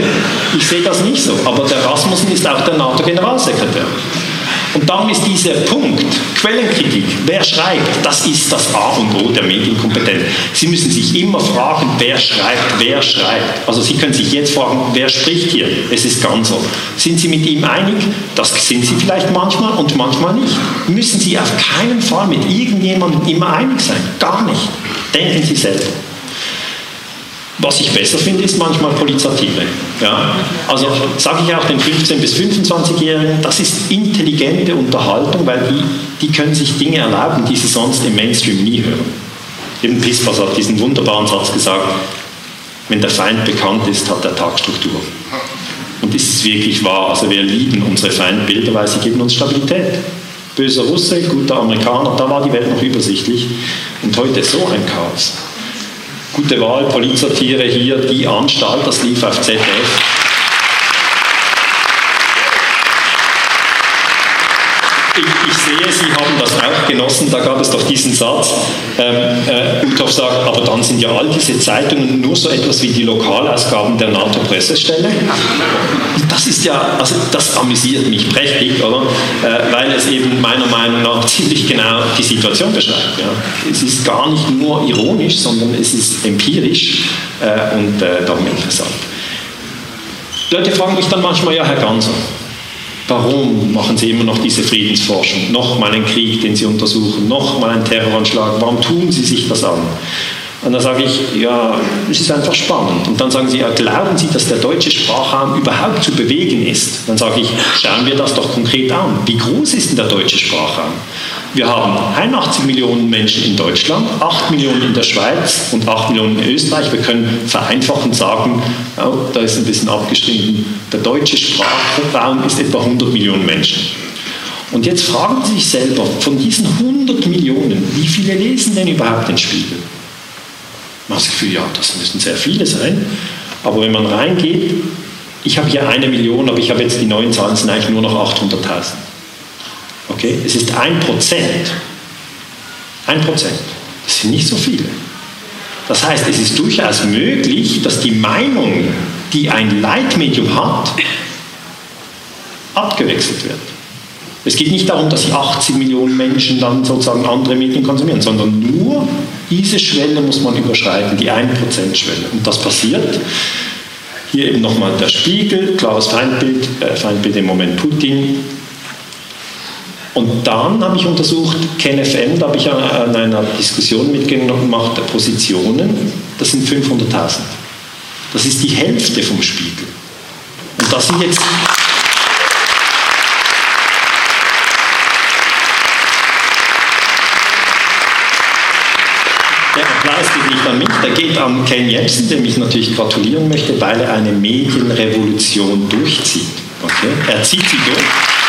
[SPEAKER 2] Ich sehe das nicht so. Aber der Rasmussen ist auch der NATO-Generalsekretär. Und darum ist dieser Punkt, Quellenkritik, wer schreibt, das ist das A und O der Medienkompetenz. Sie müssen sich immer fragen, wer schreibt, wer schreibt. Also Sie können sich jetzt fragen, wer spricht hier? Es ist ganz so. Sind Sie mit ihm einig? Das sind Sie vielleicht manchmal und manchmal nicht. Müssen Sie auf keinen Fall mit irgendjemandem immer einig sein. Gar nicht. Denken Sie selber. Was ich besser finde, ist manchmal Polizatire. Ja? Also sage ich auch den 15- bis 25-Jährigen, das ist intelligente Unterhaltung, weil die, die können sich Dinge erlauben, die sie sonst im Mainstream nie hören. Eben Pispas hat diesen wunderbaren Satz gesagt, wenn der Feind bekannt ist, hat der Tag Struktur. Und ist es wirklich wahr? Also wir lieben unsere Feindbilder, weil sie geben uns Stabilität. Böser Russe, guter Amerikaner, da war die Welt noch übersichtlich. Und heute so ein Chaos. Gute Wahl, Polizatire hier, die Anstalt, das lief auf ZDF. Ich, ich, sehe, Sie haben das auch genossen. Da gab es doch diesen Satz. Ähm, äh, sagt, aber dann sind ja all diese Zeitungen nur so etwas wie die Lokalausgaben der NATO-Pressestelle. Das ist ja, also das amüsiert mich prächtig, oder? Äh, weil es eben meiner Meinung nach [laughs] ziemlich genau die Situation beschreibt. Ja. Es ist gar nicht nur ironisch, sondern es ist empirisch äh, und äh, darum interessant. Leute fragen mich dann manchmal, ja, Herr Ganser, Warum machen Sie immer noch diese Friedensforschung? Nochmal einen Krieg, den Sie untersuchen, nochmal einen Terroranschlag. Warum tun Sie sich das an? Und dann sage ich, ja, es ist einfach spannend. Und dann sagen sie, ja, glauben Sie, dass der deutsche Sprachraum überhaupt zu bewegen ist? Dann sage ich, schauen wir das doch konkret an. Wie groß ist denn der deutsche Sprachraum? Wir haben 81 Millionen Menschen in Deutschland, 8 Millionen in der Schweiz und 8 Millionen in Österreich. Wir können vereinfachend sagen, oh, da ist ein bisschen abgestimmt, der deutsche Sprachraum ist etwa 100 Millionen Menschen. Und jetzt fragen Sie sich selber, von diesen 100 Millionen, wie viele lesen denn überhaupt den Spiegel? Man hat das Gefühl, ja, das müssen sehr viele sein. Aber wenn man reingeht, ich habe hier eine Million, aber ich habe jetzt die neuen Zahlen, sind eigentlich nur noch 800.000. Okay, es ist ein Prozent. Ein Prozent. Das sind nicht so viele. Das heißt, es ist durchaus möglich, dass die Meinung, die ein Leitmedium hat, abgewechselt wird. Es geht nicht darum, dass 80 Millionen Menschen dann sozusagen andere Medien konsumieren, sondern nur diese Schwelle muss man überschreiten, die 1%-Schwelle. Und das passiert. Hier eben nochmal der Spiegel, klares Feindbild, äh, Feindbild im Moment Putin. Und dann habe ich untersucht, KenFM, da habe ich an einer Diskussion mitgemacht, Positionen, das sind 500.000. Das ist die Hälfte vom Spiegel. Und das sind jetzt Applaus geht nicht an mich, der geht an Ken Jebsen, dem ich natürlich gratulieren möchte, weil er eine Medienrevolution durchzieht. Okay? Er zieht sie durch.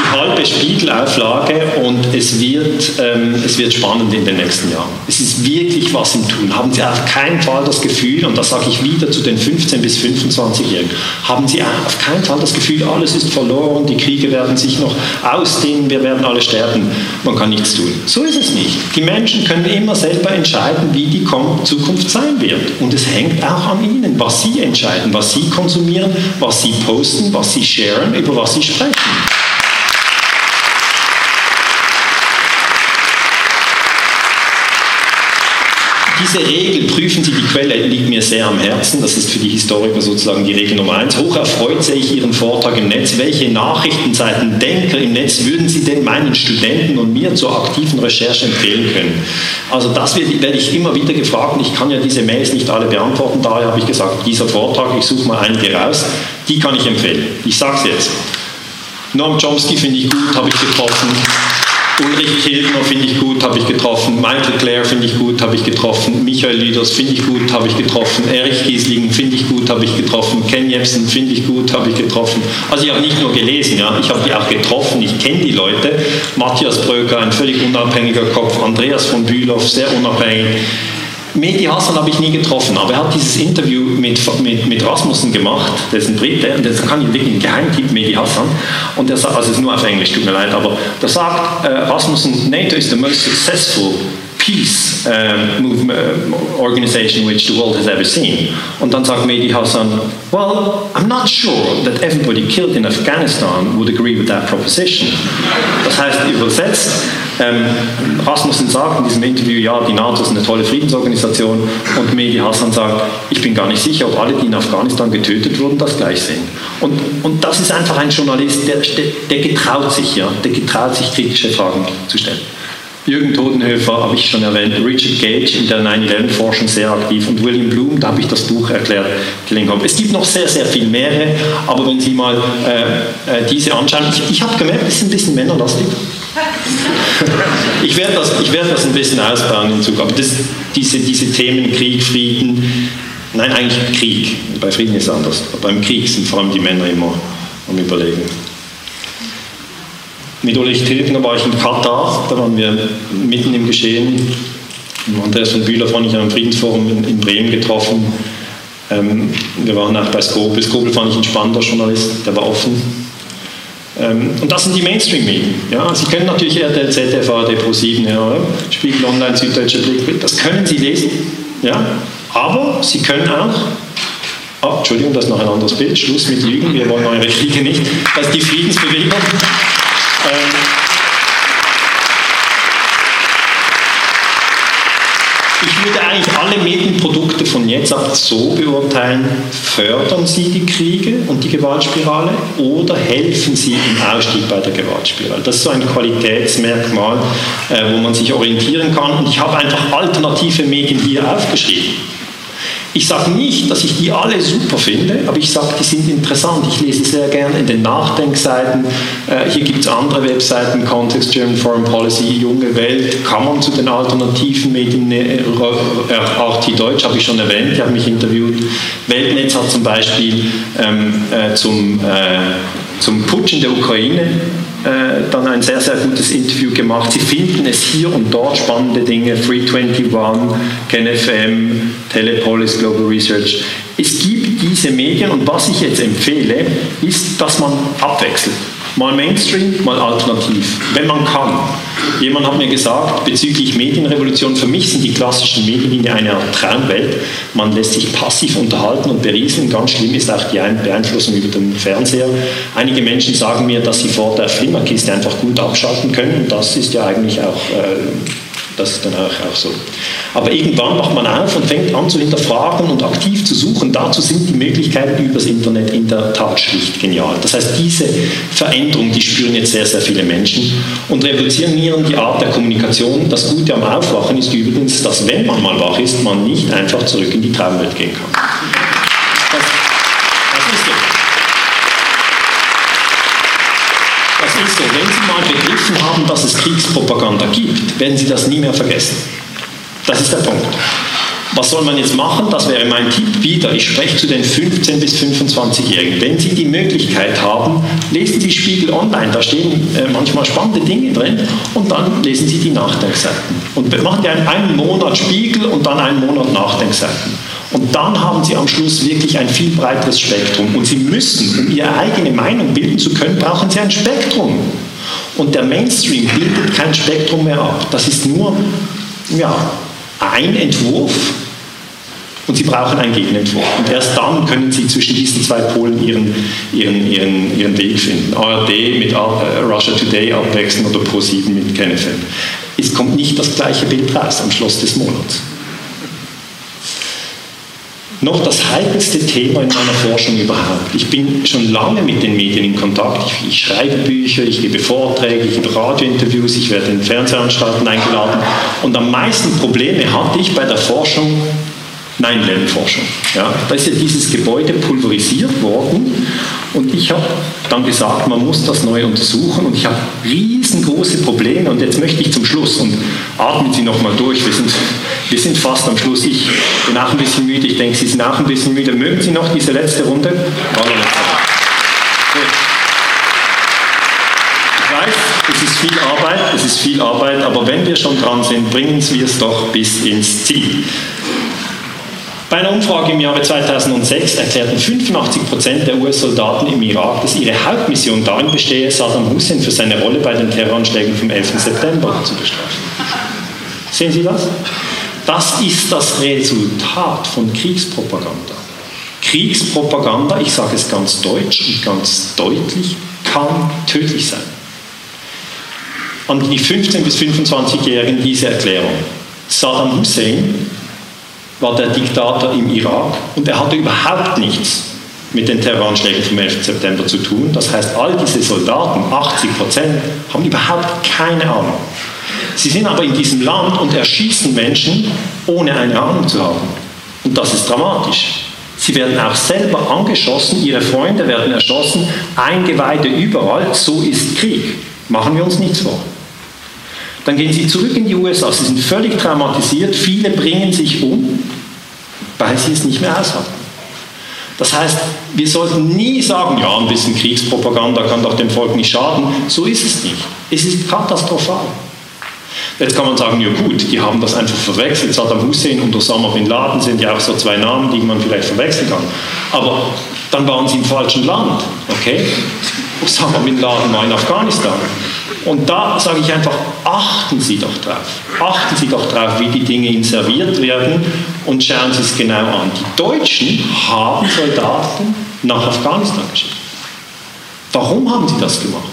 [SPEAKER 2] Die halbe Spiegelauflage und es wird, ähm, es wird spannend in den nächsten Jahren. Es ist wirklich was im Tun. Haben Sie auf keinen Fall das Gefühl, und das sage ich wieder zu den 15- bis 25-Jährigen, haben Sie auf keinen Fall das Gefühl, alles ist verloren, die Kriege werden sich noch ausdehnen, wir werden alle sterben, man kann nichts tun. So ist es nicht. Die Menschen können immer selber entscheiden, wie die Zukunft sein wird. Und es hängt auch an ihnen, was sie entscheiden, was sie konsumieren, was sie posten, was sie sharen, über was sie sprechen. Diese Regel, prüfen Sie die Quelle, liegt mir sehr am Herzen. Das ist für die Historiker sozusagen die Regel Nummer eins. Hoch erfreut sehe ich Ihren Vortrag im Netz. Welche Nachrichtenseiten, Denker im Netz würden Sie denn meinen Studenten und mir zur aktiven Recherche empfehlen können? Also das werde ich immer wieder gefragt und ich kann ja diese Mails nicht alle beantworten. Daher habe ich gesagt, dieser Vortrag, ich suche mal einige raus, die kann ich empfehlen. Ich sage es jetzt. Noam Chomsky finde ich gut, habe ich getroffen. Ulrich Kilgner finde ich gut, habe ich getroffen. Michael Clare finde ich gut, habe ich getroffen. Michael Lüders finde ich gut, habe ich getroffen. Erich Giesling finde ich gut, habe ich getroffen. Ken Jebsen finde ich gut, habe ich getroffen. Also ich habe nicht nur gelesen, ja, ich habe die auch getroffen, ich kenne die Leute. Matthias Bröker, ein völlig unabhängiger Kopf. Andreas von Bülow, sehr unabhängig. Mehdi Hassan habe ich nie getroffen, aber er hat dieses Interview mit, mit, mit Rasmussen gemacht, der ist ein Brite, und das kann ich wirklich ein Geheimtipp, Mehdi Hassan, und er sagt, also es ist nur auf Englisch, tut mir leid, aber da sagt äh, Rasmussen, NATO is the most successful peace uh, movement, uh, organization which the world has ever seen. Und dann sagt Mehdi Hassan, well, I'm not sure that everybody killed in Afghanistan would agree with that proposition. Das heißt übersetzt, ähm, Rasmussen sagt in diesem Interview, ja, die NATO ist eine tolle Friedensorganisation und Mehdi Hassan sagt, ich bin gar nicht sicher, ob alle, die in Afghanistan getötet wurden, das gleich sehen. Und, und das ist einfach ein Journalist, der, der, getraut sich, ja, der getraut sich, kritische Fragen zu stellen. Jürgen Todenhöfer habe ich schon erwähnt, Richard Gage in der 9-11-Forschung sehr aktiv und William Bloom, da habe ich das Buch erklärt, gelingen Es gibt noch sehr, sehr viel mehr, aber wenn Sie mal äh, äh, diese anschauen, ich, ich habe gemerkt, es ist ein bisschen männerlastig. [laughs] ich werde das, werd das ein bisschen ausbauen in Zukunft. Das, diese, diese Themen Krieg, Frieden, nein, eigentlich Krieg. Bei Frieden ist es anders. Beim Krieg sind vor allem die Männer immer am Überlegen. Mit Ulrich Tilgner war ich in Katar, da waren wir mitten im Geschehen. Andreas von Bühler fand ich am Friedensforum in, in Bremen getroffen. Ähm, wir waren auch bei Skobel. Skobel fand ich ein spannender Journalist, der war offen. Ähm, und das sind die Mainstream-Medien. Ja, Sie können natürlich RTL, ZDF, ARD, Pro7, ja, Spiegel Online, Süddeutsche Blick, das können Sie lesen. Ja, aber Sie können auch Ah, Entschuldigung, das ist noch ein anderes Bild. Schluss mit Lügen, wir wollen eure Kriege nicht. Das ist die Friedensbewegung. Ähm, ich würde eigentlich alle Medienprodukte von jetzt ab so beurteilen, fördern sie die Kriege und die Gewaltspirale oder helfen sie im Ausstieg bei der Gewaltspirale. Das ist so ein Qualitätsmerkmal, äh, wo man sich orientieren kann. Und ich habe einfach alternative Medien hier aufgeschrieben. Ich sage nicht, dass ich die alle super finde, aber ich sage, die sind interessant. Ich lese sehr gerne in den Nachdenkseiten. Äh, hier gibt es andere Webseiten, Context German Foreign Policy, Junge Welt. Kann man zu den alternativen Medien, äh, RT Deutsch habe ich schon erwähnt, ich habe mich interviewt. Weltnetz hat zum Beispiel ähm, äh, zum, äh, zum Putsch in der Ukraine äh, dann ein sehr, sehr gutes Interview gemacht. Sie finden es hier und dort spannende Dinge, 321, KenFM, Telepolis, Global Research. Es gibt diese Medien und was ich jetzt empfehle, ist, dass man abwechselt. Mal Mainstream, mal alternativ, wenn man kann. Jemand hat mir gesagt, bezüglich Medienrevolution, für mich sind die klassischen Medienlinien eine Art Traumwelt. Man lässt sich passiv unterhalten und berieseln. Ganz schlimm ist auch die Beeinflussung über den Fernseher. Einige Menschen sagen mir, dass sie vor der Flimmerkiste einfach gut abschalten können. Das ist ja eigentlich auch äh, das auch, auch so. Aber irgendwann macht man auf und fängt an zu hinterfragen und aktiv zu suchen. Dazu sind die Möglichkeiten übers Internet in der Tat schlicht genial. Das heißt, diese Veränderung, die spüren jetzt sehr, sehr viele Menschen und revolutionieren die Art der Kommunikation. Das Gute am Aufwachen ist übrigens, dass wenn man mal wach ist, man nicht einfach zurück in die Traumwelt gehen kann. So, wenn Sie mal begriffen haben, dass es Kriegspropaganda gibt, werden Sie das nie mehr vergessen. Das ist der Punkt. Was soll man jetzt machen? Das wäre mein Tipp wieder. Ich spreche zu den 15- bis 25-Jährigen. Wenn Sie die Möglichkeit haben, lesen Sie Spiegel Online. Da stehen äh, manchmal spannende Dinge drin. Und dann lesen Sie die Nachdenkseiten. Und machen Sie einen Monat Spiegel und dann einen Monat Nachdenkseiten. Und dann haben Sie am Schluss wirklich ein viel breiteres Spektrum. Und Sie müssen, um Ihre eigene Meinung bilden zu können, brauchen Sie ein Spektrum. Und der Mainstream bildet kein Spektrum mehr ab. Das ist nur ja, ein Entwurf und Sie brauchen einen Gegenentwurf. Und erst dann können Sie zwischen diesen zwei Polen Ihren, ihren, ihren, ihren Weg finden. ARD mit Russia Today abwechseln oder Pro7 mit KenFM. Es kommt nicht das gleiche Bild raus am Schluss des Monats noch das heikelste Thema in meiner Forschung überhaupt. Ich bin schon lange mit den Medien in Kontakt. Ich, ich schreibe Bücher, ich gebe Vorträge, ich gebe Radiointerviews, ich werde in Fernsehanstalten eingeladen. Und am meisten Probleme hatte ich bei der Forschung 9-11-Forschung. Ja, da ist ja dieses Gebäude pulverisiert worden und ich habe dann gesagt, man muss das neu untersuchen und ich habe riesengroße Probleme und jetzt möchte ich zum Schluss und atmen Sie nochmal durch, wir sind, wir sind fast am Schluss. Ich bin auch ein bisschen müde, ich denke, Sie sind auch ein bisschen müde. Mögen Sie noch diese letzte Runde? Ich weiß, es ist viel Arbeit, es ist viel Arbeit, aber wenn wir schon dran sind, bringen wir es doch bis ins Ziel. Bei einer Umfrage im Jahre 2006 erklärten 85 Prozent der US-Soldaten im Irak, dass ihre Hauptmission darin bestehe, Saddam Hussein für seine Rolle bei den Terroranschlägen vom 11. September zu bestrafen. Sehen Sie das? Das ist das Resultat von Kriegspropaganda. Kriegspropaganda, ich sage es ganz deutsch und ganz deutlich, kann tödlich sein. An die 15- bis 25-Jährigen diese Erklärung. Saddam Hussein war der Diktator im Irak und er hatte überhaupt nichts mit den Terroranschlägen vom 11. September zu tun. Das heißt, all diese Soldaten, 80 Prozent, haben überhaupt keine Ahnung. Sie sind aber in diesem Land und erschießen Menschen, ohne eine Ahnung zu haben. Und das ist dramatisch. Sie werden auch selber angeschossen, ihre Freunde werden erschossen, Eingeweide überall. So ist Krieg. Machen wir uns nichts vor. Dann gehen sie zurück in die USA. Sie sind völlig traumatisiert. Viele bringen sich um, weil sie es nicht mehr aushalten. Das heißt, wir sollten nie sagen, ja, ein bisschen Kriegspropaganda kann doch dem Volk nicht schaden. So ist es nicht. Es ist katastrophal. Jetzt kann man sagen, ja gut, die haben das einfach verwechselt. Saddam Hussein und Osama Bin Laden sind ja auch so zwei Namen, die man vielleicht verwechseln kann. Aber dann waren sie im falschen Land, okay? Osama Bin Laden war in Afghanistan. Und da sage ich einfach, achten Sie doch drauf. Achten Sie doch drauf, wie die Dinge Ihnen serviert werden und schauen Sie es genau an. Die Deutschen haben Soldaten nach Afghanistan geschickt. Warum haben sie das gemacht?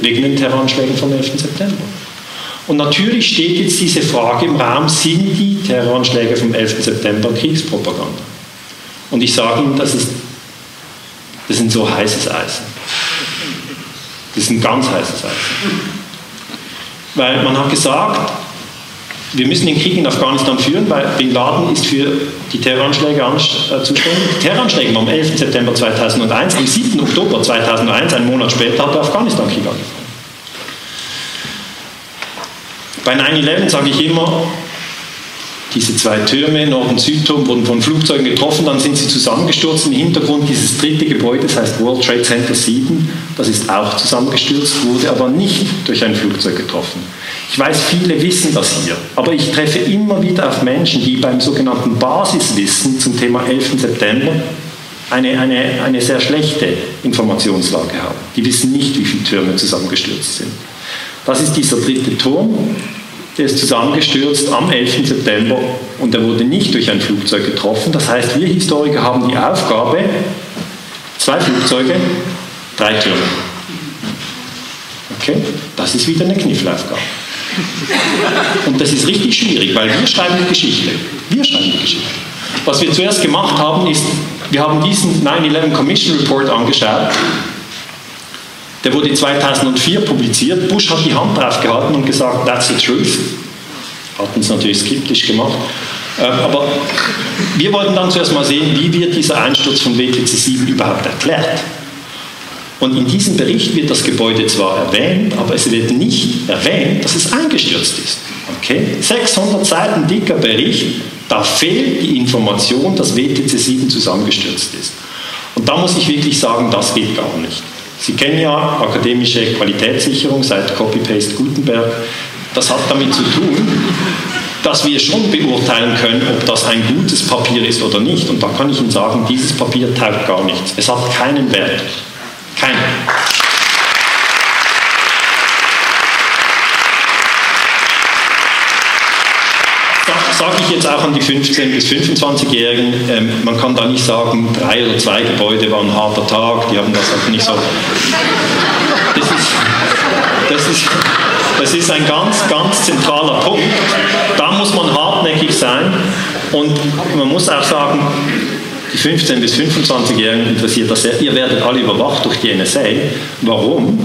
[SPEAKER 2] Wegen den Terroranschlägen vom 11. September. Und natürlich steht jetzt diese Frage im Raum, sind die Terroranschläge vom 11. September Kriegspropaganda? Und ich sage Ihnen, das, ist, das sind so heißes Eisen. Das ist ein ganz heißes Eisen. Weil man hat gesagt, wir müssen den Krieg in Afghanistan führen, weil Bin Laden ist für die Terroranschläge äh, zuständig. Die Terroranschläge waren am 11. September 2001, am 7. Oktober 2001, einen Monat später, hat der Afghanistan-Krieg angefangen. Bei 9-11 sage ich immer, diese zwei Türme, Nord- und Südturm, wurden von Flugzeugen getroffen, dann sind sie zusammengestürzt. Im Hintergrund dieses dritte Gebäude, das heißt World Trade Center 7, das ist auch zusammengestürzt, wurde aber nicht durch ein Flugzeug getroffen. Ich weiß, viele wissen das hier, aber ich treffe immer wieder auf Menschen, die beim sogenannten Basiswissen zum Thema 11. September eine, eine, eine sehr schlechte Informationslage haben. Die wissen nicht, wie viele Türme zusammengestürzt sind. Das ist dieser dritte Turm, der ist zusammengestürzt am 11. September und er wurde nicht durch ein Flugzeug getroffen. Das heißt, wir Historiker haben die Aufgabe, zwei Flugzeuge, drei Türme. Okay? Das ist wieder eine Kniffelaufgabe. Und das ist richtig schwierig, weil wir schreiben die Geschichte. Wir schreiben die Geschichte. Was wir zuerst gemacht haben, ist, wir haben diesen 9-11 Commission Report angeschaut der wurde 2004 publiziert. Bush hat die Hand drauf gehalten und gesagt, that's the truth. Hat uns natürlich skeptisch gemacht. Äh, aber wir wollten dann zuerst mal sehen, wie wird dieser Einsturz von WTC 7 überhaupt erklärt. Und in diesem Bericht wird das Gebäude zwar erwähnt, aber es wird nicht erwähnt, dass es eingestürzt ist. Okay? 600 Seiten dicker Bericht, da fehlt die Information, dass WTC 7 zusammengestürzt ist. Und da muss ich wirklich sagen, das geht gar nicht. Sie kennen ja akademische Qualitätssicherung seit Copy-Paste Gutenberg. Das hat damit zu tun, dass wir schon beurteilen können, ob das ein gutes Papier ist oder nicht. Und da kann ich Ihnen sagen, dieses Papier taugt gar nichts. Es hat keinen Wert. Keinen. sage ich jetzt auch an die 15- bis 25-Jährigen, ähm, man kann da nicht sagen, drei oder zwei Gebäude waren ein harter Tag, die haben das halt nicht so. Das ist, das ist, das ist ein ganz, ganz zentraler Punkt. Da muss man hartnäckig sein und man muss auch sagen, die 15- bis 25-Jährigen interessiert das sehr. Ihr werdet alle überwacht durch die NSA. Warum?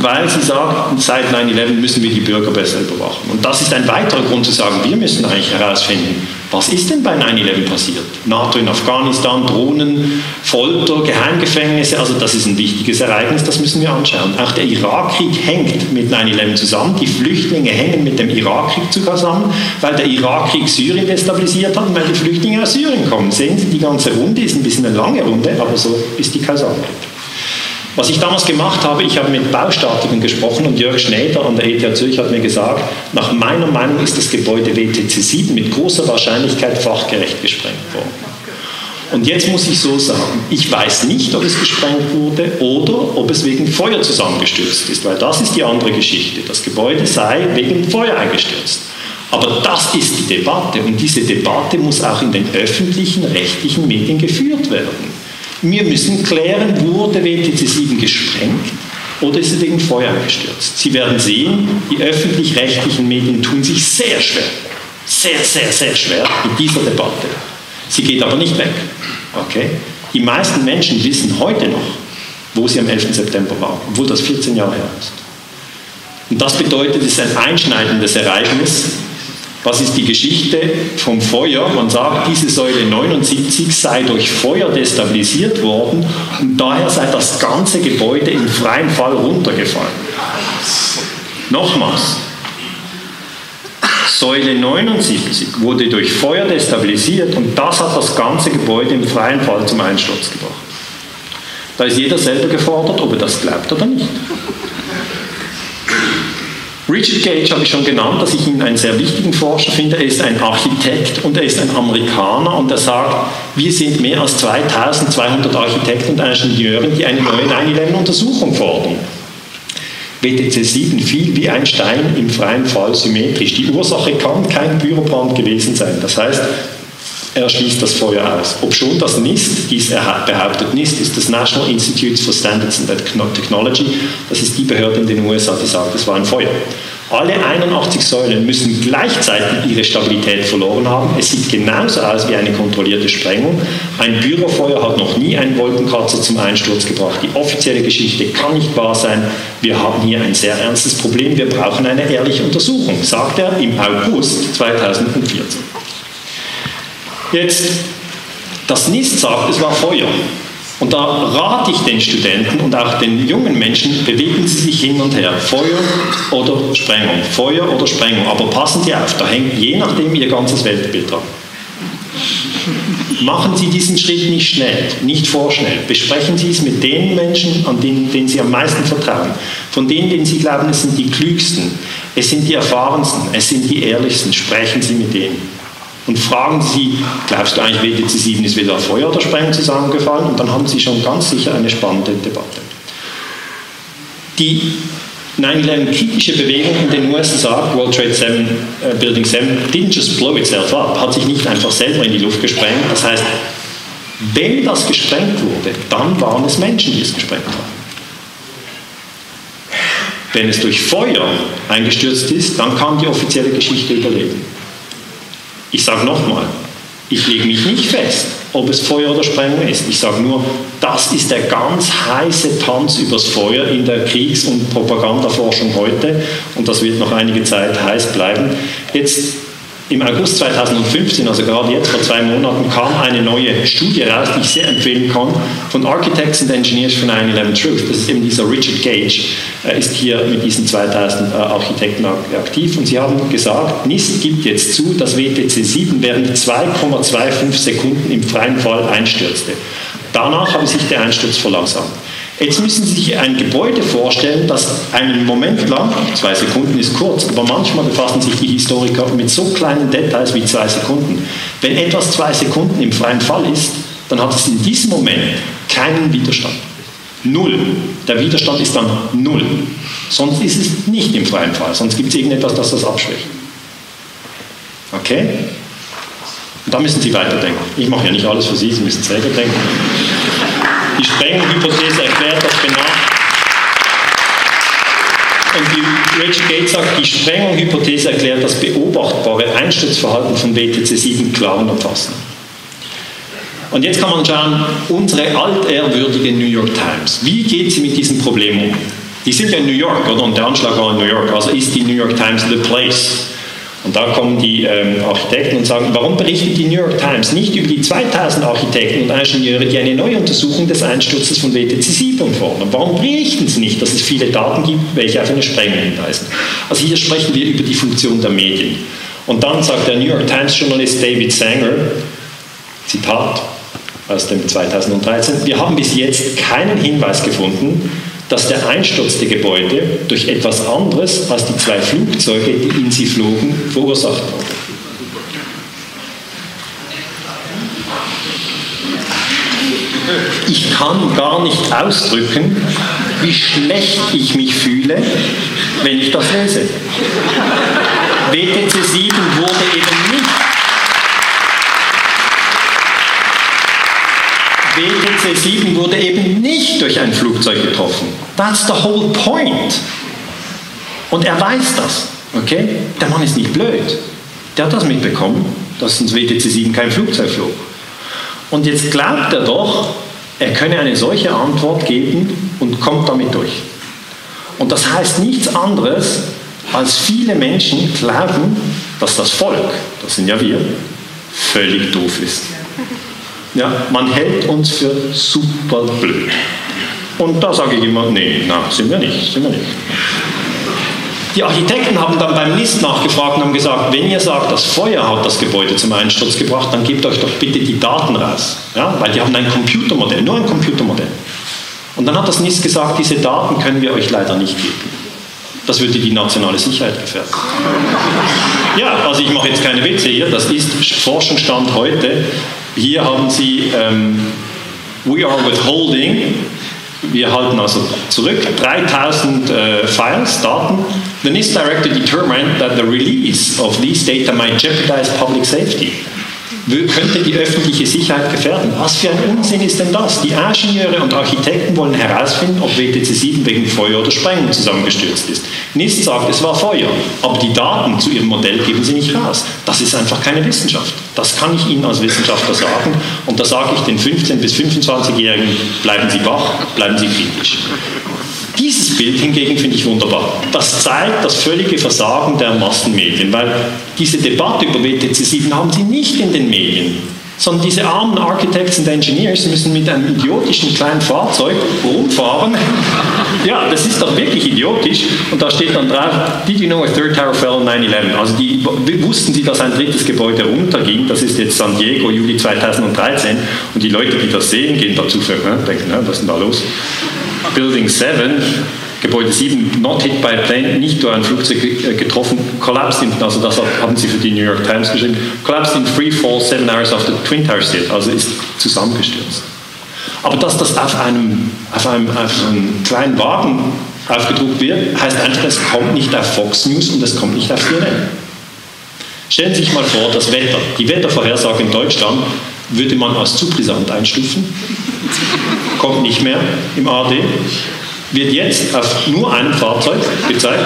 [SPEAKER 2] Weil sie sagt, seit 9-11 müssen wir die Bürger besser überwachen. Und das ist ein weiterer Grund zu sagen, wir müssen eigentlich herausfinden, was ist denn bei 9-11 passiert? NATO in Afghanistan, Drohnen, Folter, Geheimgefängnisse, also das ist ein wichtiges Ereignis, das müssen wir anschauen. Auch der Irakkrieg hängt mit 9-11 zusammen, die Flüchtlinge hängen mit dem Irakkrieg zusammen, weil der Irakkrieg Syrien destabilisiert hat und weil die Flüchtlinge aus Syrien kommen. Sehen Sie, die ganze Runde ist ein bisschen eine lange Runde, aber so ist die Kausalkette. Was ich damals gemacht habe, ich habe mit Baustatikern gesprochen und Jörg Schneider an der ETH Zürich hat mir gesagt, nach meiner Meinung ist das Gebäude WTC 7 mit großer Wahrscheinlichkeit fachgerecht gesprengt worden. Und jetzt muss ich so sagen, ich weiß nicht, ob es gesprengt wurde oder ob es wegen Feuer zusammengestürzt ist, weil das ist die andere Geschichte. Das Gebäude sei wegen Feuer eingestürzt. Aber das ist die Debatte und diese Debatte muss auch in den öffentlichen, rechtlichen Medien geführt werden. Wir müssen klären, wurde WTC 7 gesprengt oder ist es wegen Feuer gestürzt? Sie werden sehen, die öffentlich-rechtlichen Medien tun sich sehr schwer, sehr, sehr, sehr schwer in dieser Debatte. Sie geht aber nicht weg. Okay? Die meisten Menschen wissen heute noch, wo sie am 11. September waren, obwohl das 14 Jahre her ist. Und das bedeutet, es ist ein einschneidendes Ereignis. Was ist die Geschichte vom Feuer? Man sagt, diese Säule 79 sei durch Feuer destabilisiert worden und daher sei das ganze Gebäude im freien Fall runtergefallen. Nochmals, Säule 79 wurde durch Feuer destabilisiert und das hat das ganze Gebäude im freien Fall zum Einsturz gebracht. Da ist jeder selber gefordert, ob er das glaubt oder nicht. Richard Gage habe ich schon genannt, dass ich ihn einen sehr wichtigen Forscher finde. Er ist ein Architekt und er ist ein Amerikaner und er sagt, wir sind mehr als 2200 Architekten und Ingenieure, die eine neue 9-11-Untersuchung fordern. WTC 7 fiel wie ein Stein im freien Fall symmetrisch. Die Ursache kann kein Bürobrand gewesen sein. Das heißt, er schließt das Feuer aus. Ob schon das NIST, dies er behauptet, NIST ist das National Institute for Standards and Technology, das ist die Behörde in den USA, die sagt, es war ein Feuer. Alle 81 Säulen müssen gleichzeitig ihre Stabilität verloren haben. Es sieht genauso aus wie eine kontrollierte Sprengung. Ein Bürofeuer hat noch nie einen Wolkenkratzer zum Einsturz gebracht. Die offizielle Geschichte kann nicht wahr sein. Wir haben hier ein sehr ernstes Problem. Wir brauchen eine ehrliche Untersuchung, sagt er im August 2014. Jetzt, das NIST sagt, es war Feuer. Und da rate ich den Studenten und auch den jungen Menschen, bewegen Sie sich hin und her. Feuer oder Sprengung. Feuer oder Sprengung. Aber passen Sie auf, da hängt je nachdem Ihr ganzes Weltbild dran. Machen Sie diesen Schritt nicht schnell, nicht vorschnell. Besprechen Sie es mit den Menschen, an denen, denen Sie am meisten vertrauen. Von denen, denen Sie glauben, es sind die klügsten, es sind die erfahrensten, es sind die ehrlichsten. Sprechen Sie mit denen und fragen Sie, glaubst du eigentlich, WTC 7 ist weder Feuer oder Sprengen zusammengefallen? Und dann haben Sie schon ganz sicher eine spannende Debatte. Die 9-11-kritische Bewegung in den USA, World Trade 7, uh, Building 7, didn't just blow itself up, hat sich nicht einfach selber in die Luft gesprengt. Das heißt, wenn das gesprengt wurde, dann waren es Menschen, die es gesprengt haben. Wenn es durch Feuer eingestürzt ist, dann kann die offizielle Geschichte überleben. Ich sage nochmal, ich lege mich nicht fest, ob es Feuer oder Sprengung ist. Ich sage nur, das ist der ganz heiße Tanz übers Feuer in der Kriegs- und Propagandaforschung heute und das wird noch einige Zeit heiß bleiben. Jetzt im August 2015, also gerade jetzt vor zwei Monaten, kam eine neue Studie raus, die ich sehr empfehlen kann, von Architects and Engineers for 9-11 Truth. Das ist eben dieser Richard Gage, er ist hier mit diesen 2000 äh, Architekten aktiv und sie haben gesagt, NIST gibt jetzt zu, dass WTC 7 während 2,25 Sekunden im freien Fall einstürzte. Danach habe sich der Einsturz verlangsamt. Jetzt müssen Sie sich ein Gebäude vorstellen, das einen Moment lang, zwei Sekunden ist kurz, aber manchmal befassen sich die Historiker mit so kleinen Details wie zwei Sekunden. Wenn etwas zwei Sekunden im freien Fall ist, dann hat es in diesem Moment keinen Widerstand. Null. Der Widerstand ist dann null. Sonst ist es nicht im freien Fall, sonst gibt es irgendetwas, das das abschwächt. Okay? Und da müssen Sie weiterdenken. Ich mache ja nicht alles für Sie, Sie müssen selber denken. Die Sprengelhypothese erklärt das genau. Und die Rachel Gates sagt, die Sprengelhypothese erklärt das beobachtbare Einsturzverhalten von WTC 7 klar und umfassend. Und jetzt kann man schauen, unsere altehrwürdige New York Times, wie geht sie mit diesem Problem um? Die sind ja in New York, oder? Und der Anschlag war in New York. Also ist die New York Times the place und da kommen die ähm, Architekten und sagen, warum berichtet die New York Times nicht über die 2000 Architekten und Ingenieure, die eine neue Untersuchung des Einsturzes von WTC 7 fordern? Warum berichten sie nicht, dass es viele Daten gibt, welche auf eine Sprengung hinweisen? Also hier sprechen wir über die Funktion der Medien. Und dann sagt der New York Times-Journalist David Sanger, Zitat aus dem 2013, wir haben bis jetzt keinen Hinweis gefunden, dass der Einsturz der Gebäude durch etwas anderes als die zwei Flugzeuge, die in sie flogen, verursacht wurde. Ich kann gar nicht ausdrücken, wie schlecht ich mich fühle, wenn ich das lese. WTC 7 wurde eben nicht WTC 7 wurde eben durch ein Flugzeug getroffen. That's the whole point. Und er weiß das. Okay? Der Mann ist nicht blöd. Der hat das mitbekommen, dass ins WTC 7 kein Flugzeug flog. Und jetzt glaubt er doch, er könne eine solche Antwort geben und kommt damit durch. Und das heißt nichts anderes, als viele Menschen glauben, dass das Volk, das sind ja wir, völlig doof ist. Ja, man hält uns für super blöd. Und da sage ich immer, nee, na, sind wir nicht, sind wir nicht. Die Architekten haben dann beim NIST nachgefragt und haben gesagt, wenn ihr sagt, das Feuer hat das Gebäude zum Einsturz gebracht, dann gebt euch doch bitte die Daten raus. Ja? Weil die haben ein Computermodell, nur ein Computermodell. Und dann hat das NIST gesagt, diese Daten können wir euch leider nicht geben. Das würde die nationale Sicherheit gefährden. Ja, also ich mache jetzt keine Witze hier, das ist Forschungsstand heute. Hier haben Sie ähm, We are withholding. Wir halten also zurück. 3000 äh, Files, Daten. The NIST director determined that the release of these data might jeopardize public safety könnte die öffentliche Sicherheit gefährden. Was für ein Unsinn ist denn das? Die Ingenieure und Architekten wollen herausfinden, ob WTC 7 wegen Feuer oder Sprengung zusammengestürzt ist. NIST sagt, es war Feuer, aber die Daten zu ihrem Modell geben sie nicht raus. Das ist einfach keine Wissenschaft. Das kann ich Ihnen als Wissenschaftler sagen. Und da sage ich den 15- bis 25-Jährigen, bleiben Sie wach, bleiben Sie kritisch. Dieses Bild hingegen finde ich wunderbar. Das zeigt das völlige Versagen der Massenmedien, weil diese Debatte über WTC 7 haben sie nicht in den Medien, sondern diese armen Architects und Engineers müssen mit einem idiotischen kleinen Fahrzeug rumfahren. [laughs] Ja, das ist doch wirklich idiotisch. Und da steht dann drauf, did you know a third tower fell on 9-11? Also die, wussten sie, dass ein drittes Gebäude runterging. Das ist jetzt San Diego, Juli 2013. Und die Leute, die das sehen, gehen dazu ne, denken, was ist denn da los? Building 7, Gebäude 7, not hit by plane, nicht durch ein Flugzeug äh, getroffen, collapsed in, also das haben sie für die New York Times geschrieben, collapsed in free fall seven hours after Twin Towers hit, also ist zusammengestürzt. Aber dass das auf einem, auf einem, auf einem kleinen Wagen aufgedruckt wird, heißt einfach, es kommt nicht auf Fox News und es kommt nicht auf CNN. Stellen Sie sich mal vor, das Wetter, die Wettervorhersage in Deutschland würde man als zu brisant einstufen, kommt nicht mehr im AD, wird jetzt auf nur einem Fahrzeug gezeigt,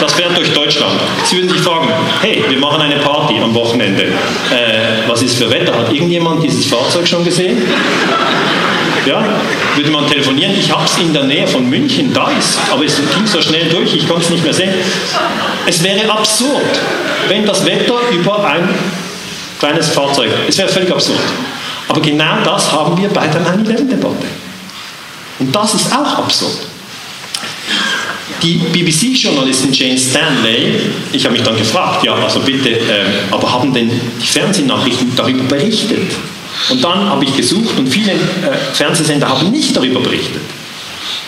[SPEAKER 2] das fährt durch Deutschland. Sie würden sich fragen, hey, wir machen eine Party am Wochenende. Äh, was ist für Wetter? Hat irgendjemand dieses Fahrzeug schon gesehen? Ja, würde man telefonieren, ich habe es in der Nähe von München, da ist, aber es ging so schnell durch, ich konnte es nicht mehr sehen. Es wäre absurd, wenn das Wetter über ein kleines Fahrzeug. Es wäre völlig absurd. Aber genau das haben wir bei der 9-11-Debatte. Und das ist auch absurd. Die BBC-Journalistin Jane Stanley, ich habe mich dann gefragt, ja, also bitte, äh, aber haben denn die Fernsehnachrichten darüber berichtet? Und dann habe ich gesucht und viele äh, Fernsehsender haben nicht darüber berichtet.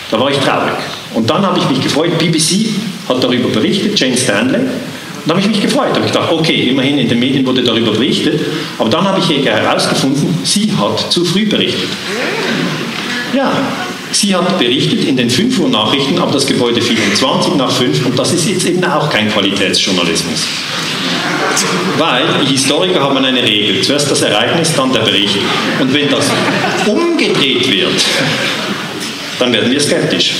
[SPEAKER 2] Da war ich traurig. Und dann habe ich mich gefreut, BBC hat darüber berichtet, Jane Stanley, da habe ich mich gefreut. Da habe ich gedacht, okay, immerhin in den Medien wurde darüber berichtet. Aber dann habe ich herausgefunden, sie hat zu früh berichtet. Ja, sie hat berichtet in den 5 Uhr Nachrichten, aber das Gebäude fiel um 20 nach 5 und das ist jetzt eben auch kein Qualitätsjournalismus. Weil Historiker haben eine Regel. Zuerst das Ereignis, dann der Bericht. Und wenn das umgedreht wird, dann werden wir skeptisch.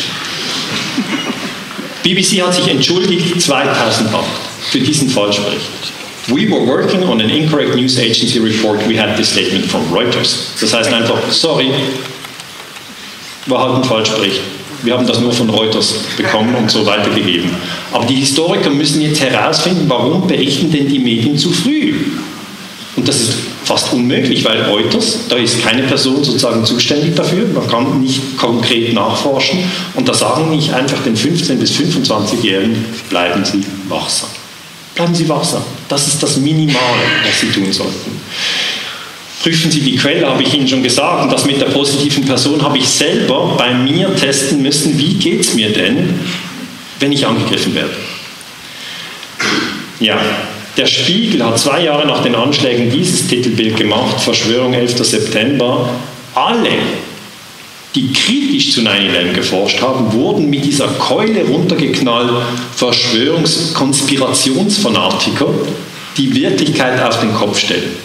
[SPEAKER 2] BBC hat sich entschuldigt 2008 für diesen Falschbericht. We were working on an incorrect news agency report. We had this statement from Reuters. Das heißt einfach, sorry, war halt ein Falschbericht. Wir haben das nur von Reuters bekommen und so weitergegeben. Aber die Historiker müssen jetzt herausfinden, warum berichten denn die Medien zu früh? Und das ist fast unmöglich, weil Reuters, da ist keine Person sozusagen zuständig dafür, man kann nicht konkret nachforschen und da sagen nicht einfach den 15- bis 25-Jährigen, bleiben Sie wachsam. Bleiben Sie wachsam. Das ist das Minimale, was Sie tun sollten. Prüfen Sie die Quelle, habe ich Ihnen schon gesagt. Und das mit der positiven Person habe ich selber bei mir testen müssen. Wie geht es mir denn, wenn ich angegriffen werde? Ja, der Spiegel hat zwei Jahre nach den Anschlägen dieses Titelbild gemacht, Verschwörung 11. September. Alle die kritisch zu 9-11 geforscht haben, wurden mit dieser Keule runtergeknallt Verschwörungskonspirationsfanatiker, die Wirklichkeit auf den Kopf stellen.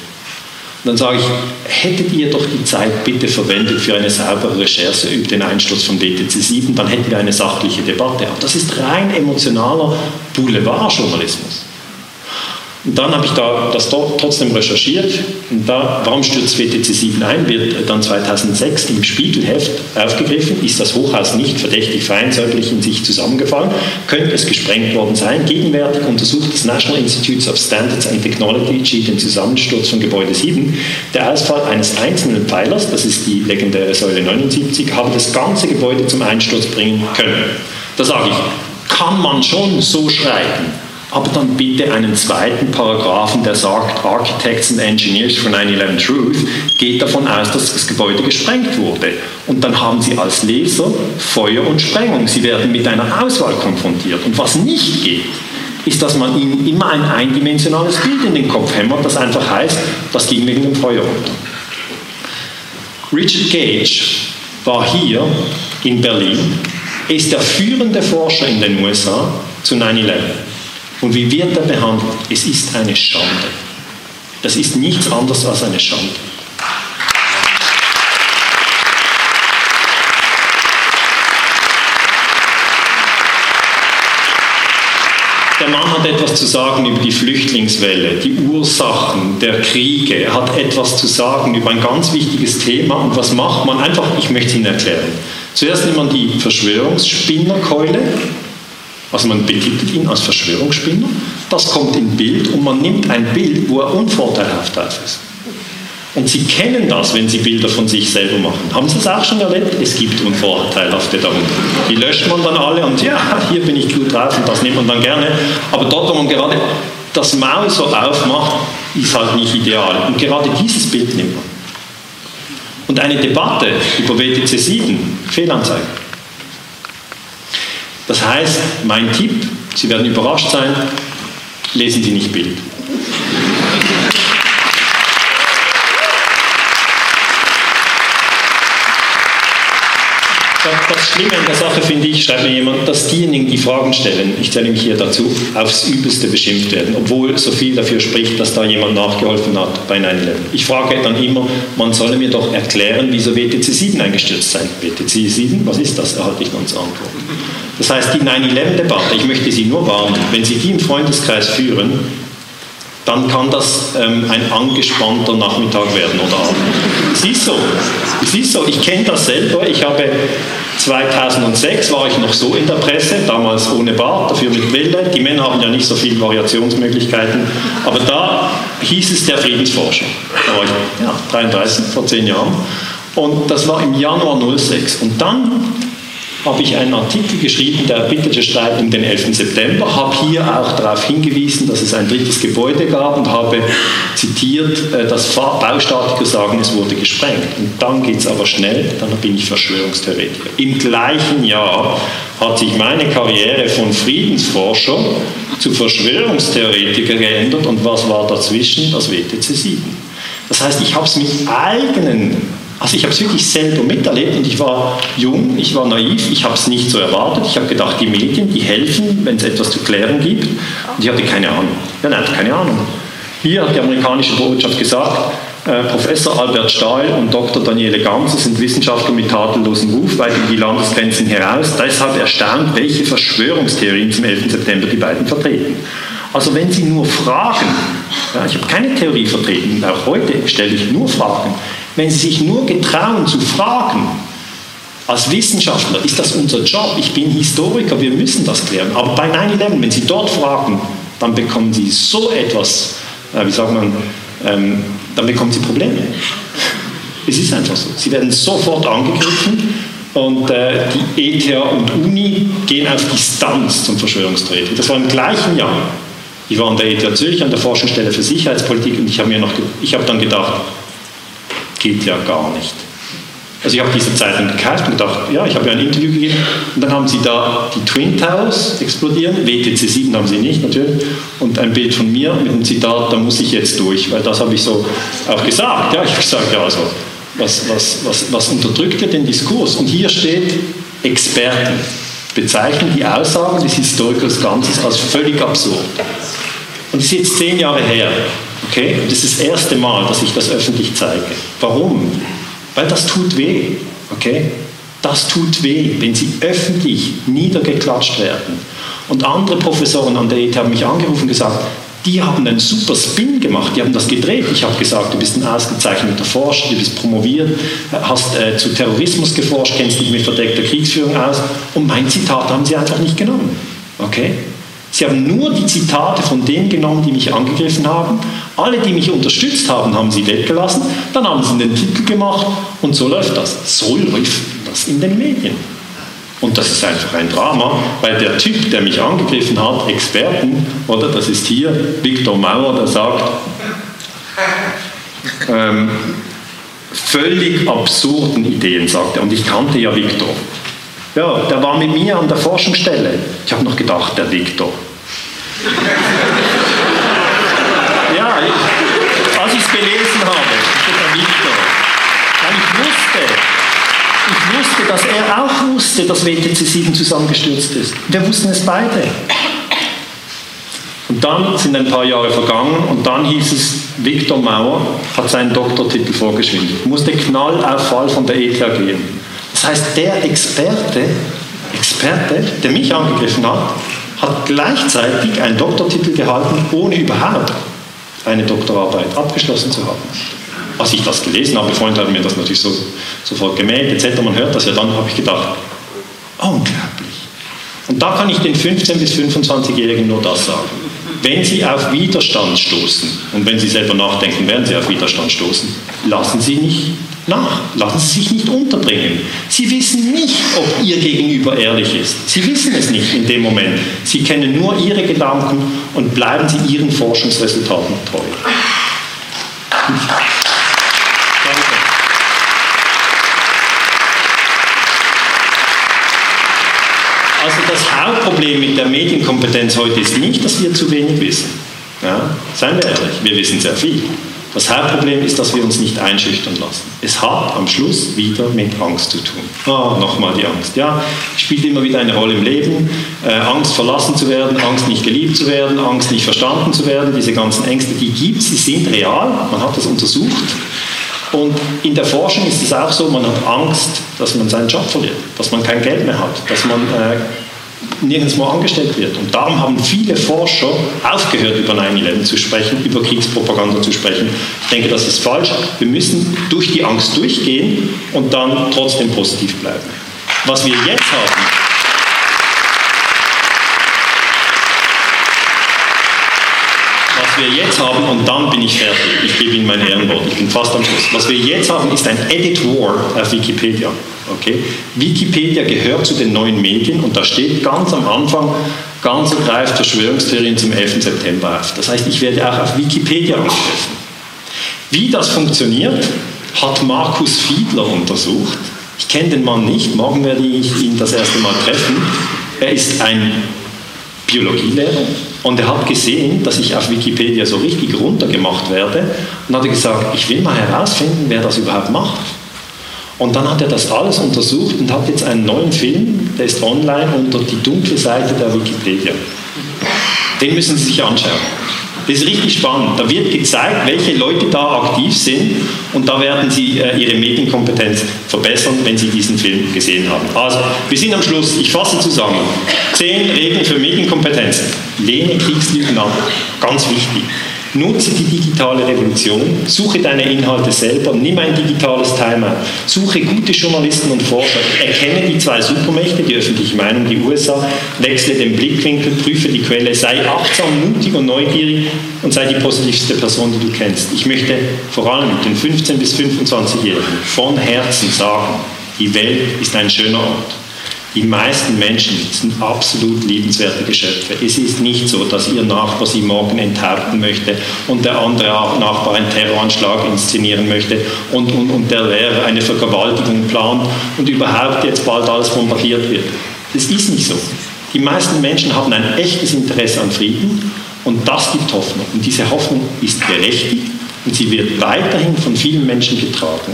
[SPEAKER 2] Und dann sage ich, hättet ihr doch die Zeit bitte verwendet für eine saubere Recherche über den Einsturz von WTC 7, dann hätten wir eine sachliche Debatte. Aber das ist rein emotionaler Boulevardjournalismus. Dann habe ich da das trotzdem recherchiert. Da, warum stürzt WTC 7 ein, wird dann 2006 im Spiegelheft aufgegriffen. Ist das Hochhaus nicht verdächtig feinsäuberlich in sich zusammengefallen? Könnte es gesprengt worden sein? Gegenwärtig untersucht das National Institute of Standards and Technology den Zusammensturz von Gebäude 7. Der Ausfall eines einzelnen Pfeilers, das ist die legendäre Säule 79, habe das ganze Gebäude zum Einsturz bringen können. Da sage ich, kann man schon so schreiben aber dann bitte einen zweiten Paragraphen, der sagt, Architects and Engineers for 9-11 Truth geht davon aus, dass das Gebäude gesprengt wurde. Und dann haben Sie als Leser Feuer und Sprengung. Sie werden mit einer Auswahl konfrontiert. Und was nicht geht, ist, dass man Ihnen immer ein eindimensionales Bild in den Kopf hämmert, das einfach heißt, das ging wegen dem Feuer runter. Richard Gage war hier in Berlin, ist der führende Forscher in den USA zu 9-11. Und wie wird er behandelt? Es ist eine Schande. Das ist nichts anderes als eine Schande. Der Mann hat etwas zu sagen über die Flüchtlingswelle, die Ursachen der Kriege. Er hat etwas zu sagen über ein ganz wichtiges Thema. Und was macht man? Einfach, ich möchte es Ihnen erklären. Zuerst nimmt man die Verschwörungsspinnerkeule also man betitelt ihn als Verschwörungsspinner, das kommt in Bild und man nimmt ein Bild, wo er unvorteilhaft drauf ist. Und Sie kennen das, wenn Sie Bilder von sich selber machen. Haben Sie das auch schon erlebt? Es gibt Unvorteilhafte darunter. Die löscht man dann alle und ja, hier bin ich gut drauf und das nimmt man dann gerne. Aber dort, wo man gerade das Maul so aufmacht, ist halt nicht ideal. Und gerade dieses Bild nimmt man. Und eine Debatte über WTC 7, Fehlanzeige, das heißt, mein Tipp, Sie werden überrascht sein, lesen Sie nicht Bild. Das Schlimme an der Sache finde ich, schreibt mir jemand, dass diejenigen, die Fragen stellen, ich zähle mich hier dazu, aufs Übelste beschimpft werden, obwohl so viel dafür spricht, dass da jemand nachgeholfen hat bei 9-11. Ich frage dann immer, man solle mir doch erklären, wieso WTC 7 eingestürzt sein. WTC 7, was ist das, erhalte ich dann zur Antwort. Das heißt, die 9-11-Debatte, ich möchte Sie nur warnen, wenn Sie die im Freundeskreis führen, dann kann das ähm, ein angespannter Nachmittag werden oder Abend. Es ist so. Ich kenne das selber. Ich habe 2006 war ich noch so in der Presse, damals ohne Bart, dafür mit Welle. Die Männer haben ja nicht so viele Variationsmöglichkeiten. Aber da hieß es der Friedensforscher. Da war ich ja, 33, vor zehn Jahren. Und das war im Januar 06. Und dann habe ich einen Artikel geschrieben, der erbitterte Streit um den 11. September, habe hier auch darauf hingewiesen, dass es ein drittes Gebäude gab und habe zitiert, äh, dass Baustatiker sagen, es wurde gesprengt. Und dann geht es aber schnell, dann bin ich Verschwörungstheoretiker. Im gleichen Jahr hat sich meine Karriere von Friedensforscher zu Verschwörungstheoretiker geändert und was war dazwischen? Das WTC 7. Das heißt, ich habe es mit eigenen also ich habe es wirklich selber miterlebt und ich war jung, ich war naiv, ich habe es nicht so erwartet. Ich habe gedacht, die Medien, die helfen, wenn es etwas zu klären gibt. Und ich hatte keine Ahnung. Ja, nein, keine Ahnung. Hier hat die amerikanische Botschaft gesagt, äh, Professor Albert Stahl und Dr. Daniele Ganser sind Wissenschaftler mit tadellosem Ruf weit über die Landesgrenzen heraus. Deshalb erstaunt, welche Verschwörungstheorien zum 11. September die beiden vertreten. Also wenn Sie nur fragen, ja, ich habe keine Theorie vertreten, auch heute stelle ich nur Fragen, wenn Sie sich nur getrauen zu fragen, als Wissenschaftler ist das unser Job. Ich bin Historiker, wir müssen das klären. Aber bei 9-11, wenn Sie dort fragen, dann bekommen Sie so etwas, äh, wie sagt man, ähm, dann bekommen Sie Probleme. Es ist einfach so. Sie werden sofort angegriffen und äh, die ETH und Uni gehen auf Distanz zum Verschwörungstheoretiker. Das war im gleichen Jahr. Ich war an der ETH Zürich, an der Forschungsstelle für Sicherheitspolitik und ich habe mir ich habe dann gedacht, geht ja gar nicht. Also ich habe diese Zeitung gekauft und gedacht, ja, ich habe ja ein Interview gegeben und dann haben sie da die Twin Towers explodieren, WTC 7 haben sie nicht natürlich und ein Bild von mir mit einem Zitat, da muss ich jetzt durch, weil das habe ich so auch gesagt, ja, ich habe gesagt, ja, also was, was, was, was unterdrückt ja den Diskurs? Und hier steht Experten bezeichnen die Aussagen des Historikers Ganzes als völlig absurd. Und das ist jetzt zehn Jahre her. Okay? Das ist das erste Mal, dass ich das öffentlich zeige. Warum? Weil das tut weh. Okay? Das tut weh, wenn sie öffentlich niedergeklatscht werden. Und andere Professoren an der ETH haben mich angerufen und gesagt, die haben einen super Spin gemacht, die haben das gedreht. Ich habe gesagt, du bist ein ausgezeichneter Forscher, du bist promoviert, hast äh, zu Terrorismus geforscht, kennst dich mit verdeckter Kriegsführung aus. Und mein Zitat haben sie einfach nicht genommen. Okay? Sie haben nur die Zitate von denen genommen, die mich angegriffen haben. Alle, die mich unterstützt haben, haben sie weggelassen. Dann haben sie den Titel gemacht und so läuft das. So läuft das in den Medien. Und das ist einfach ein Drama, weil der Typ, der mich angegriffen hat, Experten, oder das ist hier Viktor Mauer, der sagt, ähm, völlig absurden Ideen, sagt er. Und ich kannte ja Viktor. Ja, der war mit mir an der Forschungsstelle. Ich habe noch gedacht, der Viktor. [laughs] ja, ich, als ich es gelesen habe, der Viktor, weil ich wusste, ich wusste, dass er auch wusste, dass WTC 7 zusammengestürzt ist. Wir wussten es beide. Und dann sind ein paar Jahre vergangen und dann hieß es, Viktor Mauer hat seinen Doktortitel vorgeschrieben, musste knall auf Fall von der ETH gehen. Das heißt, der Experte, Experte, der mich angegriffen hat, hat gleichzeitig einen Doktortitel gehalten, ohne überhaupt eine Doktorarbeit abgeschlossen zu haben. Als ich das gelesen habe, Freunde haben mir das natürlich so, sofort gemeldet, etc. Man hört das ja dann, habe ich gedacht, unglaublich. Und da kann ich den 15- bis 25-Jährigen nur das sagen. Wenn sie auf Widerstand stoßen, und wenn sie selber nachdenken, werden sie auf Widerstand stoßen, lassen sie nicht nach. Lassen Sie sich nicht unterbringen. Sie wissen nicht, ob Ihr Gegenüber ehrlich ist. Sie wissen es nicht in dem Moment. Sie kennen nur Ihre Gedanken und bleiben Sie Ihren Forschungsresultaten treu. Also das Hauptproblem mit der Medienkompetenz heute ist nicht, dass wir zu wenig wissen. Ja, seien wir ehrlich, wir wissen sehr viel. Das Hauptproblem ist, dass wir uns nicht einschüchtern lassen. Es hat am Schluss wieder mit Angst zu tun. Ah, nochmal die Angst. Ja, spielt immer wieder eine Rolle im Leben. Äh, Angst verlassen zu werden, Angst nicht geliebt zu werden, Angst nicht verstanden zu werden. Diese ganzen Ängste, die gibt es, sie sind real. Man hat das untersucht. Und in der Forschung ist es auch so, man hat Angst, dass man seinen Job verliert, dass man kein Geld mehr hat, dass man äh, nirgendwo angestellt wird. Und darum haben viele Forscher aufgehört, über 9-11 zu sprechen, über Kriegspropaganda zu sprechen. Ich denke, das ist falsch. Wir müssen durch die Angst durchgehen und dann trotzdem positiv bleiben. Was wir jetzt haben, was wir jetzt haben, und dann bin ich fertig, ich gebe Ihnen mein Ehrenwort, ich bin fast am Schluss. Was wir jetzt haben, ist ein Edit War auf Wikipedia. Okay? Wikipedia gehört zu den neuen Medien und da steht ganz am Anfang, ganz greift Verschwörungstheorien zum 11. September auf. Das heißt, ich werde auch auf Wikipedia angegriffen. Wie das funktioniert, hat Markus Fiedler untersucht. Ich kenne den Mann nicht, morgen werde ich ihn das erste Mal treffen. Er ist ein Biologielehrer und er hat gesehen, dass ich auf Wikipedia so richtig runtergemacht werde und hat gesagt, ich will mal herausfinden, wer das überhaupt macht. Und dann hat er das alles untersucht und hat jetzt einen neuen Film, der ist online unter die dunkle Seite der Wikipedia. Den müssen Sie sich anschauen. Das ist richtig spannend. Da wird gezeigt, welche Leute da aktiv sind und da werden Sie äh, Ihre Medienkompetenz verbessern, wenn Sie diesen Film gesehen haben. Also, wir sind am Schluss. Ich fasse zusammen. Zehn Regeln für Medienkompetenz. Lehne Kriegslügen ab. Ganz wichtig. Nutze die digitale Revolution, suche deine Inhalte selber, nimm ein digitales Timeout, suche gute Journalisten und Forscher, erkenne die zwei Supermächte, die öffentliche Meinung, die USA, wechsle den Blickwinkel, prüfe die Quelle, sei achtsam, mutig und neugierig und sei die positivste Person, die du kennst. Ich möchte vor allem den 15- bis 25-Jährigen von Herzen sagen, die Welt ist ein schöner Ort. Die meisten Menschen sind absolut liebenswerte Geschöpfe. Es ist nicht so, dass ihr Nachbar sie morgen enthaupten möchte und der andere Nachbar einen Terroranschlag inszenieren möchte und, und, und der Lehrer eine Vergewaltigung plant und überhaupt jetzt bald alles bombardiert wird. Das ist nicht so. Die meisten Menschen haben ein echtes Interesse an Frieden und das gibt Hoffnung. Und diese Hoffnung ist berechtigt und sie wird weiterhin von vielen Menschen getragen.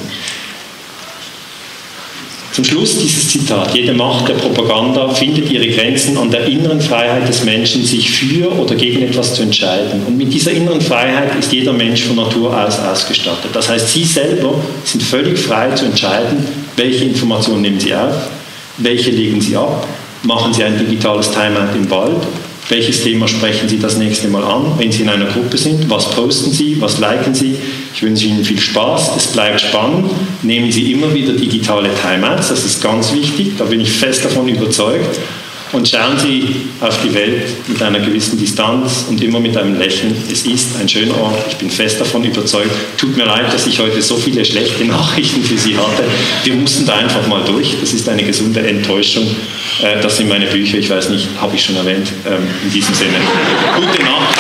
[SPEAKER 2] Zum Schluss dieses Zitat. Jede Macht der Propaganda findet ihre Grenzen an der inneren Freiheit des Menschen, sich für oder gegen etwas zu entscheiden. Und mit dieser inneren Freiheit ist jeder Mensch von Natur aus ausgestattet. Das heißt, Sie selber sind völlig frei zu entscheiden, welche Informationen nehmen Sie auf, welche legen Sie ab, machen Sie ein digitales Timeout im Wald welches Thema sprechen Sie das nächste Mal an, wenn Sie in einer Gruppe sind? Was posten Sie? Was liken Sie? Ich wünsche Ihnen viel Spaß. Es bleibt spannend. Nehmen Sie immer wieder digitale Timeouts. Das ist ganz wichtig. Da bin ich fest davon überzeugt und schauen Sie auf die Welt mit einer gewissen Distanz und immer mit einem Lächeln. Es ist ein schöner Ort, ich bin fest davon überzeugt. Tut mir leid, dass ich heute so viele schlechte [laughs] Nachrichten für Sie hatte. Wir mussten da einfach mal durch. Das ist eine gesunde Enttäuschung. Äh, das sind meine Bücher, ich weiß nicht, habe ich schon erwähnt. Ähm, in diesem Sinne, gute Nacht.